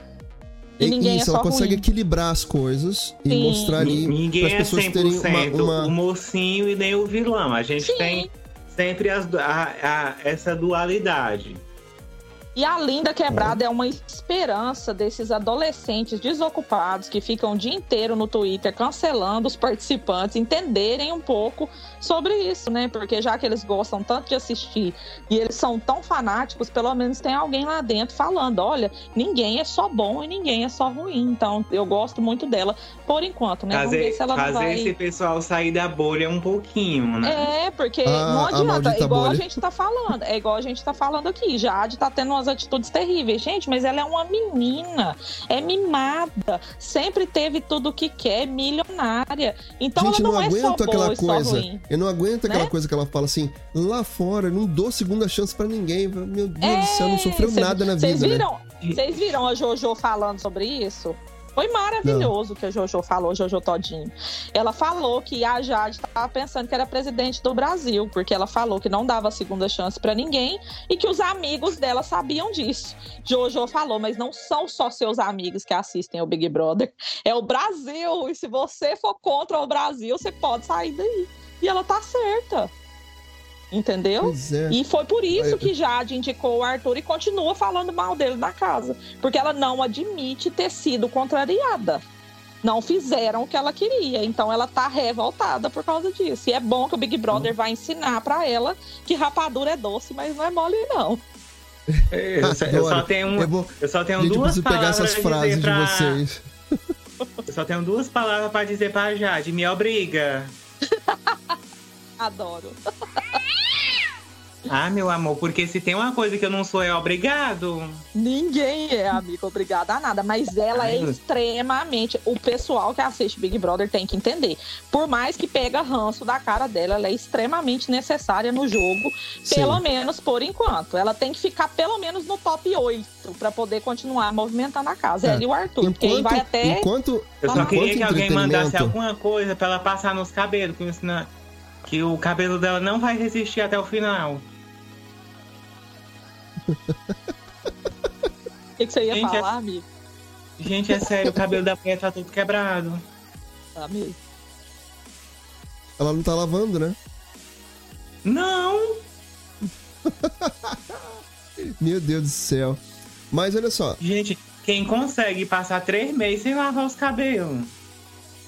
E ninguém Isso, é ela consegue ruim. equilibrar as coisas e Sim. mostrar ali ninguém as pessoas é 100% terem uma, uma... o mocinho e nem o vilão. A gente Sim. tem sempre as, a, a, essa dualidade. E a Linda Quebrada é uma esperança desses adolescentes desocupados que ficam o dia inteiro no Twitter cancelando os participantes entenderem um pouco sobre isso, né? Porque já que eles gostam tanto de assistir e eles são tão fanáticos, pelo menos tem alguém lá dentro falando: olha, ninguém é só bom e ninguém é só ruim. Então eu gosto muito dela por enquanto, né? Fazer, Vamos ver se ela fazer vai... esse pessoal sair da bolha um pouquinho, né? É, porque ah, não adianta, igual bolha. a gente tá falando, é igual a gente tá falando aqui. Jade tá tendo umas atitudes terríveis. Gente, mas ela é uma menina, é mimada, sempre teve tudo o que quer, milionária. Então gente, ela não, não é só boa coisa. Ruim. Eu não aguento aquela né? coisa que ela fala assim, lá fora, não dou segunda chance para ninguém. Meu Deus é, do céu, não sofreu cê, nada na vida. Vocês viram, né? Vocês viram a Jojo falando sobre isso? Foi maravilhoso o que a Jojo falou, Jojo Todinho. Ela falou que a Jade estava pensando que era presidente do Brasil, porque ela falou que não dava segunda chance para ninguém e que os amigos dela sabiam disso. Jojo falou, mas não são só seus amigos que assistem ao Big Brother, é o Brasil. E se você for contra o Brasil, você pode sair daí. E ela tá certa. Entendeu? É. E foi por isso que Jade indicou o Arthur e continua falando mal dele na casa. Porque ela não admite ter sido contrariada. Não fizeram o que ela queria. Então ela tá revoltada por causa disso. E é bom que o Big Brother vai ensinar para ela que rapadura é doce, mas não é mole, não. Eu só, eu só tenho, um, eu, vou, eu só tenho Gente, duas palavras. pegar essas frases pra... de vocês. Eu só tenho duas palavras para dizer pra Jade. Me obriga. Adoro. Ah, meu amor, porque se tem uma coisa que eu não sou, é obrigado. Ninguém é, amigo, obrigada a nada. Mas ela Ai, é extremamente. O pessoal que assiste Big Brother tem que entender. Por mais que pega ranço da cara dela, ela é extremamente necessária no jogo, Sim. pelo menos por enquanto. Ela tem que ficar pelo menos no top 8 para poder continuar movimentando a casa. É. Ela e o Arthur, enquanto, vai até. Enquanto, eu só queria que alguém mandasse alguma coisa para ela passar nos cabelos, que o cabelo dela não vai resistir até o final. O que, que, você ia gente, falar, é... amigo? Gente, é sério, o cabelo da mulher tá todo quebrado. Tá mesmo. Ela não tá lavando, né? Não! Meu Deus do céu. Mas olha só. Gente, quem consegue passar três meses sem lavar os cabelos?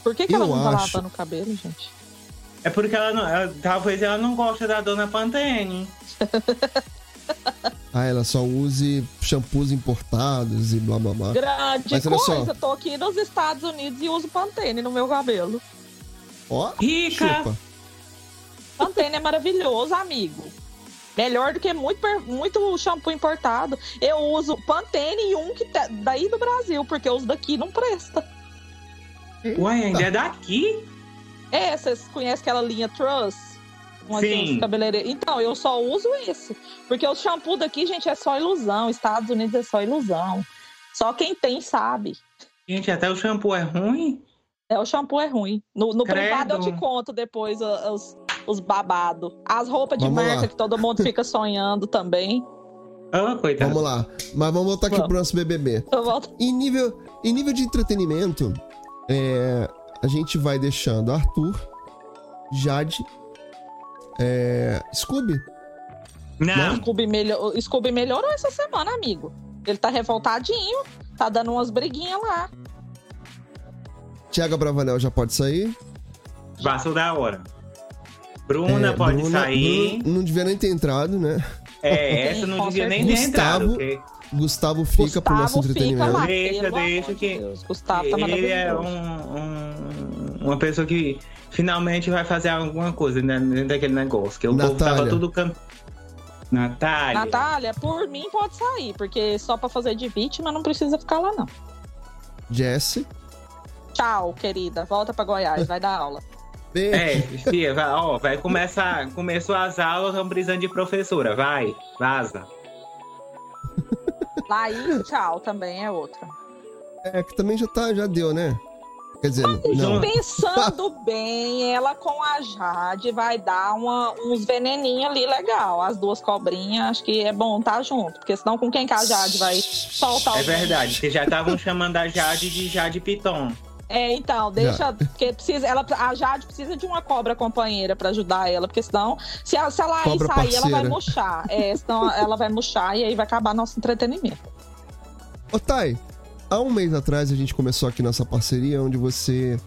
Por que, que ela não tá lavando o cabelo, gente? É porque ela não. Ela, talvez ela não goste da dona Pantene. Ah, ela só use shampoos importados e blá blá blá. Grande Mas, coisa, só. tô aqui nos Estados Unidos e uso Pantene no meu cabelo. Ó, rica! Chupa. Pantene é maravilhoso, amigo. Melhor do que muito, muito shampoo importado. Eu uso Pantene e um que tá daí do Brasil, porque os daqui não presta. Ué, ainda é daqui? É, vocês conhecem aquela linha Trust? Cabeleireiro. Então, eu só uso esse. Porque o shampoo daqui, gente, é só ilusão. Estados Unidos é só ilusão. Só quem tem sabe. Gente, até o shampoo é ruim? É, o shampoo é ruim. No, no privado eu te conto depois os, os babados. As roupas de vamos marca lá. que todo mundo fica sonhando também. Ah, coitado. Vamos lá. Mas vamos voltar aqui vamos. pro nosso BBB. Em nível, em nível de entretenimento, é, a gente vai deixando Arthur, Jade é, Scooby. Não. Não. Scooby, melhor, Scooby melhorou essa semana, amigo. Ele tá revoltadinho, tá dando umas briguinhas lá. Tiago Bravanel já pode sair? Passou da hora. Bruna é, pode Bruna, sair. Bruna não devia nem ter entrado, né? É, essa não devia nem ter entrado. Porque... Gustavo fica Gustavo pro nosso entretenimento. Lá, deixa, deixa que. Deus, Gustavo tá ele é um, um, uma pessoa que finalmente vai fazer alguma coisa né, dentro daquele negócio. Que o Natália. povo tava tudo can... Natália. Natália, por mim pode sair, porque só pra fazer de vítima não precisa ficar lá, não. Jesse. Tchau, querida. Volta pra Goiás, vai dar aula. É, tia, vai, ó, vai começar. Começou as aulas, estamos precisando de professora. Vai, vaza. Laís, tchau, também é outra. É, que também já tá, já deu, né? Quer dizer, Mas não. pensando bem, ela com a Jade vai dar uma, uns veneninhos ali legal. As duas cobrinhas, acho que é bom estar tá junto. Porque senão com quem que a Jade vai soltar É verdade, vocês já estavam chamando a Jade de Jade Piton. É, então, deixa. Porque precisa, ela, a Jade precisa de uma cobra companheira pra ajudar ela, porque senão, se, ela, se ela aí sair, parceira. ela vai murchar. É, senão ela vai murchar e aí vai acabar nosso entretenimento. Ô, Thay, há um mês atrás a gente começou aqui nossa parceria, onde você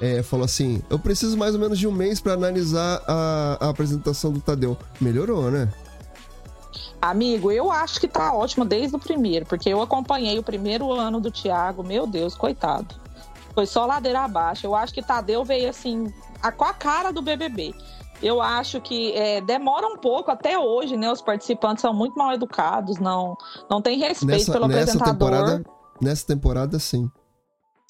é, falou assim: eu preciso mais ou menos de um mês para analisar a, a, apresentação do Tadeu. Melhorou, né? Amigo, eu acho que tá ótimo desde o primeiro, porque eu acompanhei o primeiro ano do Thiago, meu Deus, coitado. Foi só ladeira abaixo. Eu acho que Tadeu veio assim, a, com a cara do BBB. Eu acho que é, demora um pouco até hoje, né? Os participantes são muito mal educados, não, não tem respeito nessa, pelo nessa apresentador. Temporada, nessa temporada, sim.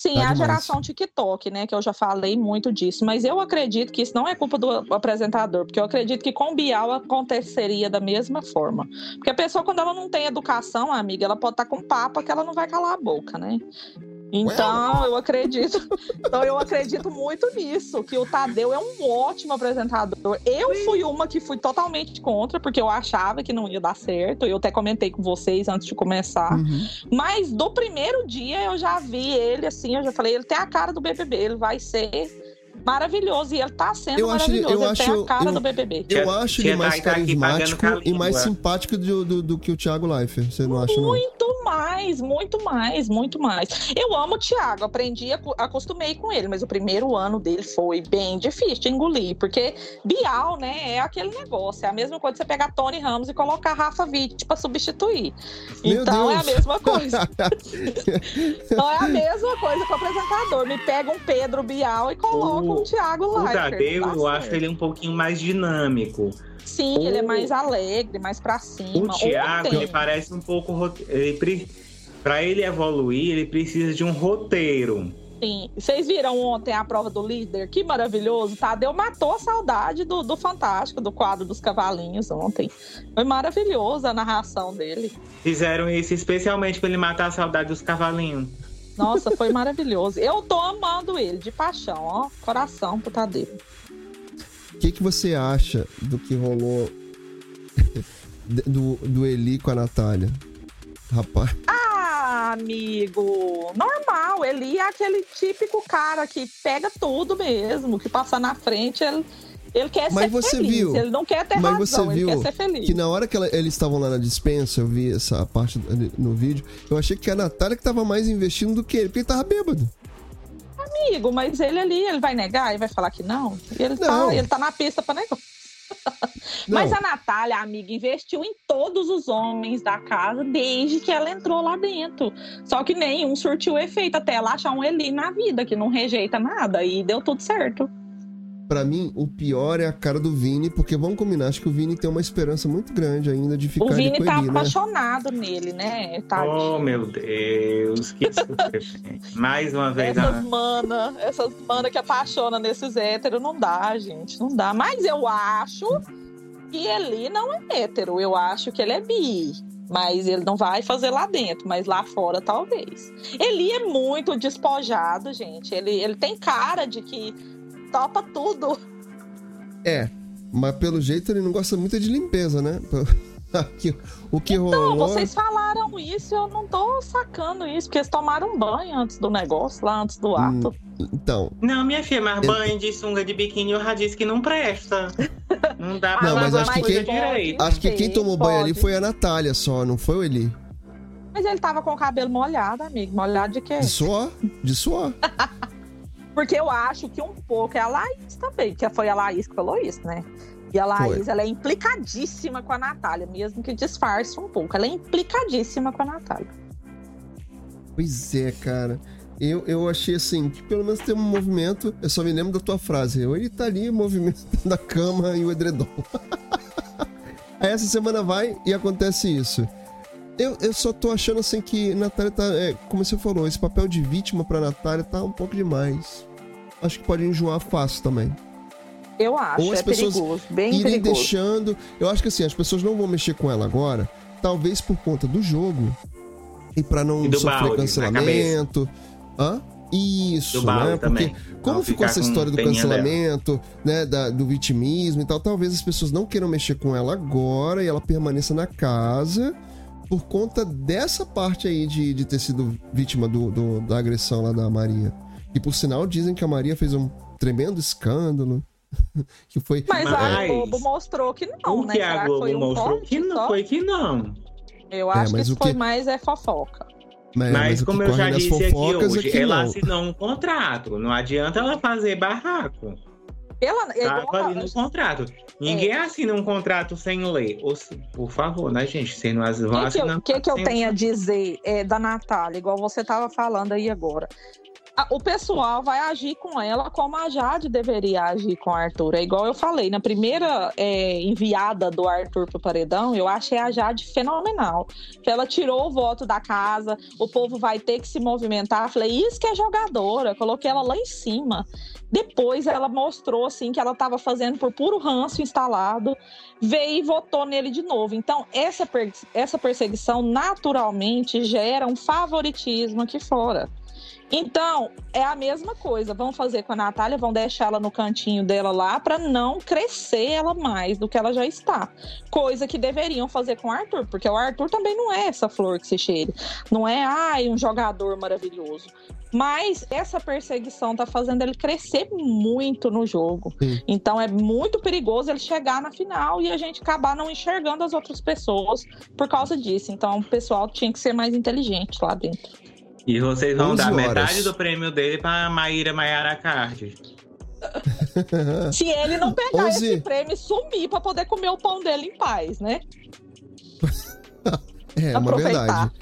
Sim, tá a geração TikTok, né? Que eu já falei muito disso. Mas eu acredito que isso não é culpa do apresentador, porque eu acredito que com Bial aconteceria da mesma forma. Porque a pessoa, quando ela não tem educação, amiga, ela pode estar tá com papo que ela não vai calar a boca, né? Então, eu acredito. Então, eu acredito muito nisso, que o Tadeu é um ótimo apresentador. Eu fui uma que fui totalmente contra, porque eu achava que não ia dar certo. Eu até comentei com vocês antes de começar. Uhum. Mas do primeiro dia eu já vi ele assim, eu já falei, ele tem a cara do BBB, ele vai ser maravilhoso. E ele tá sendo eu maravilhoso. Acho, eu ele acho, tem a cara eu, do BBB. Eu acho ele mais carismático e mais simpático do, do, do, que o Thiago Leifert. Você não acha, não? Muito mais, muito mais, muito mais. Eu amo o Thiago, aprendi, acostumei com ele, mas o primeiro ano dele foi bem difícil de engolir, porque Bial, né, é aquele negócio. É a mesma coisa você pegar Tony Ramos e colocar Rafa Witt pra substituir. Meu então Deus. é a mesma coisa. então é a mesma coisa com o apresentador. Me pega um Pedro Bial e coloca o, um Thiago lá. O Tadeu, eu acho ele um pouquinho mais dinâmico. Sim, o... ele é mais alegre, mais pra cima. O Thiago, ele parece um pouco. Ele, pra ele evoluir, ele precisa de um roteiro. Sim. Vocês viram ontem a prova do líder? Que maravilhoso. Tadeu matou a saudade do, do Fantástico, do quadro dos cavalinhos ontem. Foi maravilhosa a narração dele. Fizeram isso especialmente para ele matar a saudade dos cavalinhos. Nossa, foi maravilhoso. Eu tô amando ele, de paixão, ó. Coração pro Tadeu. O que, que você acha do que rolou do, do Eli com a Natália? Rapaz. Ah, amigo, normal. Eli é aquele típico cara que pega tudo mesmo, que passa na frente, ele ele quer mas ser você feliz, viu, ele não quer ter mas razão, você viu ele quer ser feliz. Que na hora que ela, eles estavam lá na dispensa, eu vi essa parte no vídeo, eu achei que a Natália que tava mais investindo do que ele, porque ele tava bêbado. Amigo, mas ele ali, ele vai negar? Ele vai falar que não? Ele, tá, não. Tá, ele tá na pista pra negar. Mas a Natália, amiga, investiu em todos os homens da casa desde que ela entrou lá dentro. Só que nenhum surtiu efeito até ela achar um Eli na vida, que não rejeita nada, e deu tudo certo para mim, o pior é a cara do Vini, porque vamos combinar, acho que o Vini tem uma esperança muito grande ainda de ficar O Vini com tá ele, apaixonado né? nele, né? Tá oh, meu Deus, que Mais uma vez. Essas a... mana, essas mana que apaixonam nesses héteros, não dá, gente, não dá. Mas eu acho que ele não é hétero, eu acho que ele é bi. Mas ele não vai fazer lá dentro, mas lá fora talvez. Ele é muito despojado, gente. Ele, ele tem cara de que topa tudo. É, mas pelo jeito ele não gosta muito de limpeza, né? o que então, rolou... vocês falaram isso, eu não tô sacando isso, porque eles tomaram banho antes do negócio, lá antes do ato. Hum, então. Não, minha filha, mas banho de sunga de biquíni eu já disse que não presta. Não dá pra Não, mas acho que, quem, direito. acho que quem tomou pode. banho ali foi a Natália só, não foi o Eli. Mas ele tava com o cabelo molhado, amigo. Molhado de quê? De suor? De suor. Porque eu acho que um pouco é a Laís também, que foi a Laís que falou isso, né? E a Laís, ela é implicadíssima com a Natália, mesmo que disfarce um pouco. Ela é implicadíssima com a Natália. Pois é, cara. Eu, eu achei assim, que pelo menos tem um movimento. Eu só me lembro da tua frase. Ele tá ali, movimento da cama e o edredom. Aí essa semana vai e acontece isso. Eu, eu só tô achando assim que Natália tá. É, como você falou, esse papel de vítima pra Natália tá um pouco demais. Acho que pode enjoar fácil também. Eu acho, Ou as é pessoas perigoso, bem irem perigoso. deixando. Eu acho que assim, as pessoas não vão mexer com ela agora, talvez por conta do jogo. E pra não e sofrer balde, cancelamento. Hã? Isso, né? Porque como ficou essa história do cancelamento, dela. né, da, do vitimismo e tal, talvez as pessoas não queiram mexer com ela agora e ela permaneça na casa por conta dessa parte aí de, de ter sido vítima do, do, da agressão lá da Maria. E por sinal dizem que a Maria fez um tremendo escândalo. que foi. Mas, Mas a Globo mostrou que não, o né? Que a Globo mostrou um que não, só? foi que não. Eu acho é, que isso foi mais é fofoca. Mas, mas como eu já disse aqui hoje, aqui ela não. assinou um contrato. Não adianta ela fazer barraco. Ela, Tava ali no contrato. Ninguém é. assina um contrato sem ler. Ou, por favor, né, gente? Você não vão O que, que, que eu tenho a dizer é, da Natália, igual você estava falando aí agora? O pessoal vai agir com ela como a Jade deveria agir com o Arthur. É igual eu falei, na primeira é, enviada do Arthur pro paredão, eu achei a Jade fenomenal. Ela tirou o voto da casa, o povo vai ter que se movimentar. Falei, isso que é jogadora. Coloquei ela lá em cima. Depois ela mostrou assim que ela estava fazendo por puro ranço instalado, veio e votou nele de novo. Então, essa, essa perseguição naturalmente gera um favoritismo aqui fora. Então, é a mesma coisa. Vão fazer com a Natália, vão deixar ela no cantinho dela lá para não crescer ela mais do que ela já está. Coisa que deveriam fazer com o Arthur, porque o Arthur também não é essa flor que se cheire. Não é, ai, um jogador maravilhoso. Mas essa perseguição tá fazendo ele crescer muito no jogo. Sim. Então é muito perigoso ele chegar na final e a gente acabar não enxergando as outras pessoas por causa disso. Então o pessoal tinha que ser mais inteligente lá dentro. E vocês vão dar horas. metade do prêmio dele pra Maíra Maiara Card. Se ele não pegar 11... esse prêmio e sumir pra poder comer o pão dele em paz, né? é, uma verdade.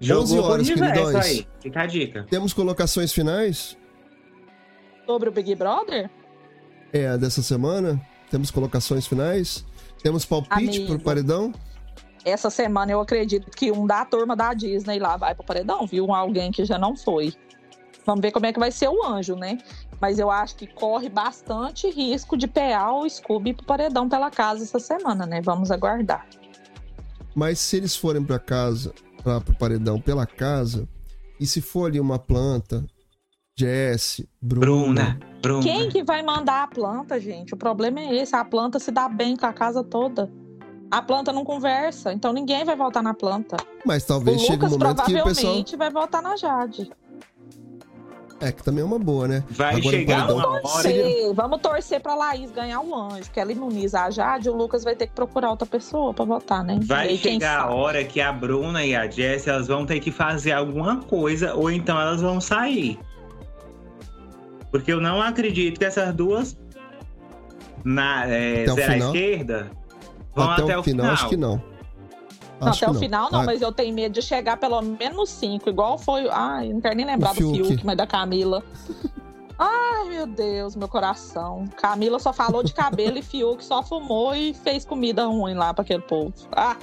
Jogou 11 horas, queridões. aí. Fica a dica. Temos colocações finais? Sobre o Big Brother? É, dessa semana. Temos colocações finais. Temos palpite Amigo. pro paredão? Essa semana eu acredito que um da turma da Disney lá vai pro paredão, viu? Alguém que já não foi. Vamos ver como é que vai ser o anjo, né? Mas eu acho que corre bastante risco de pegar o Scooby pro paredão pela casa essa semana, né? Vamos aguardar. Mas se eles forem para casa, para pro paredão pela casa, e se for ali uma planta, Jess, Bruna, Bruna, Bruna. Quem que vai mandar a planta, gente? O problema é esse, a planta se dá bem com a casa toda. A planta não conversa, então ninguém vai voltar na planta. Mas talvez chegue um momento que o pessoal vai voltar na Jade. É, que também é uma boa, né? Vai Agora, chegar uma hora... Vamos torcer pra Laís ganhar o anjo, que ela imuniza a Jade, o Lucas vai ter que procurar outra pessoa pra votar, né? Vai aí, chegar a hora que a Bruna e a Jess, elas vão ter que fazer alguma coisa, ou então elas vão sair. Porque eu não acredito que essas duas na é, zero à esquerda Vão até, até o final, final, acho que não. Não, até o não. final não, ah. mas eu tenho medo de chegar pelo menos cinco, igual foi. Ai, não quero nem lembrar do Fiuk, mas da Camila. Ai, meu Deus, meu coração. Camila só falou de cabelo e Fiuk só fumou e fez comida ruim lá para aquele povo. Ah!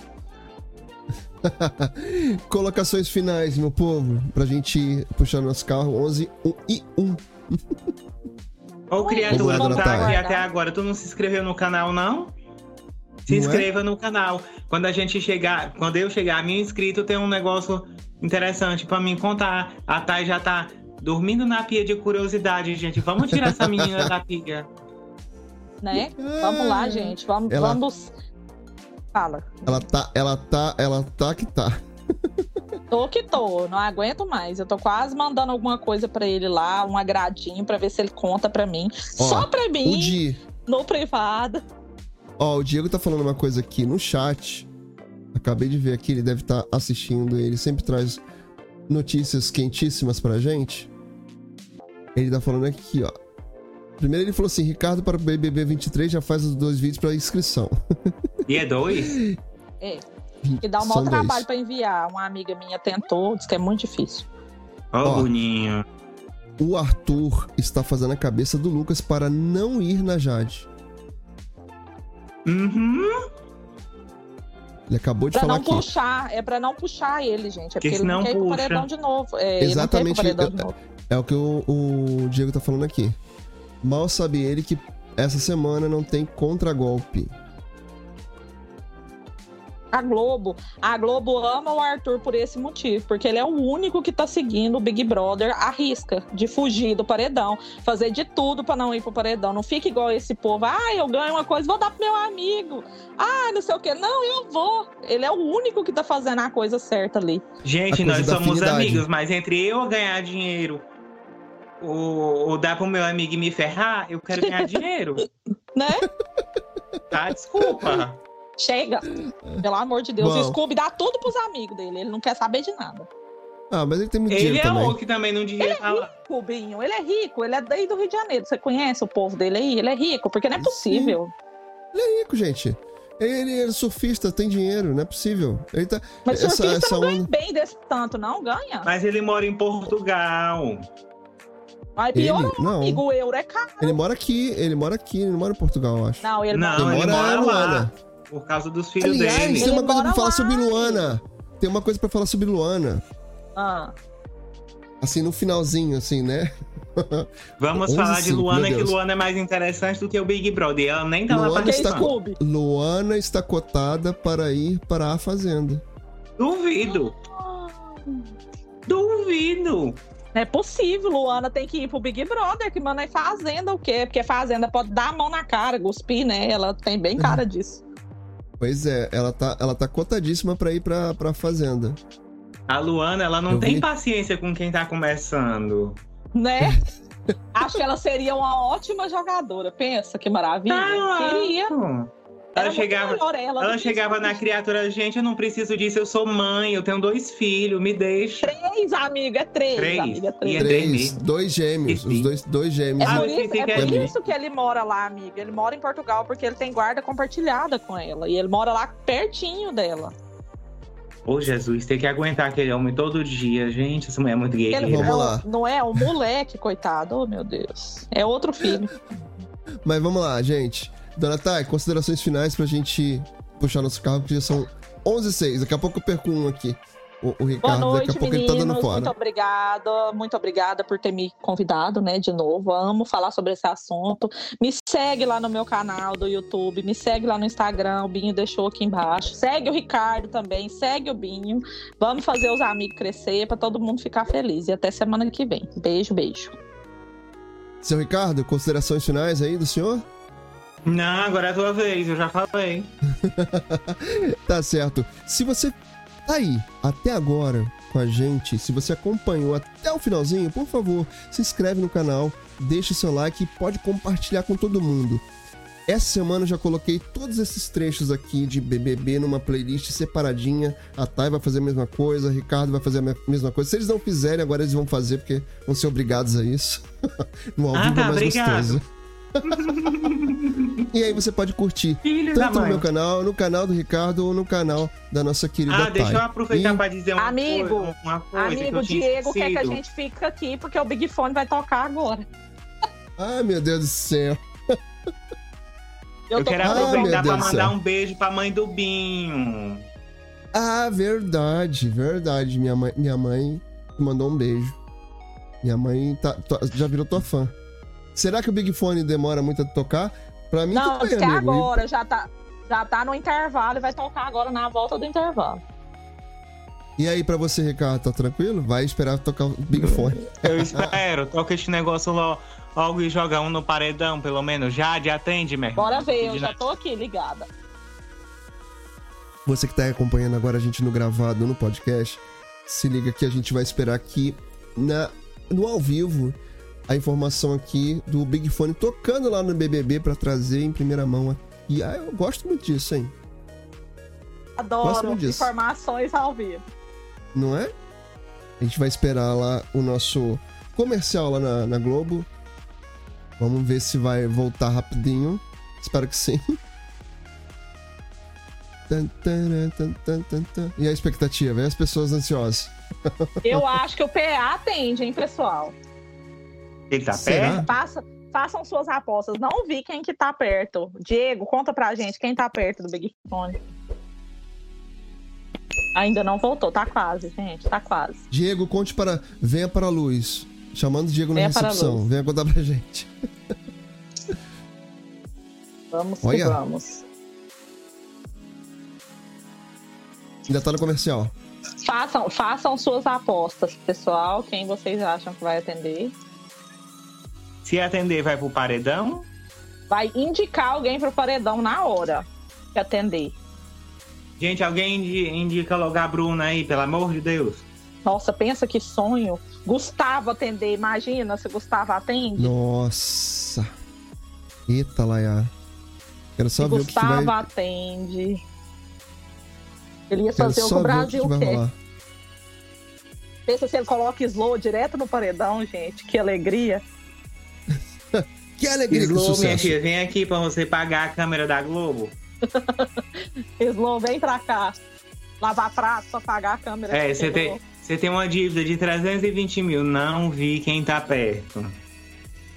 Colocações finais, meu povo, pra gente puxar nosso carro 11 1 e 1. Ô, criatura, tu tá aqui até agora. Tu não se inscreveu no canal, não? Se não é? inscreva é? no canal. Quando a gente chegar, quando eu chegar a mil inscrito, tem um negócio interessante para mim contar. A Thay já tá dormindo na pia de curiosidade, gente. Vamos tirar essa menina da pia. Né? Vamos lá, gente. Vamos, ela... vamos. Fala. Ela tá, ela tá, ela tá que tá. Tô que tô, não aguento mais. Eu tô quase mandando alguma coisa para ele lá, um agradinho para ver se ele conta para mim. Ó, Só para mim. No privado. Ó, o Diego tá falando uma coisa aqui no chat. Acabei de ver aqui, ele deve estar tá assistindo. Ele sempre traz notícias quentíssimas pra gente. Ele tá falando aqui, ó. Primeiro ele falou assim: Ricardo para o BBB 23 já faz os dois vídeos para inscrição. E é dois? É. Que dá um maior trabalho para enviar. Uma amiga minha tentou, disse que é muito difícil. Ó, oh, Boninho. O Arthur está fazendo a cabeça do Lucas para não ir na Jade. Uhum. Ele acabou de pra falar não puxar, é pra não puxar ele, gente. É porque, porque ele não quer ir pro paredão de novo. É, Exatamente. É, é, o que o, o, Diego tá falando aqui. Mal sabe ele que essa semana não tem contragolpe. A Globo. A Globo ama o Arthur por esse motivo, porque ele é o único que tá seguindo o Big Brother à risca, de fugir do paredão, fazer de tudo para não ir pro paredão. Não fica igual esse povo, ah, eu ganho uma coisa, vou dar pro meu amigo. Ah, não sei o quê. Não, eu vou. Ele é o único que tá fazendo a coisa certa ali. Gente, nós somos afinidade. amigos, mas entre eu ganhar dinheiro ou, ou dar pro meu amigo e me ferrar, eu quero ganhar dinheiro. né? Tá, desculpa. Chega. Pelo amor de Deus. Bom. O Scooby dá tudo pros amigos dele. Ele não quer saber de nada. Ah, mas ele tem muito ele dinheiro é também. o que também não devia Ele é rico, Binho. Ele é rico. Ele é daí do Rio de Janeiro. Você conhece o povo dele aí? Ele é rico, porque não é possível. Ele é rico, gente. Ele é surfista, tem dinheiro, não é possível. Ele tá, Mas essa, surfista essa não ganha bem desse tanto, não? Ganha? Mas ele mora em Portugal. Mas pior ele, não. amigo, o euro é caro. Ele mora aqui, ele mora aqui, ele não mora em Portugal, eu acho. Não, ele, não, ele, ele mora, mora lá. Por causa dos filhos Aliás, dele. tem uma coisa pra falar sobre Luana. Tem uma coisa pra falar sobre Luana. Ah. Assim, no finalzinho, assim, né? Vamos falar de Luana, que Luana é mais interessante do que o Big Brother. Ela nem tá Luana lá está, Luana está cotada para ir para a Fazenda. Duvido. Duvido. Não é possível, Luana tem que ir pro Big Brother, que manda é Fazenda o quê? Porque Fazenda pode dar a mão na cara, cuspir, né? Ela tem bem cara disso. Pois é, ela tá, ela tá cotadíssima pra ir pra, pra Fazenda. A Luana, ela não Eu tem vi... paciência com quem tá começando. Né? Acho que ela seria uma ótima jogadora. Pensa que maravilha. Tá Queria. Ela chegava, ela, ela chegava na criatura, gente, eu não preciso disso, eu sou mãe, eu tenho dois filhos, me deixa. Três, amiga, é três. Três, amiga, três. três dois gêmeos, os dois, dois gêmeos. É por, isso, é por isso que ele mora lá, amiga. Ele mora em Portugal porque ele tem guarda compartilhada com ela. E ele mora lá pertinho dela. Ô, Jesus, tem que aguentar aquele homem todo dia. Gente, essa mulher é muito gay. Ele, vamos lá. Não é? O moleque, coitado. Oh, meu Deus. É outro filho. Mas vamos lá, gente. Dona Thay, considerações finais pra gente puxar nosso carro, porque já são 11 e 6. Daqui a pouco eu perco um aqui. O, o Ricardo, Boa noite, daqui a pouco meninos, ele tá dando fora. Muito obrigada, muito obrigada por ter me convidado, né, de novo. Amo falar sobre esse assunto. Me segue lá no meu canal do YouTube, me segue lá no Instagram, o Binho deixou aqui embaixo. Segue o Ricardo também, segue o Binho. Vamos fazer os amigos crescer para todo mundo ficar feliz. E até semana que vem. Beijo, beijo. Seu Ricardo, considerações finais aí do senhor? Não, agora é a tua vez, eu já falei. tá certo. Se você tá aí até agora com a gente, se você acompanhou até o finalzinho, por favor, se inscreve no canal, deixe seu like e pode compartilhar com todo mundo. Essa semana eu já coloquei todos esses trechos aqui de BBB numa playlist separadinha. A Thay vai fazer a mesma coisa, a Ricardo vai fazer a mesma coisa. Se eles não fizerem, agora eles vão fazer porque vão ser obrigados a isso. no ao ah, vivo tá, é mais obrigado. gostoso. E aí você pode curtir Filho tanto no meu canal, no canal do Ricardo ou no canal da nossa querida Ah, deixa eu aproveitar e... para dizer uma amigo, coisa, uma coisa Amigo, Diego quer que a gente fique aqui porque o Big Fone vai tocar agora. Ai, meu Deus do céu. Eu, eu quero aproveitar para mandar um beijo pra mãe do Binho. Ah, verdade, verdade. Minha mãe, minha mãe mandou um beijo. Minha mãe tá, já virou tua fã. Será que o Big Fone demora muito a tocar? Pra mim, não, tá bem, que agora, já tá, já tá no intervalo e vai tocar agora na volta do intervalo. E aí, pra você, Ricardo, tá tranquilo? Vai esperar tocar o Big Fone. Eu espero. Toca esse negócio logo e joga um no paredão, pelo menos. Já, de atende, meu Bora ver, eu já tô aqui ligada. Você que tá acompanhando agora a gente no gravado, no podcast, se liga que a gente vai esperar aqui na, no ao vivo a informação aqui do Big Fone tocando lá no BBB para trazer em primeira mão. E ah, eu gosto muito disso, hein? Adoro informações ao vivo. Não é? A gente vai esperar lá o nosso comercial lá na, na Globo. Vamos ver se vai voltar rapidinho. Espero que sim. E a expectativa? E as pessoas ansiosas? Eu acho que o PA atende, hein, pessoal? Quem tá perto? Faça, façam suas apostas. Não vi quem que tá perto. Diego, conta pra gente quem tá perto do Big Fone. Ainda não voltou, tá quase, gente, tá quase. Diego, conte para. Venha para a luz. Chamando o Diego Venha na recepção. Venha contar pra gente. Vamos Olha. que vamos. Ainda tá no comercial. Façam, façam suas apostas, pessoal. Quem vocês acham que vai atender? Se atender, vai pro paredão? Vai indicar alguém pro paredão na hora que atender. Gente, alguém indica logo a Bruna aí, pelo amor de Deus. Nossa, pensa que sonho. Gustavo atender, imagina se Gustavo atende. Nossa. Eita, Laia. Quero só se ver Gustavo o que, vai... atende. Ele ia fazer o que o Brasil que quer. Pensa se ele coloca Slow direto no paredão, gente. Que alegria. Que alegria, Slow, minha filha, vem aqui pra você pagar a câmera da Globo. Slow, vem pra cá. Lavar prato pra pagar a câmera. É, você tem, você tem uma dívida de 320 mil. Não vi quem tá perto.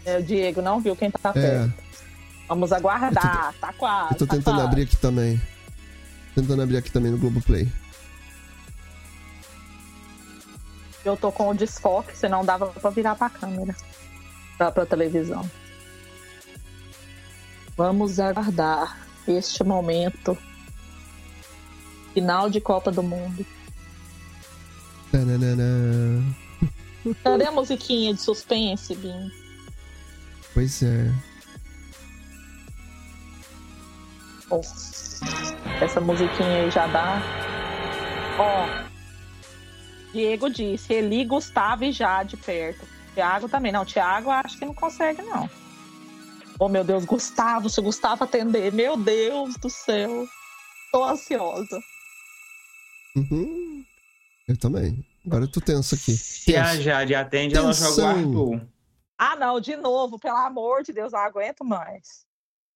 É, o Diego não viu quem tá é. perto. Vamos aguardar. Tô, tá quase. Eu tô tá tentando quase. abrir aqui também. Tentando abrir aqui também no Globoplay. Eu tô com o desfoque, senão dava pra virar pra câmera. Pra, pra televisão. Vamos aguardar este momento. Final de Copa do Mundo. Tananana. Cadê a musiquinha de suspense, Bim? Pois é. Bom, essa musiquinha aí já dá. Ó. Diego disse, Eli, Gustavo e Jade perto. Tiago também. Não, Tiago acho que não consegue, não. Oh, meu Deus, Gustavo, se o Gustavo atender, meu Deus do céu. Tô ansiosa. Uhum. Eu também. Agora eu tô tenso aqui. Se tenso. a Jade atende, Tensão. ela joga o Arthur. Ah, não, de novo, pelo amor de Deus, não aguento mais.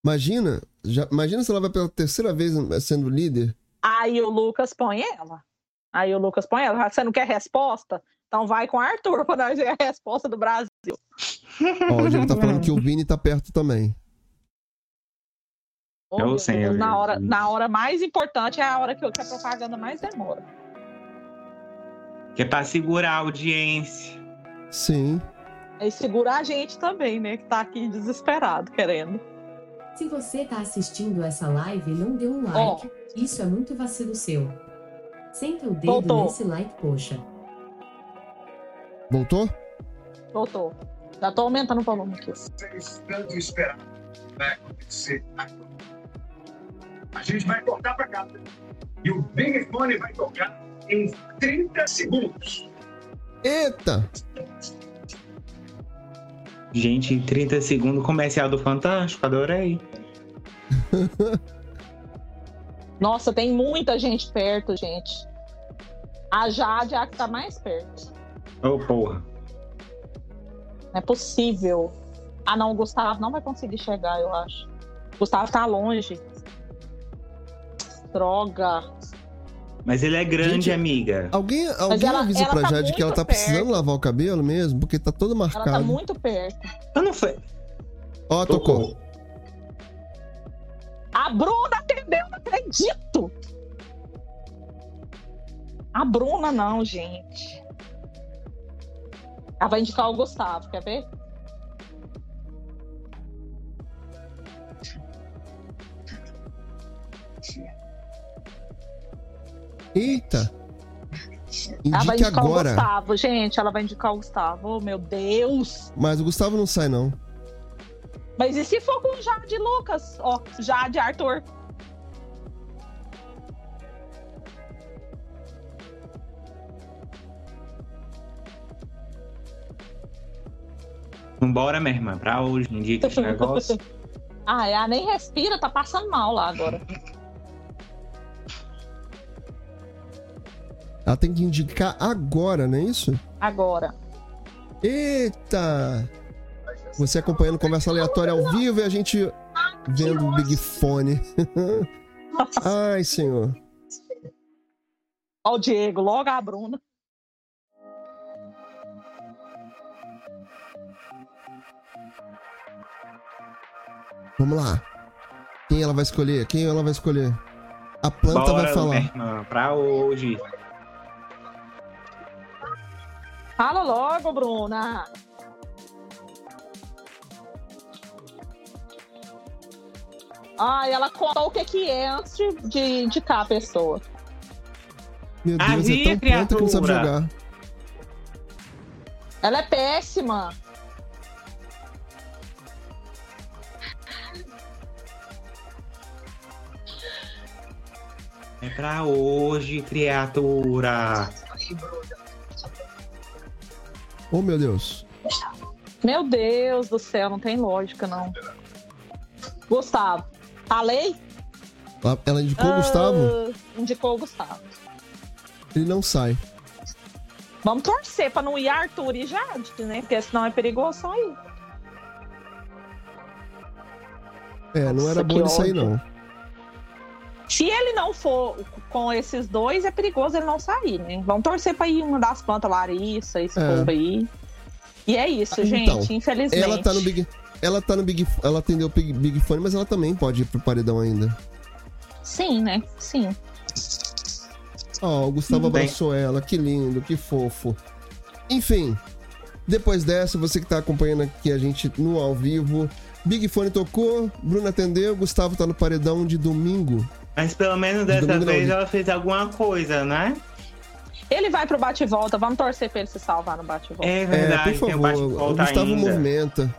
Imagina, já, imagina se ela vai pela terceira vez sendo líder. Aí o Lucas põe ela. Aí o Lucas põe ela. Você não quer resposta? Então vai com o Arthur pra nós ver a resposta do Brasil. Ó, o Diego tá falando que o Vini tá perto também. Oh, eu sei, Deus, na, hora, na hora mais importante é a hora que, que a propaganda mais demora. Que é pra segurar a audiência. Sim. E segurar a gente também, né? Que tá aqui desesperado, querendo. Se você tá assistindo essa live e não deu um like, oh. isso é muito vacilo seu. Senta o dedo Voltou. nesse like, poxa. Voltou? Voltou. Já tô aumentando o volume aqui. Vocês tanto esperaram vai acontecer agora. A gente vai cortar pra cá. E o Big Fone vai tocar em 30 segundos. Eita! Gente, 30 segundos comercial do Fantástico, adorei. Nossa, tem muita gente perto, gente. A Jade é a que tá mais perto. Ô, oh, porra. Não é possível. Ah, não, o Gustavo não vai conseguir chegar, eu acho. O Gustavo tá longe. Droga. Mas ele é grande, Gente, amiga. Alguém, alguém ela, avisa ela pra tá Jade que ela tá perto. precisando lavar o cabelo mesmo? Porque tá todo marcado. Ela tá muito perto. Eu não foi. Ó, oh, tocou. tocou. A Bruna atendeu, não acredito. A Bruna não, gente. Ela vai indicar o Gustavo, quer ver? Eita! Indique ela vai indicar agora. o Gustavo, gente. Ela vai indicar o Gustavo. Oh, meu Deus! Mas o Gustavo não sai, não. Mas e se for com o Jade Lucas? Ó, Jade Arthur. Vambora, minha irmã, pra hoje. Indica esse negócio. ah, ela nem respira, tá passando mal lá agora. Ela tem que indicar agora, não é isso? Agora. Eita! Você acompanhando conversa aleatória ao vivo e a gente vendo o Big Fone. Ai, senhor. Ó o Diego, logo a Bruna. Vamos lá. Quem ela vai escolher? Quem ela vai escolher? A planta Bora, vai falar. Irmã, pra hoje. Fala logo, Bruna. Ah, ela conta o que, que é antes de indicar a pessoa. Meu Deus, Havia, é tão planta que não sabe jogar. Ela é péssima. É pra hoje, criatura. Oh, meu Deus. Meu Deus do céu, não tem lógica, não. Gustavo. Falei? Ela- Ela indicou o Gustavo? Ah, indicou o Gustavo. Ele não sai. Vamos torcer pra não ir Arthur e Jade, né? Porque senão é perigoso só ir. É, não Nossa, era bom ele sair, ódio. não. Se ele não for com esses dois, é perigoso ele não sair, né? Vamos torcer pra ir uma das plantas, Larissa, esse É. povo aí. E é isso, Ah, gente, então, infelizmente. Ela tá no Big. Ela tá no Big. Ela atendeu o Big, Big Fone, mas ela também pode ir pro paredão ainda. Sim, né? Sim. Ó, o Gustavo bem. abraçou ela, que lindo, que fofo. Enfim, depois dessa, você que tá acompanhando aqui a gente no ao vivo, Big Fone tocou, Bruno atendeu, Gustavo tá no paredão de domingo. Mas pelo menos De dessa vez ela fez alguma coisa, né? Ele vai pro bate e volta, vamos torcer pra ele se salvar no bate e volta. É É, verdade, por tem um favor, o bate-volta Gustavo ainda. movimenta.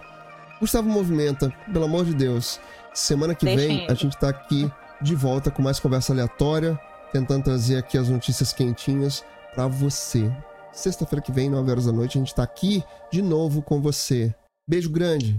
Gustavo movimenta, pelo amor de Deus. Semana que Deixa vem ele. a gente tá aqui de volta com mais conversa aleatória, tentando trazer aqui as notícias quentinhas pra você. Sexta-feira que vem, 9 horas da noite, a gente tá aqui de novo com você. Beijo grande.